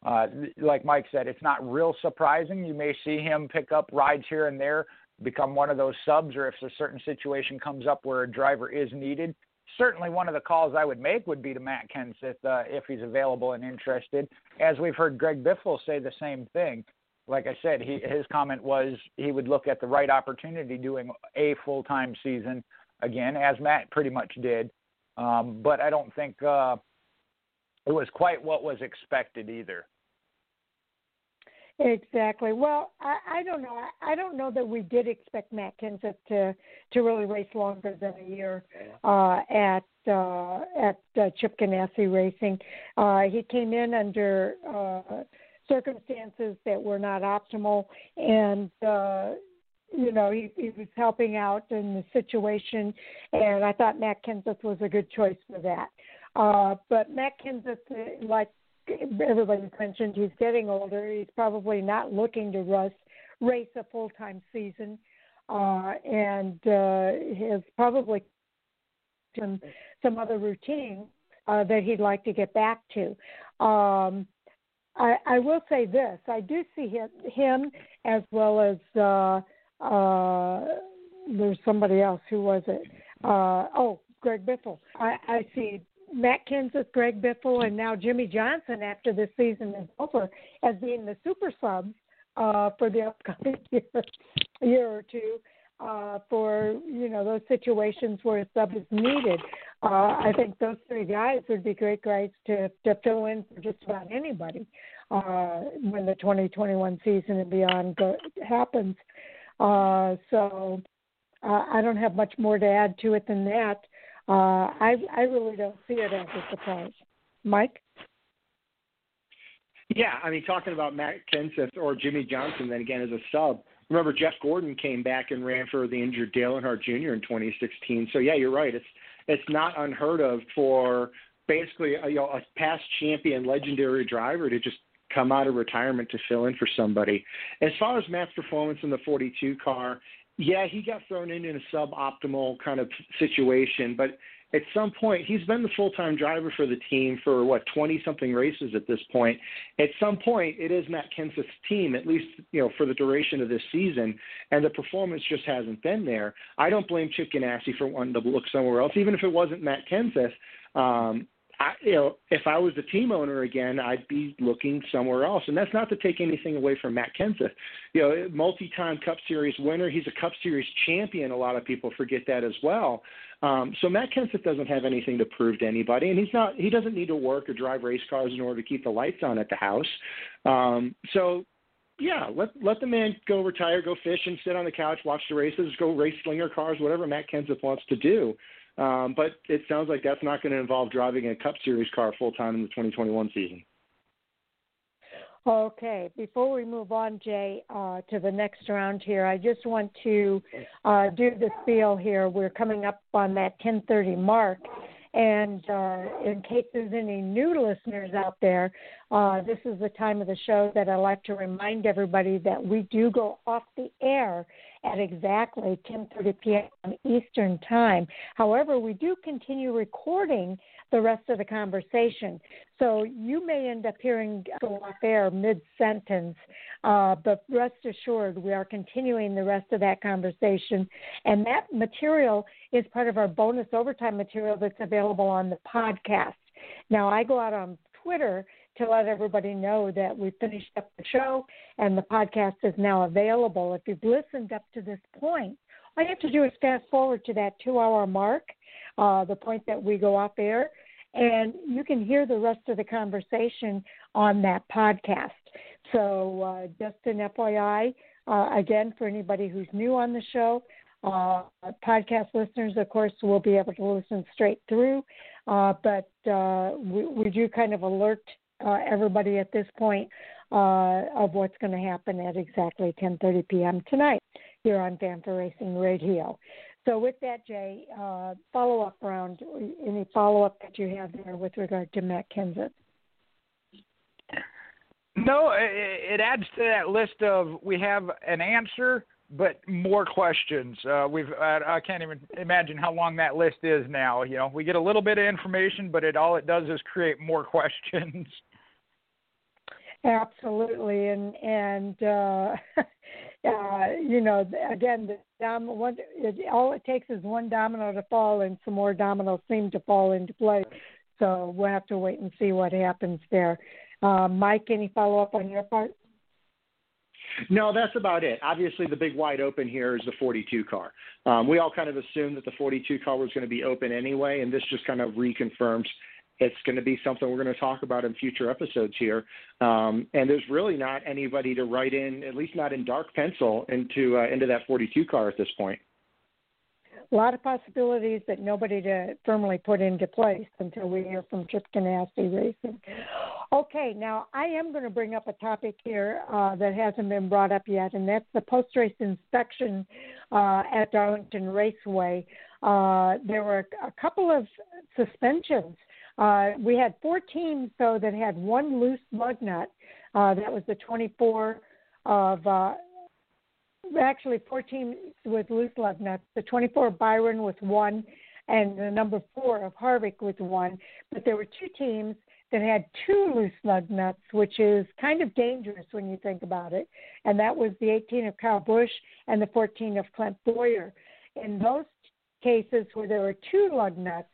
[SPEAKER 2] uh, like Mike said, it's not real surprising. You may see him pick up rides here and there, become one of those subs, or if a certain situation comes up where a driver is needed, certainly one of the calls I would make would be to Matt Kenseth uh, if he's available and interested. As we've heard Greg Biffle say the same thing. Like I said, he, his comment was he would look at the right opportunity doing a full time season again, as Matt pretty much did. Um, but I don't think uh, it was quite what was expected either.
[SPEAKER 1] Exactly. Well, I, I don't know. I, I don't know that we did expect Matt Kenseth to to really race longer than a year uh, at uh, at uh, Chip Ganassi Racing. Uh, he came in under uh, circumstances that were not optimal, and uh, you know he, he was helping out in the situation. And I thought Matt Kenseth was a good choice for that. Uh, but Matt Kenseth, like everybody's mentioned he's getting older. He's probably not looking to rush, race a full time season, uh, and uh, has probably some some other routine uh, that he'd like to get back to. Um, I, I will say this: I do see him, him as well as uh, uh, there's somebody else. Who was it? Uh, oh, Greg Biffle. I, I see Matt Kenseth, Greg Biffle, and now Jimmie Johnson after this season is over as being the super subs uh, for the upcoming [LAUGHS] year, year or two uh, for you know those situations where a sub is needed. Uh, I think those three guys would be great guys to to fill in for just about anybody uh, when the 2021 season and beyond go, happens. Uh, so uh, I don't have much more to add to it than that. Uh, I I really don't see it as a surprise. Mike.
[SPEAKER 10] Yeah, I mean, talking about Matt Kenseth or Jimmie Johnson, then again as a sub. Remember, Jeff Gordon came back and ran for the injured Dale Earnhardt Jr. in 2016. So yeah, you're right. It's it's not unheard of for basically a, you know, a past champion, legendary driver to just come out of retirement to fill in for somebody. As far as Matt's performance in the 42 car, yeah, he got thrown in in a suboptimal kind of situation, but at some point he's been the full-time driver for the team for what 20 something races at this point. At some point it is Matt Kenseth's team at least, you know, for the duration of this season and the performance just hasn't been there. I don't blame Chip Ganassi for wanting to look somewhere else even if it wasn't Matt Kenseth. Um, I, you know, if I was the team owner again, I'd be looking somewhere else. And that's not to take anything away from Matt Kenseth. You know, multi-time Cup Series winner. He's a Cup Series champion. A lot of people forget that as well. Um, so Matt Kenseth doesn't have anything to prove to anybody, and he's not. He doesn't need to work or drive race cars in order to keep the lights on at the house. Um, so yeah, let let the man go retire, go fish, and sit on the couch, watch the races, go race slinger cars, whatever Matt Kenseth wants to do. Um, but it sounds like that's not going to involve driving a Cup Series car full time in the 2021 season.
[SPEAKER 1] Okay, before we move on, Jay, uh, to the next round here, I just want to uh, do the spiel here. We're coming up on that 10:30 mark, And uh, in case there's any new listeners out there, uh, this is the time of the show that I like to remind everybody that we do go off the air at exactly 10:30 p.m. Eastern Time. However, we do continue recording the rest of the conversation. So you may end up hearing go off air mid sentence, uh, but rest assured we are continuing the rest of that conversation. And that material is part of our bonus overtime material that's available on the podcast. Now, I go out on Twitter to let everybody know that we finished up the show and the podcast is now available. If you've listened up to this point, all you have to do is fast forward to that two hour mark, uh, the point that we go off air, and you can hear the rest of the conversation on that podcast. So, uh, just an FYI, uh, again, for anybody who's new on the show, uh, podcast listeners, of course, will be able to listen straight through, uh, but uh, we, we, do kind of alert uh, everybody at this point uh, of what's going to happen at exactly 10:30 p.m. tonight here on Fan4Racing Radio. So, with that, Jay, uh, follow up round. Any follow up that you have there with regard to Matt Kenseth?
[SPEAKER 2] No, it adds to that list of we have an answer, but more questions. Uh, we've I can't even imagine how long that list is now. You know, we get a little bit of information, but it all it does is create more [LAUGHS] questions.
[SPEAKER 1] Absolutely, and and uh, [LAUGHS] uh, you know, again, the dom- one, it, all it takes is one domino to fall, and some more dominoes seem to fall into place. So we'll have to wait and see what happens there. Uh, Mike, any follow up on your part?
[SPEAKER 10] No, that's about it. Obviously, the big wide open here is the 42 car. Um, we all kind of assumed that the 42 car was going to be open anyway, and this just kind of reconfirms it's going to be something we're going to talk about in future episodes here. Um, and there's really not anybody to write in, at least not in dark pencil, into uh, into that 42 car at this point.
[SPEAKER 1] A lot of possibilities that nobody to firmly put into place until we hear from Chip Ganassi Racing. Okay, now I am going to bring up a topic here uh, that hasn't been brought up yet, and that's the post race inspection uh, at Darlington Raceway. Uh, there were a couple of suspensions uh, we had four teams, though, that had one loose lug nut. Uh, that was the 24 of, uh, actually, four teams with loose lug nuts. The 24 of Byron with one, and the number four of Harvick with one. But there were two teams that had two loose lug nuts, which is kind of dangerous when you think about it. And that was the 18 of Kyle Busch and the 14 of Clint Bowyer. In those cases where there were two lug nuts,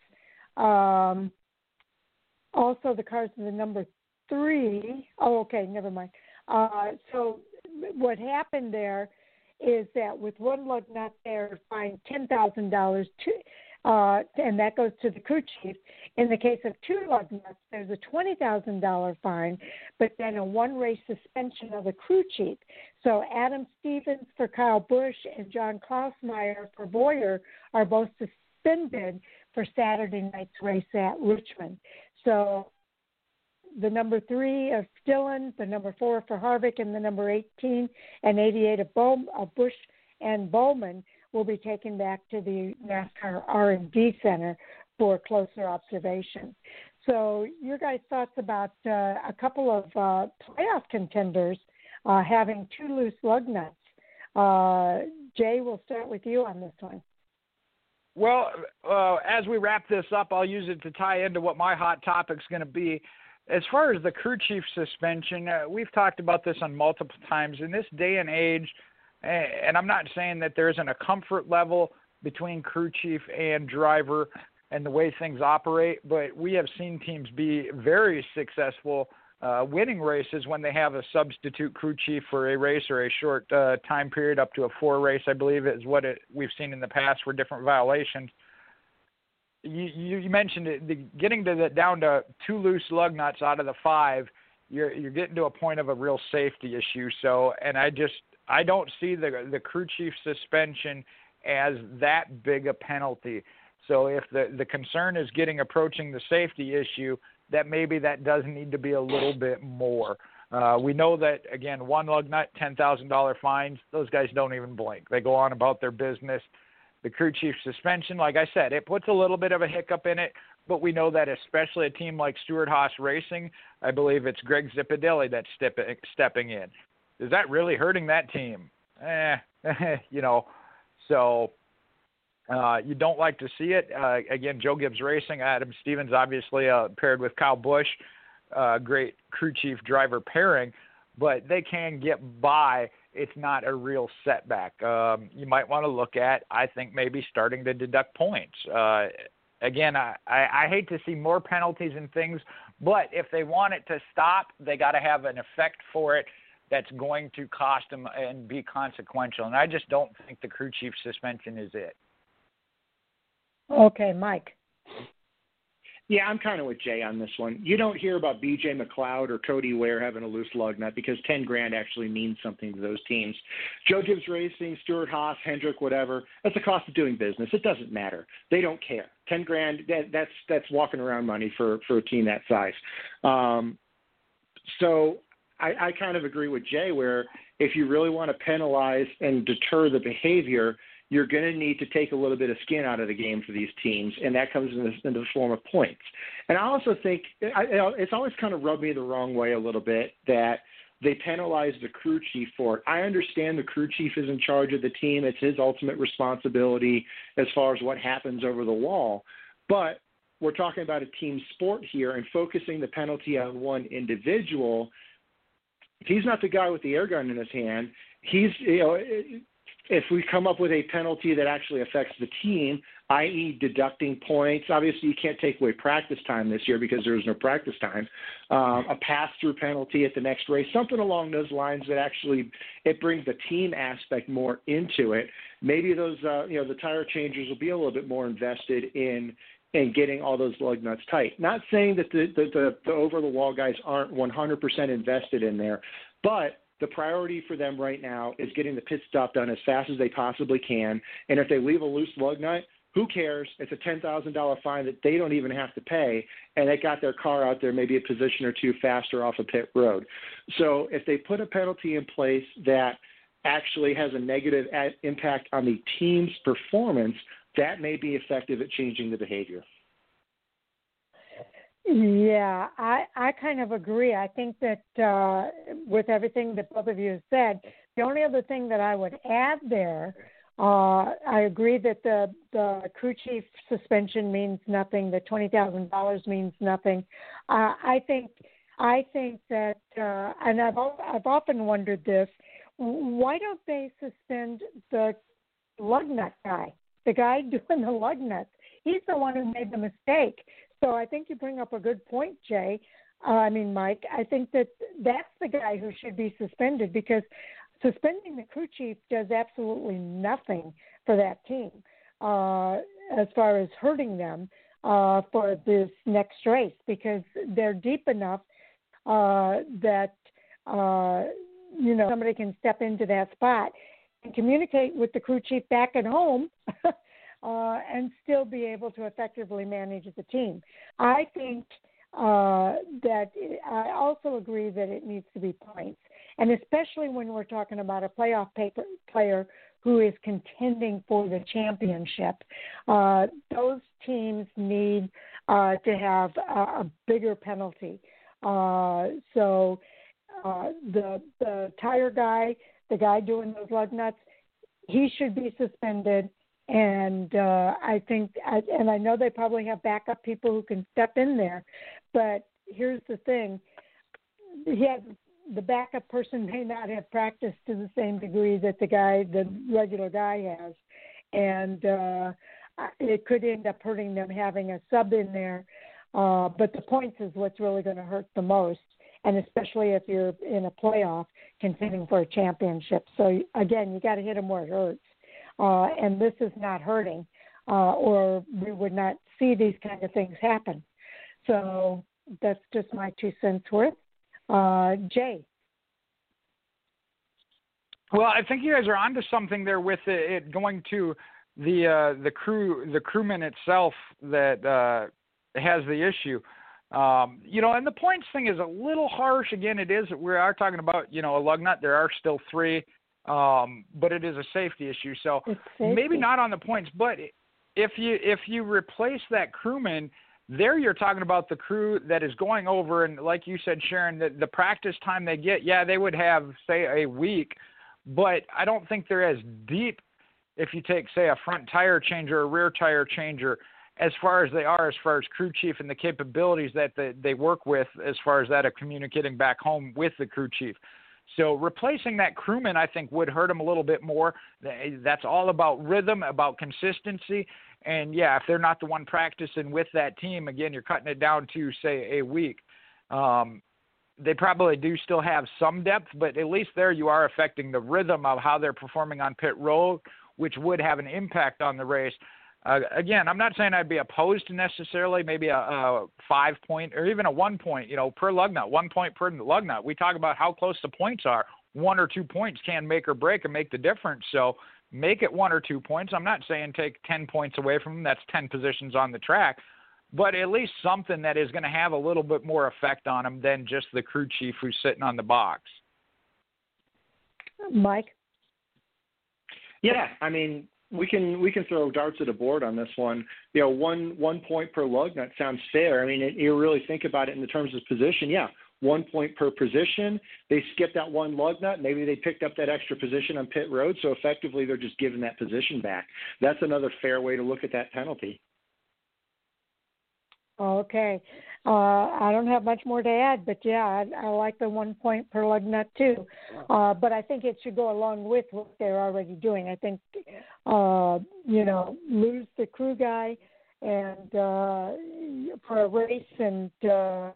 [SPEAKER 1] um, also, the cars in the number three. Oh, okay, never mind. Uh, so what happened there is that with one lug nut there, fine ten thousand dollars uh, and that goes to the crew chief. In the case of two lug nuts, there's a twenty thousand dollar fine, but then a one race suspension of the crew chief. So Adam Stevens for Kyle Busch and John Klausmeier for Bowyer are both suspended for Saturday night's race at Richmond. So the number three of Dillon, the number four for Harvick, and the number 18 and 88 of, Bow, of Busch and Bowman will be taken back to the NASCAR R&D Center for closer observation. So, your guys' thoughts about uh, a couple of uh, playoff contenders uh, having two loose lug nuts? Uh, Jay, we'll start with you on this one.
[SPEAKER 2] Well, uh, as we wrap this up, I'll use it to tie into what my hot topic's going to be. As far as the crew chief suspension, uh, we've talked about this on multiple times. In this day and age, and I'm not saying that there isn't a comfort level between crew chief and driver and the way things operate, but we have seen teams be very successful uh, winning races when they have a substitute crew chief for a race or a short uh, time period, up to a four race, I believe, is what it, we've seen in the past for different violations. You, you mentioned it, the, getting to the, down to two loose lug nuts out of the five. You're you're getting to a point of a real safety issue. So, and I just I don't see the the crew chief suspension as that big a penalty. So if the the concern is getting approaching the safety issue, that maybe that does need to be a little bit more. Uh, we know that again, one lug nut, ten thousand dollar fines. Those guys don't even blink. They go on about their business. the crew chief suspension, like I said, it puts a little bit of a hiccup in it, but we know that especially a team like Stewart Haas Racing, I believe it's Greg Zipadelli that's step, stepping in. Is that really hurting that team? Eh, [LAUGHS] you know, so uh, you don't like to see it. Uh, again, Joe Gibbs Racing, Adam Stevens, obviously uh, paired with Kyle Busch, uh, great crew chief driver pairing, but they can get by. It's not a real setback. Um, you might want to look at, I think, maybe starting to deduct points. Uh, again, I, I, I hate to see more penalties and things, but if they want it to stop, they got to have an effect for it that's going to cost them and be consequential. And I just don't think the crew chief suspension is it.
[SPEAKER 1] Okay, Mike.
[SPEAKER 10] Yeah, I'm kind of with Jay on this one. You don't hear about BJ McLeod or Cody Ware having a loose lug nut because 10 grand actually means something to those teams. Joe Gibbs Racing, Stewart Haas, Hendrick, whatever, that's the cost of doing business. It doesn't matter. They don't care. 10 grand, that, that's, that's walking around money for, for a team that size. Um, so I, I kind of agree with Jay where if you really want to penalize and deter the behavior – you're going to need to take a little bit of skin out of the game for these teams, and that comes in the, in the form of points. And I also think I, it's always kind of rubbed me the wrong way a little bit that they penalize the crew chief for it. I understand the crew chief is in charge of the team; it's his ultimate responsibility as far as what happens over the wall. But we're talking about a team sport here, and focusing the penalty on one individual. He's not the guy with the air gun in his hand. He's you know if we come up with a penalty that actually affects the team, i.e., deducting points, obviously you can't take away practice time this year because there was no practice time. Um, a pass-through penalty at the next race, something along those lines that actually it brings the team aspect more into it. Maybe those, uh, you know, the tire changers will be a little bit more invested in in getting all those lug nuts tight. Not saying that the the, the, the over the wall guys aren't 100% invested in there, but the priority for them right now is getting the pit stop done as fast as they possibly can. And if they leave a loose lug nut, who cares? It's a $10,000 fine that they don't even have to pay, and they got their car out there maybe a position or two faster off a pit road. So if they put a penalty in place that actually has a negative impact on the team's performance, that may be effective at changing the behavior.
[SPEAKER 1] Yeah, I I kind of agree. I think that uh, with everything that both of you have said, the only other thing that I would add there, uh, I agree that the the crew chief suspension means nothing. The twenty thousand dollars means nothing. Uh, I think I think that, uh, and I've I've often wondered this: why don't they suspend the lug nut guy, the guy [LAUGHS] doing the lug nuts? He's the one who made the mistake. So I think you bring up a good point, Jay. Uh, I mean, Mike. I think that that's the guy who should be suspended because suspending the crew chief does absolutely nothing for that team uh, as far as hurting them uh, for this next race because they're deep enough uh, that uh, you know somebody can step into that spot and communicate with the crew chief back at home [LAUGHS] uh, and still be able to effectively manage the team. I think uh, that I also agree that it needs to be points, and especially when we're talking about a playoff paper, player who is contending for the championship. Uh, those teams need uh, to have a, a bigger penalty. Uh, so uh, the the tire guy, the guy doing those lug nuts, he should be suspended and uh, I think, and I know they probably have backup people who can step in there, but here's the thing: he has the backup person may not have practiced to the same degree that the guy, the regular guy, has, and uh, it could end up hurting them having a sub in there. Uh, but the points is what's really going to hurt the most, and especially if you're in a playoff contending for a championship. So again, you got to hit them where it hurts uh, and this is not hurting, uh, or we would not see these kind of things happen. So that's just my two cents worth. Uh, Jay.
[SPEAKER 2] Well, I think you guys are onto something there with it, going to the uh, the crew the crewman itself that uh, has the issue. Um, you know, and the points thing is a little harsh. Again, it is we are talking about you know a lug nut. There are still three um, but it is a safety issue. So maybe not on the points, but if you if you replace that crewman, there you're talking about the crew that is going over and like you said, Sharon, the, the practice time they get, yeah, they would have say a week, but I don't think they're as deep if you take say a front tire changer, a rear tire changer as far as they are as far as crew chief and the capabilities that they, they work with as far as that of communicating back home with the crew chief. So replacing that crewman, I think, would hurt them a little bit more. That's all about rhythm, about consistency. And yeah, if they're not the one practicing with that team, again, you're cutting it down to say a week. Um, they probably do still have some depth, but at least there you are affecting the rhythm of how they're performing on pit road, which would have an impact on the race. Uh, again, I'm not saying I'd be opposed to necessarily maybe a, a five point or even a one point, you know, per lug nut, one point per lug nut. We talk about how close the points are. One or two points can make or break and make the difference. So make it one or two points. I'm not saying take 10 points away from them. That's 10 positions on the track, but at least something that is going to have a little bit more effect on them than just the crew chief who's sitting on the box.
[SPEAKER 1] Mike?
[SPEAKER 10] Yeah, I mean, we can we can throw darts at a board on this one. You know, one one point per lug nut sounds fair. I mean, it, you really think about it in the terms of position. Yeah, one point per position. They skipped that one lug nut. Maybe they picked up that extra position on pit road. So effectively, they're just giving that position back. That's another fair way to look at that penalty.
[SPEAKER 1] Okay. Uh, I don't have much more to add, but yeah, I, I like the one point per lug nut too. Uh, but I think it should go along with what they're already doing. I think, uh, you know, lose the crew guy and uh, for a race and uh,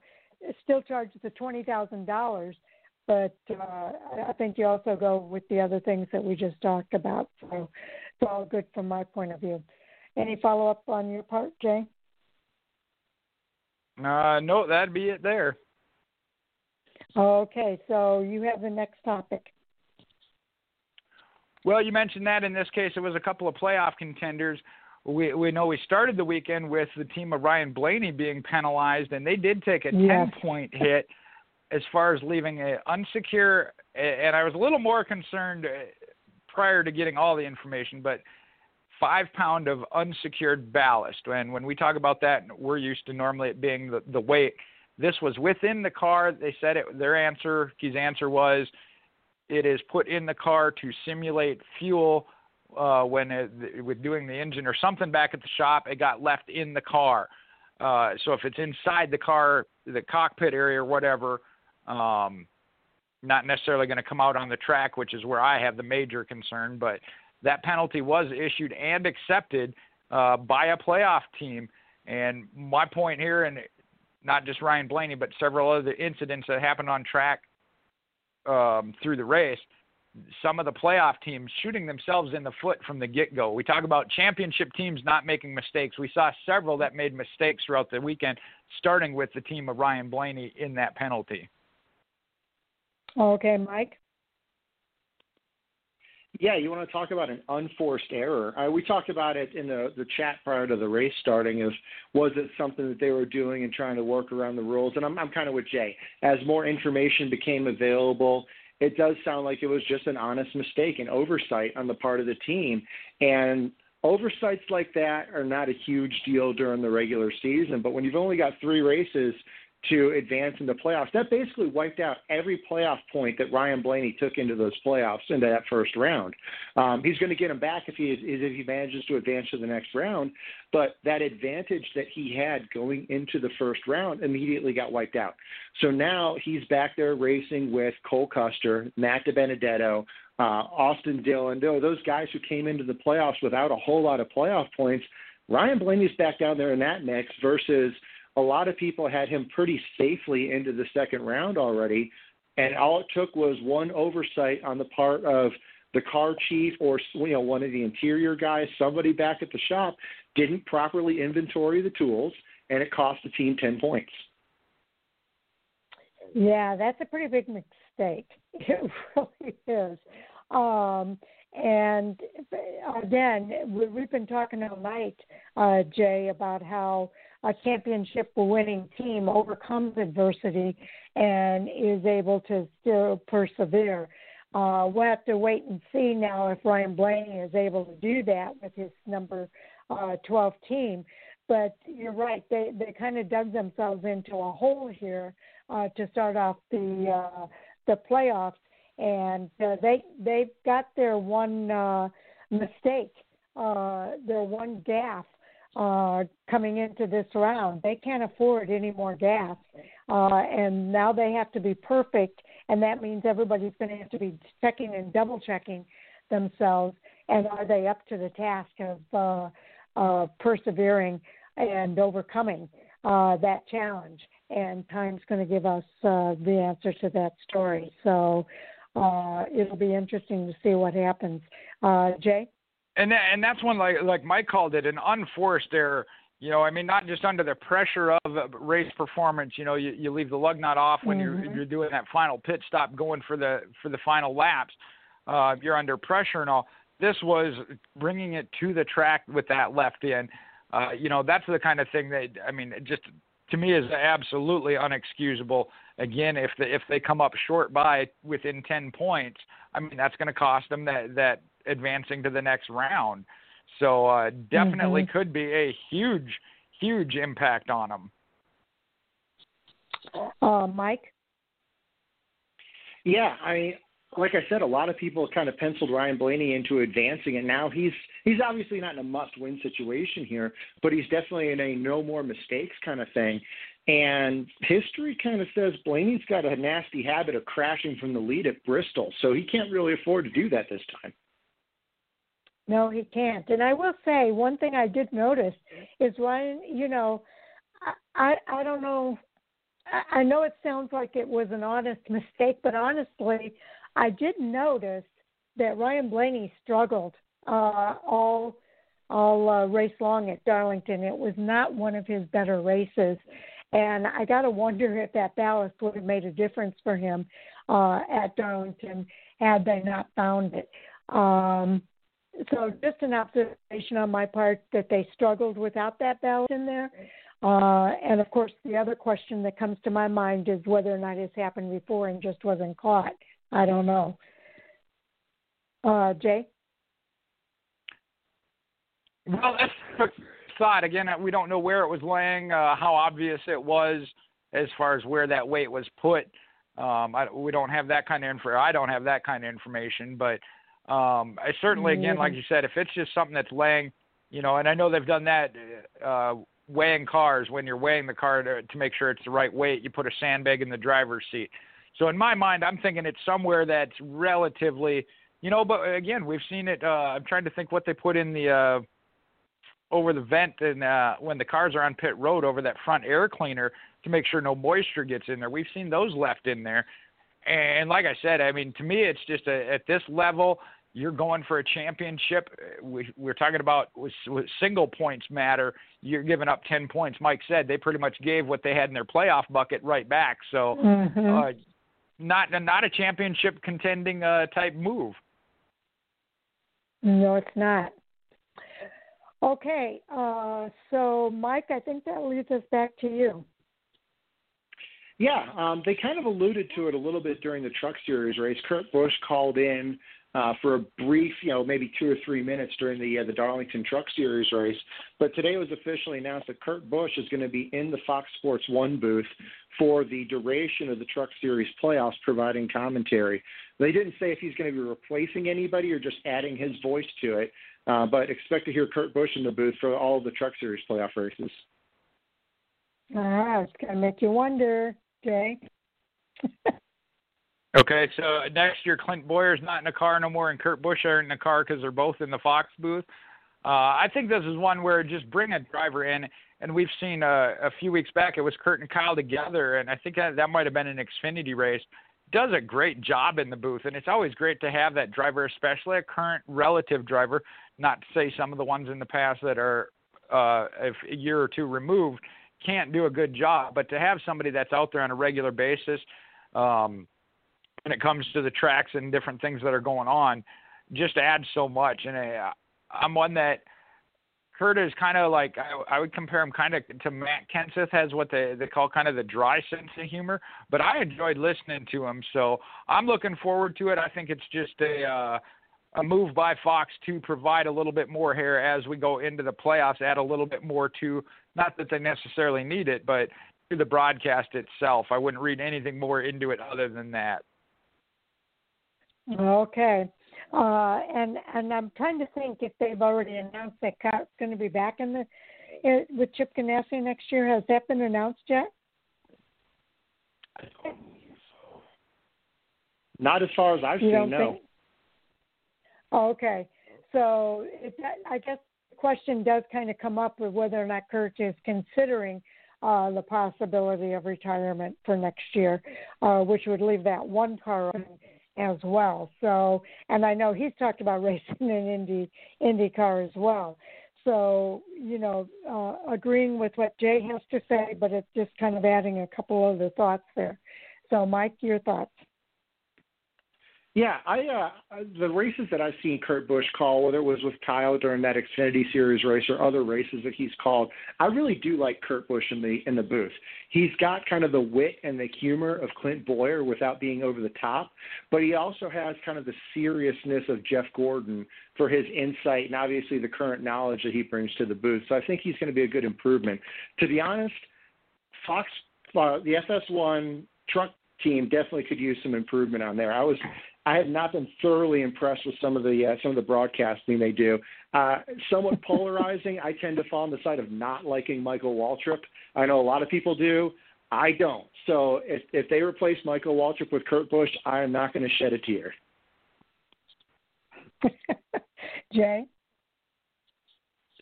[SPEAKER 1] still charge the twenty thousand dollars. But uh, I think you also go with the other things that we just talked about. So it's all good from my point of view. Any follow up on your part, Jay?
[SPEAKER 2] Uh, no, that'd be it there.
[SPEAKER 1] Okay, so you have the next topic.
[SPEAKER 2] Well, you mentioned that in this case it was a couple of playoff contenders. We we know we started the weekend with the team of Ryan Blaney being penalized, and they did take a
[SPEAKER 1] yes.
[SPEAKER 2] ten point hit as far as leaving a unsecure. And I was a little more concerned uh, prior to getting all the information, but five pound of unsecured ballast. And when we talk about that, we're used to normally it being the, the weight. This was within the car. They said it. Their answer, his answer was, it is put in the car to simulate fuel uh, when it, with doing the engine or something back at the shop. It got left in the car. Uh, so if it's inside the car, the cockpit area or whatever, um, not necessarily going to come out on the track, which is where I have the major concern. But that penalty was issued and accepted uh, by a playoff team. And my point here, and not just Ryan Blaney, but several other incidents that happened on track um, through the race, some of the playoff teams shooting themselves in the foot from the get go. We talk about championship teams not making mistakes. We saw several that made mistakes throughout the weekend, starting with the team of Ryan Blaney in that penalty.
[SPEAKER 1] Okay, Mike
[SPEAKER 10] yeah, you want to talk about an unforced error? Uh, we talked about it in the the chat prior to the race starting. Of was it something that they were doing and trying to work around the rules? And I'm I'm kind of with Jay. As more information became available, it does sound like it was just an honest mistake, an oversight on the part of the team. And oversights like that are not a huge deal during the regular season, but when you've only got three races to advance into the playoffs. That basically wiped out every playoff point that Ryan Blaney took into those playoffs into that first round. Um, he's going to get them back if he is, if he manages to advance to the next round, but that advantage that he had going into the first round immediately got wiped out. So now he's back there racing with Cole Custer, Matt DiBenedetto, uh, Austin Dillon, those guys who came into the playoffs without a whole lot of playoff points. Ryan Blaney's back down there in that mix versus a lot of people had him pretty safely into the second round already. And all it took was one oversight on the part of the car chief or you know one of the interior guys, somebody back at the shop didn't properly inventory the tools, and it cost the team ten points.
[SPEAKER 1] Yeah, that's a pretty big mistake. [LAUGHS] It really is. Um, and again, we've been talking all night, uh, Jay, about how a championship winning team overcomes adversity and is able to still persevere. Uh, we'll have to wait and see now if Ryan Blaney is able to do that with his number uh, 12 team. But you're right; they they kind of dug themselves into a hole here uh, to start off the uh, the playoffs, and uh, they they've got their one uh, mistake, uh, their one gaffe uh, coming into this round. They can't afford any more gas, uh, and now they have to be perfect, and that means everybody's going to have to be checking and double checking themselves. And are they up to the task of uh, uh, persevering and overcoming uh, that challenge? And time's going to give us uh, the answer to that story. So uh, it'll be interesting to see what happens. Uh, Jay
[SPEAKER 2] and that, and that's one like like Mike called it an unforced error. You know, I mean, not just under the pressure of race performance. You know, you, you leave the lug nut off when mm-hmm. you're you're doing that final pit stop, going for the for the final laps. Uh, you're under pressure and all. This was bringing it to the track with that left in. Uh, you know, that's the kind of thing that I mean, just to me is absolutely unexcusable. Again, if the, if they come up short by within 10 points, I mean that's going to cost them that that advancing to the next round. So uh, definitely mm-hmm. could be a huge, huge impact on them.
[SPEAKER 1] Uh, Mike.
[SPEAKER 10] Yeah, I mean, like I said, a lot of people kind of penciled Ryan Blaney into advancing, and now he's he's obviously not in a must-win situation here, but he's definitely in a no more mistakes kind of thing. And history kind of says Blaney's got a nasty habit of crashing from the lead at Bristol, so he can't really afford to do that this time.
[SPEAKER 1] No, he can't. And I will say one thing I did notice is Ryan. You know, I I, I don't know. I, I know it sounds like it was an honest mistake, but honestly, I did notice that Ryan Blaney struggled uh, all all uh, race long at Darlington. It was not one of his better races, and I got to wonder if that ballast would have made a difference for him uh, at Darlington had they not found it. Um, so just an observation on my part that they struggled without that ballast in there. Uh, and of course, the other question that comes to my mind is whether or not it's happened before and just wasn't caught. I don't know. Uh, Jay?
[SPEAKER 2] Well, that's a thought. Again, we don't know where it was laying, uh, how obvious it was as far as where that weight was put. Um, I, we don't have that kind of info. I don't have that kind of information, but um, I certainly, again, like you said, if it's just something that's laying, you know, and I know they've done that uh, weighing cars when you're weighing the car to, to make sure it's the right weight. You put a sandbag in the driver's seat. So in my mind, I'm thinking it's somewhere that's relatively, you know. But again, we've seen it. Uh, I'm trying to think what they put in the uh, over the vent and uh, when the cars are on pit road over that front air cleaner to make sure no moisture gets in there. We've seen those left in there. And like I said, I mean, to me, it's just a, at this level, you're going for a championship. We, we're talking about with, with single points matter. You're giving up 10 points. Mike said they pretty much gave what they had in their playoff bucket right back. So, mm-hmm. uh, not not a championship contending uh, type move.
[SPEAKER 1] No, it's not. Okay, uh, so Mike, I think that leads us back to you.
[SPEAKER 10] Yeah, um, they kind of alluded to it a little bit during the Truck Series race. Kurt Busch called in uh, for a brief, you know, maybe two or three minutes during the uh, the Darlington Truck Series race. But today was officially announced that Kurt Busch is going to be in the Fox Sports One booth for the duration of the Truck Series playoffs, providing commentary. They didn't say if he's going to be replacing anybody or just adding his voice to it, uh, but expect to hear Kurt Busch in the booth for all of the Truck Series playoff races.
[SPEAKER 1] Ah, it's going to make you wonder. Okay. [LAUGHS]
[SPEAKER 2] okay, so next year Clint Bowyer's not in the car no more, and Kurt Busch aren't in the car because they're both in the Fox booth. Uh, I think this is one where just bring a driver in, and we've seen uh, a few weeks back it was Kurt and Kyle together, and I think that, that might have been an Xfinity race. Does a great job in the booth, and it's always great to have that driver, especially a current relative driver, not to say some of the ones in the past that are uh, a year or two removed can't do a good job. But to have somebody that's out there on a regular basis, um, when it comes to the tracks and different things that are going on, just adds so much. And uh, I'm one that Kurt is kind of like I, I would compare him kind of to Matt Kenseth has what they they call kind of the dry sense of humor. But I enjoyed listening to him, so I'm looking forward to it. I think it's just a uh, a move by Fox to provide a little bit more here as we go into the playoffs, add a little bit more to not that they necessarily need it, but to the broadcast itself. I wouldn't read anything more into it other than that.
[SPEAKER 1] Okay. Uh, and and I'm trying to think if they've already announced that Kurt's going to be back in the in, with Chip Ganassi next year. Has that been announced yet?
[SPEAKER 10] Not as far as I've
[SPEAKER 1] you
[SPEAKER 10] seen.
[SPEAKER 1] no. Think? Oh, okay. So it, I guess the question does kind of come up with whether or not Kurt is considering uh, the possibility of retirement for next year, uh, which would leave that one car open as well. So, and I know he's talked about [LAUGHS] racing in Indy IndyCar as well. So, you know, uh, agreeing with what Jay has to say, but it's just kind of adding a couple other thoughts there. So, Mike, your thoughts?
[SPEAKER 10] Yeah, I uh, the races that I've seen Kurt Busch call, whether it was with Kyle during that Xfinity Series race or other races that he's called, I really do like Kurt Busch in the in the booth. He's got kind of the wit and the humor of Clint Bowyer without being over the top, but he also has kind of the seriousness of Jeff Gordon for his insight and obviously the current knowledge that he brings to the booth. So I think he's going to be a good improvement. To be honest, Fox, uh, the FS1 truck team definitely could use some improvement on there. I was I have not been thoroughly impressed with some of the uh, some of the broadcasting they do. Uh, somewhat [LAUGHS] polarizing. I tend to fall on the side of not liking Michael Waltrip. I know a lot of people do. I don't. So if if they replace Michael Waltrip with Kurt Busch, I am not going to shed a tear. [LAUGHS]
[SPEAKER 1] Jay.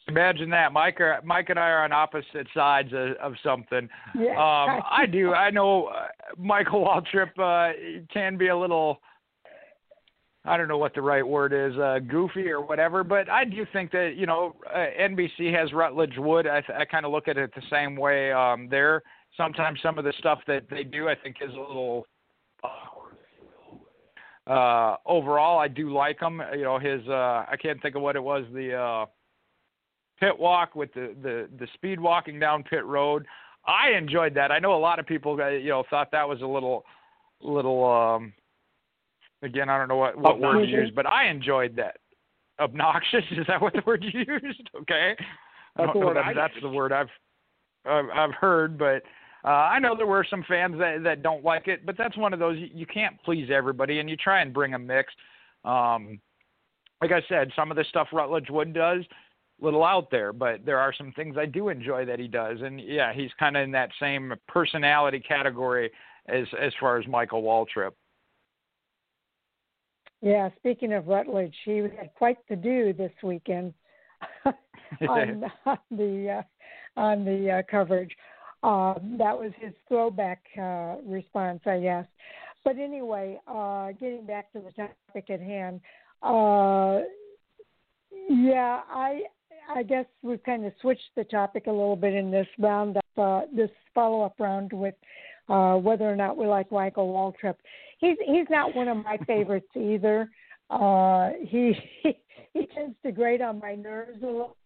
[SPEAKER 2] Imagine that, Mike. Or, Mike and I are on opposite sides of, of something.
[SPEAKER 1] Yeah,
[SPEAKER 2] um, [LAUGHS] I do. I know uh, Michael Waltrip uh, can be a little I don't know what the right word is, uh, goofy or whatever. But I do think that you know uh, NBC has Rutledge Wood. I, th- I kind of look at it the same way um, there. Sometimes some of the stuff that they do, I think, is a little. Uh, overall, I do like him. You know, his uh, I can't think of what it was the uh, pit walk with the the the speed walking down pit road. I enjoyed that. I know a lot of people, uh, you know, thought that was a little little um Again, I don't know what, what word you used, but I enjoyed that. Obnoxious [LAUGHS] is that what the word you used? [LAUGHS] Okay,
[SPEAKER 10] that's, the word,
[SPEAKER 2] that, that's the word I've I've, I've heard, but uh, I know there were some fans that that don't like it, but that's one of those you, you can't please everybody, and you try and bring a mix. Um, like I said, some of the stuff Rutledge Wood does, little out there, but there are some things I do enjoy that he does, and yeah, he's kind of in that same personality category as as far as Michael Waltrip.
[SPEAKER 1] Yeah, speaking of Rutledge, he had quite the do this weekend [LAUGHS] on, [LAUGHS] on, the uh, on the uh, coverage. Uh, that was his throwback uh, response, I guess. But anyway, uh, getting back to the topic at hand, uh, yeah, I I guess we've kind of switched the topic a little bit in this round up, uh, this follow up round with uh, whether or not we like Michael Waltrip he's he's not one of my favorites either. Uh, he, [LAUGHS] he tends to grate on my nerves a little.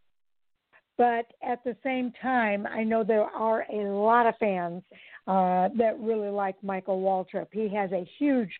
[SPEAKER 1] But at the same time, I know there are a lot of fans uh, that really like Michael Waltrip. He has a huge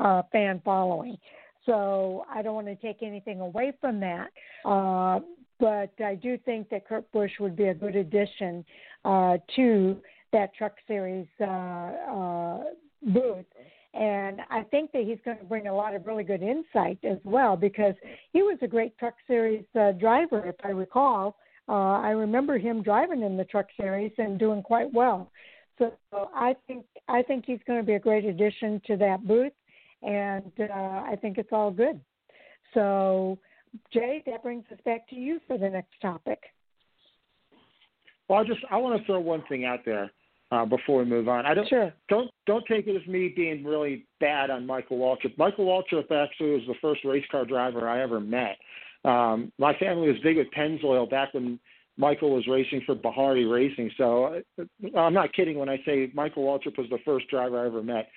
[SPEAKER 1] uh, fan following. So I don't want to take anything away from that. Uh, but I do think that Kurt Busch would be a good addition uh, to that Truck Series uh, uh, booth. And I think that he's going to bring a lot of really good insight as well because he was a great Truck Series uh, driver, if I recall. Uh, I remember him driving in the Truck Series and doing quite well. So I think I think he's going to be a great addition to that booth, and uh, I think it's all good. So, Jay, that brings us back to you for the next topic.
[SPEAKER 10] Well, I just I want to throw one thing out there uh, before we move on. I don't
[SPEAKER 1] sure.
[SPEAKER 10] don't don't take it as me being really bad on Michael Waltrip. Michael Waltrip actually was the first race car driver I ever met. Um, my family was big with Pennzoil back when Michael was racing for Bahari Racing. So uh, I'm not kidding when I say Michael Waltrip was the first driver I ever met.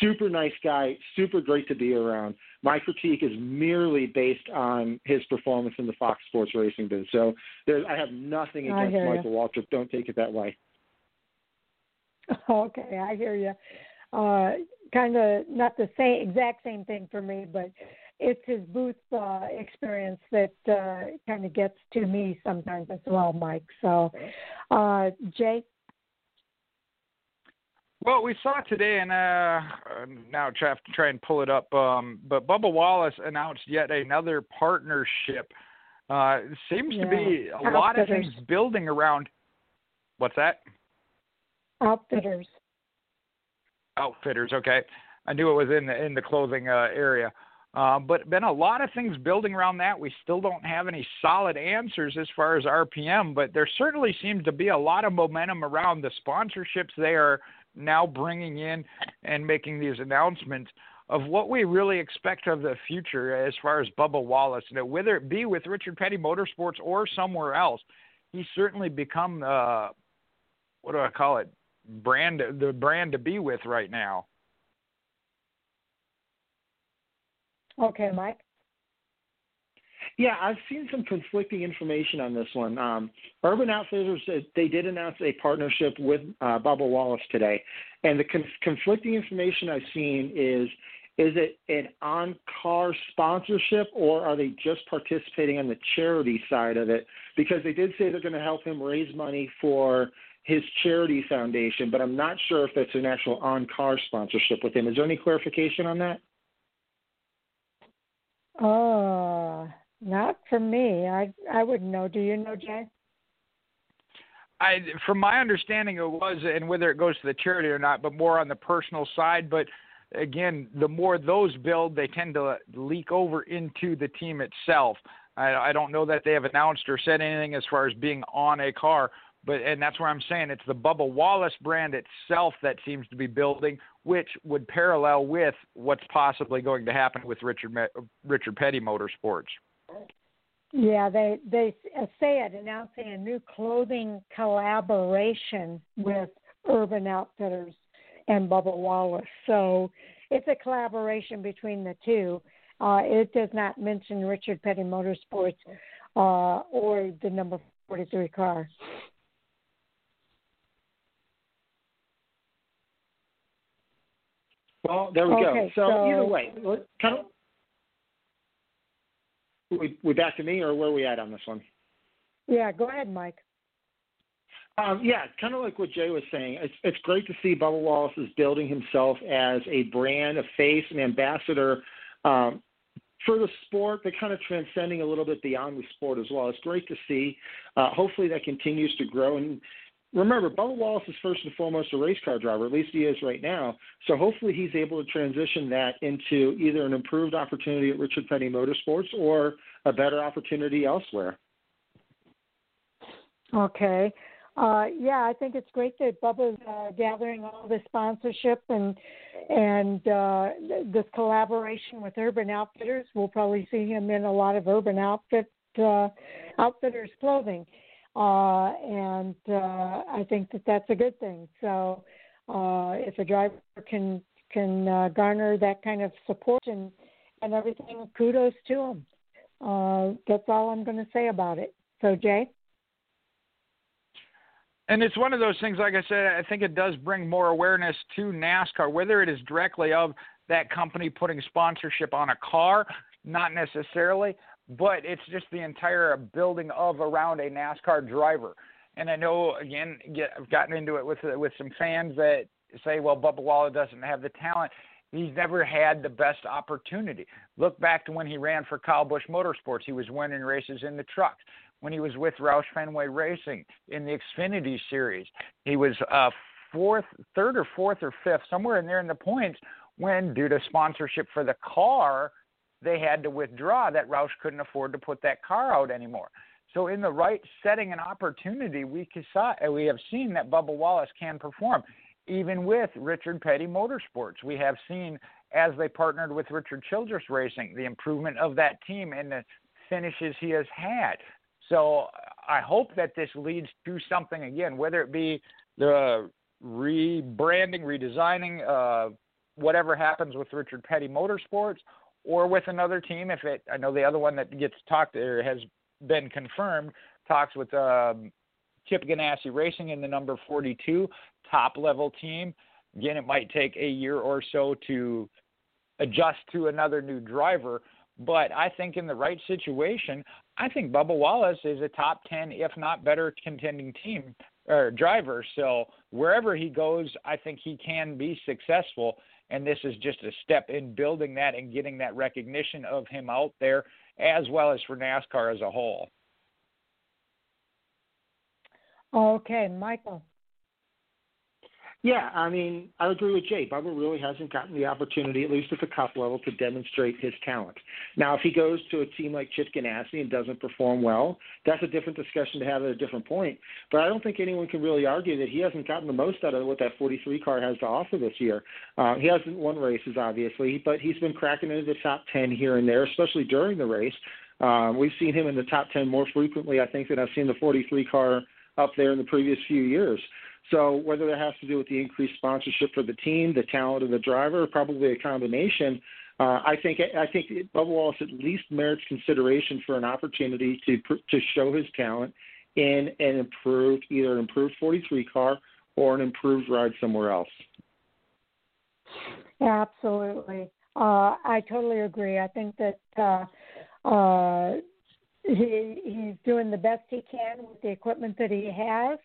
[SPEAKER 10] Super nice guy, super great to be around. My critique is merely based on his performance in the Fox Sports Racing biz. So there, I have nothing against Michael you. Waltrip. Don't take it that way. [LAUGHS]
[SPEAKER 1] Okay, I hear you. Uh, kind of not the same exact same thing for me, but it's his booth uh, experience that uh, kind of gets to me sometimes as well, Mike. So, uh, Jay.
[SPEAKER 2] Well, we saw today, and uh, now try to try and pull it up. Um, but Bubba Wallace announced yet another partnership. Uh, seems yeah. to be a Outfitters. lot of things building around. What's that?
[SPEAKER 1] Outfitters.
[SPEAKER 2] Outfitters. Okay, I knew it was in the in the clothing uh, area. Uh, but been a lot of things building around that. We still don't have any solid answers as far as RPM, but there certainly seems to be a lot of momentum around the sponsorships they are now bringing in and making these announcements of what we really expect of the future as far as Bubba Wallace. Now, whether it be with Richard Petty Motorsports or somewhere else, he's certainly become uh, what do I call it? Brand the brand to be with right now.
[SPEAKER 1] Okay, Mike.
[SPEAKER 10] Yeah, I've seen some conflicting information on this one. Um, Urban Outfitters they did announce a partnership with uh, Bubba Wallace today, and the conf- conflicting information I've seen is is it an on-car sponsorship or are they just participating on the charity side of it? Because they did say they're going to help him raise money for his charity foundation, but I'm not sure if that's an actual on-car sponsorship with him. Is there any clarification on that?
[SPEAKER 1] Oh, not for me. I I wouldn't know. Do you know, Jay?
[SPEAKER 2] I, from my understanding, it was, and whether it goes to the charity or not, but more on the personal side. But again, the more those build, they tend to leak over into the team itself. I, I don't know that they have announced or said anything as far as being on a car, but and that's where I'm saying it's the Bubba Wallace brand itself that seems to be building, which would parallel with what's possibly going to happen with Richard Richard Petty Motorsports.
[SPEAKER 1] Yeah, they they say it announcing a new clothing collaboration with Urban Outfitters and Bubba Wallace. So it's a collaboration between the two. Uh, it does not mention Richard Petty Motorsports uh, or the number 43 car.
[SPEAKER 10] Well, there we
[SPEAKER 1] okay,
[SPEAKER 10] go. So,
[SPEAKER 1] so,
[SPEAKER 10] either way, kind of. We, we back to me, or where are we at on this one?
[SPEAKER 1] Yeah, go ahead, Mike.
[SPEAKER 10] Um, yeah, kind of like what Jay was saying. It's, it's great to see Bubba Wallace is building himself as a brand, a face, an ambassador um, for the sport, but kind of transcending a little bit beyond the sport as well. It's great to see. Uh, hopefully, that continues to grow. And remember, Bubba Wallace is first and foremost a race car driver. At least he is right now. So hopefully, he's able to transition that into either an improved opportunity at Richard Petty Motorsports or a better opportunity elsewhere.
[SPEAKER 1] Okay. Uh, yeah, I think it's great that Bubba's uh, gathering all this sponsorship and and uh, this collaboration with Urban Outfitters. We'll probably see him in a lot of Urban Outfit uh, Outfitters clothing uh, and uh, I think that that's a good thing. So uh, if a driver can can uh, garner that kind of support and and everything, kudos to him. Uh, that's all I'm going to say about it. So Jay.
[SPEAKER 2] And it's one of those things, like I said, I think it does bring more awareness to NASCAR, whether it is directly of that company putting sponsorship on a car, not necessarily, but it's just the entire building of around a NASCAR driver. And I know again, get, I've gotten into it with with some fans that say, well, Bubba Wallace doesn't have the talent. He's never had the best opportunity. Look back to when he ran for Kyle Busch Motorsports. He was winning races in the trucks. When he was with Roush Fenway Racing in the Xfinity Series, he was uh, fourth, third or fourth or fifth, somewhere in there in the points. When due to sponsorship for the car, they had to withdraw that Roush couldn't afford to put that car out anymore. So in the right setting and opportunity, we saw, we have seen that Bubba Wallace can perform. Even with Richard Petty Motorsports, we have seen as they partnered with Richard Childress Racing, the improvement of that team and the finishes he has had. So I hope that this leads to something again, whether it be the rebranding, redesigning, uh, whatever happens with Richard Petty Motorsports, or with another team. If it, I know the other one that gets talked or has been confirmed talks with um, Chip Ganassi Racing in the number 42 top level team. Again, it might take a year or so to adjust to another new driver, but I think in the right situation, I think Bubba Wallace is a top 10, if not better, contending team or driver. So wherever he goes, I think he can be successful. And this is just a step in building that and getting that recognition of him out there, as well as for NASCAR as a whole.
[SPEAKER 1] Okay, Michael.
[SPEAKER 10] Yeah, I mean, I agree with Jay. Bubba really hasn't gotten the opportunity, at least at the cup level, to demonstrate his talent. Now, if he goes to a team like Chip Ganassi and doesn't perform well, that's a different discussion to have at a different point. But I don't think anyone can really argue that he hasn't gotten the most out of what that 43 car has to offer this year. Uh, he hasn't won races, obviously, but he's been cracking into the top 10 here and there, especially during the race. Um, we've seen him in the top 10 more frequently, I think, than I've seen the 43 car up there in the previous few years. So whether that has to do with the increased sponsorship for the team, the talent of the driver, probably a combination. Uh, I think I think Bubba Wallace at least merits consideration for an opportunity to to show his talent in an improved either an improved 43 car or an improved ride somewhere else.
[SPEAKER 1] Absolutely, uh, I totally agree. I think that uh, uh, he he's doing the best he can with the equipment that he has.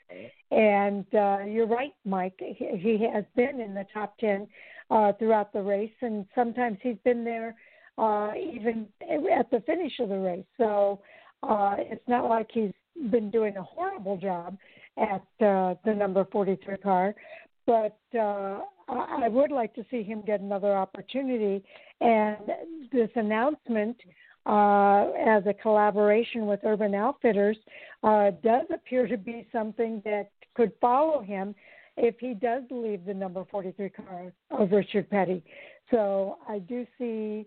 [SPEAKER 1] And uh you're right mike. He, he has been in the top 10 uh throughout the race. And sometimes he's been there uh even at the finish of the race. So uh it's not like he's been doing a horrible job at uh the number 43 car. But uh I would like to see him get another opportunity. And this announcement uh, as a collaboration with Urban Outfitters uh, does appear to be something that could follow him if he does leave the number 43 car of Richard Petty. So I do see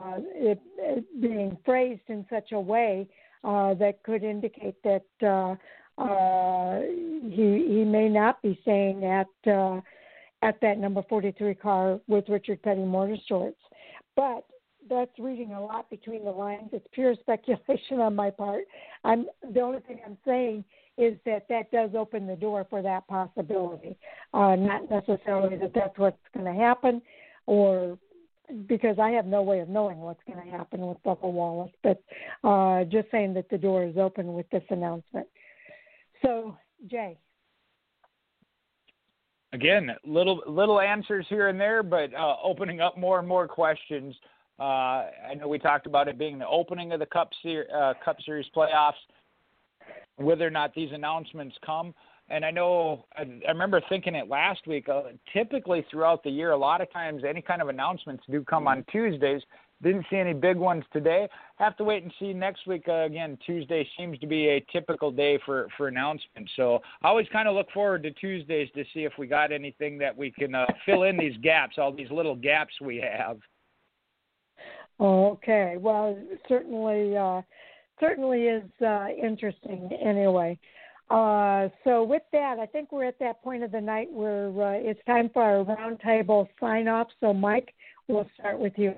[SPEAKER 1] uh, it, it, being phrased in such a way uh, that could indicate that uh, uh, he he may not be staying at at that number 43 car with Richard Petty Motorsports. But that's reading a lot between the lines. It's pure [LAUGHS] speculation on my part. I'm the only thing I'm saying is that that does open the door for that possibility. Uh, not necessarily that that's what's going to happen, or because I have no way of knowing what's going to happen with Bubba Wallace, but uh, just saying that the door is open with this announcement. So, Jay.
[SPEAKER 2] Again, little little answers here and there, but uh, opening up more and more questions. Uh, I know we talked about it being the opening of the Cup, Ser- uh, Cup Series playoffs, whether or not these announcements come. And I know I, I remember thinking it last week. Uh, typically, throughout the year, a lot of times any kind of announcements do come on Tuesdays. Didn't see any big ones today. Have to wait and see next week. Uh, again, Tuesday seems to be a typical day for for announcements. So I always kind of look forward to Tuesdays to see if we got anything that we can uh, fill in these gaps, all these little gaps we have.
[SPEAKER 1] Okay. Well, certainly, uh, certainly is uh, interesting. Anyway, uh, so with that, I think we're at that point of the night where uh, it's time for our roundtable sign off. So, Mike, we'll start with you.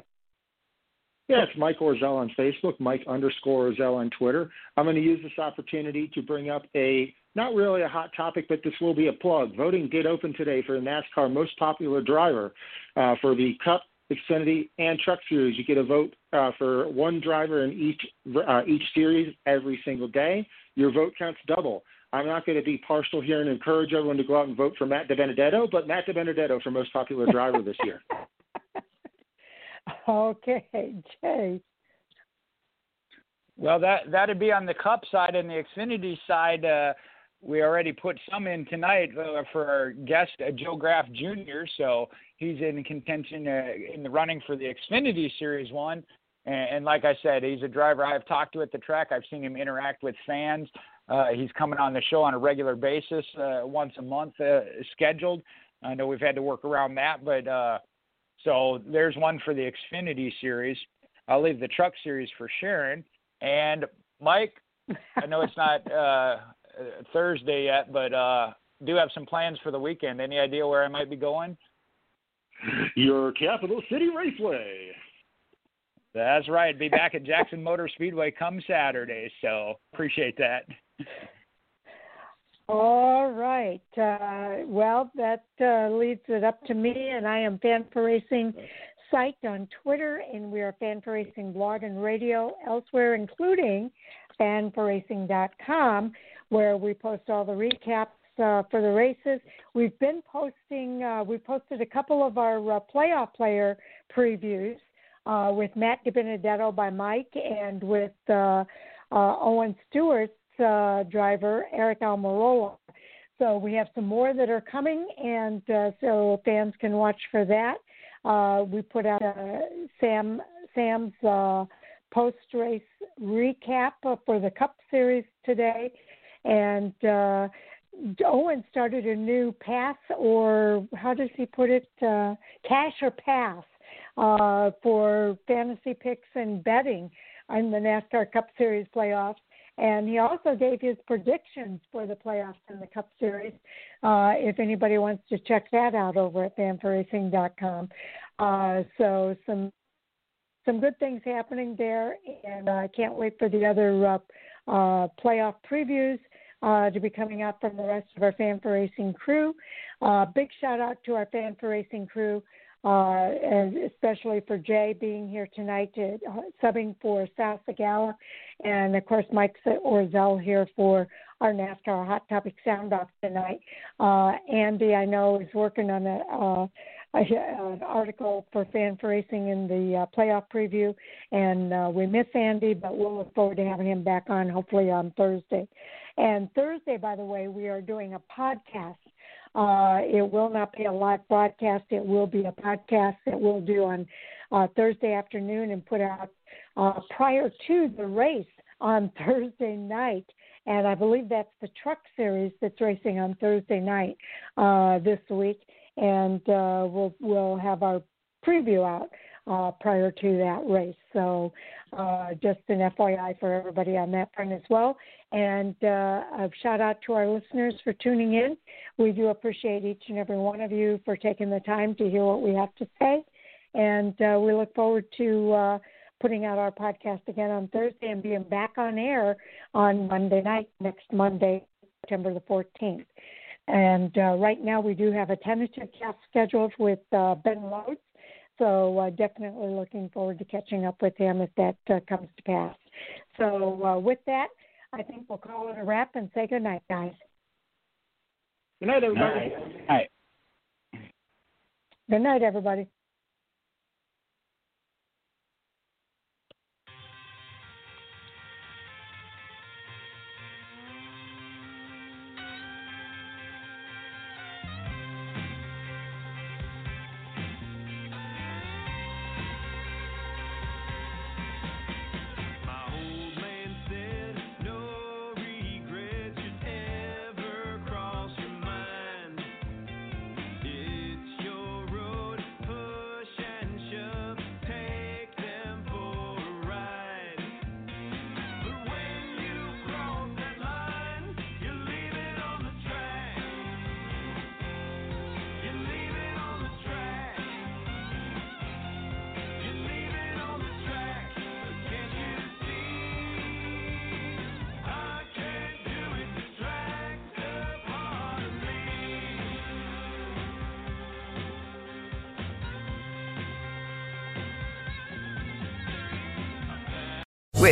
[SPEAKER 10] Yes, Mike Orzel on Facebook, Mike underscore Orzel on Twitter. I'm going to use this opportunity to bring up a not really a hot topic, but this will be a plug. Voting did open today for the NASCAR most popular driver uh, for the Cup Xfinity, and Truck Series. You get a vote uh, for one driver in each uh, each series every single day. Your vote counts double. I'm not going to be partial here and encourage everyone to go out and vote for Matt DiBenedetto, but Matt DiBenedetto for most popular driver this year. [LAUGHS]
[SPEAKER 1] okay, Jay.
[SPEAKER 2] Well, that that'd be on the Cup side and the Xfinity side. Uh, we already put some in tonight uh, for our guest uh, Joe Graf Jr. So he's in contention uh, in the running for the Xfinity Series One. And, and, like I said, he's a driver I've talked to at the track. I've seen him interact with fans. Uh, he's coming on the show on a regular basis, uh, once a month uh, scheduled. I know we've had to work around that, but so there's one for the Xfinity Series. I'll leave the Truck Series for Sharon. And Mike, I know it's not uh, Thursday yet, but uh, do have some plans for the weekend. Any idea where I might be going?
[SPEAKER 10] Your capital city raceway.
[SPEAKER 2] That's right. Be back at Jackson Motor Speedway come Saturday. So appreciate that.
[SPEAKER 1] All right. Uh, well, that uh, leads it up to me, and I am Fan4Racing site on Twitter, and we are Fan4Racing blog and radio elsewhere, including fanforracing.com, where we post all the recaps uh, for the races. We've been posting, uh, we posted a couple of our uh, playoff player previews uh, with Matt DiBenedetto by Mike and with uh, uh, Owen Stewart's uh, driver, Aric Almirola. So we have some more that are coming, and uh, so fans can watch for that. Uh, we put out uh, Sam Sam's uh, post race recap for the Cup Series today, and uh, Owen started a new pass, or how does he put it? Uh, cash or pass uh, for fantasy picks and betting in the NASCAR Cup Series playoffs. And he also gave his predictions for the playoffs in the Cup Series. Uh, if anybody wants to check that out over at fan4racing.com. Uh, so some some good things happening there, and I can't wait for the other uh, uh, playoff previews uh, to be coming out from the rest of our Fan4Racing crew. Uh, big shout out to our Fan4Racing crew uh, and especially for Jay being here tonight, to, uh, subbing for Sal Segala, and of course Mike Orzel here for our NASCAR Hot Topic Sound Off tonight. Uh, Andy, I know, is working on a, uh, a, an article for Fan4Racing in the uh, playoff preview, and uh, we miss Andy, but we'll look forward to having him back on hopefully on Thursday. And Thursday, by the way, we are doing a podcast uh, it will not be a live broadcast. It will be a podcast that we'll do on uh, Thursday afternoon and put out uh, prior to the race on [LAUGHS] Thursday night. And I believe that's the truck series that's racing on Thursday night uh, this week. And uh, we'll we'll have our preview out uh, prior to that race. So uh, just an FYI for everybody on that front as well. And uh, a shout out to our listeners for tuning in. We do appreciate each and every one of you for taking the time to hear what we have to say. And uh, we look forward to uh, putting out our podcast again on Thursday and being back on air on Monday night, next Monday, September the 14th. And uh, right now, we do have a tentative cast scheduled with uh, Ben Rhodes so uh, definitely looking forward to catching up with him if that uh, comes to pass. So uh, with that, I think we'll call it a wrap and say good night, guys.
[SPEAKER 10] Good night, everybody.
[SPEAKER 2] Good night.
[SPEAKER 1] Good night, everybody.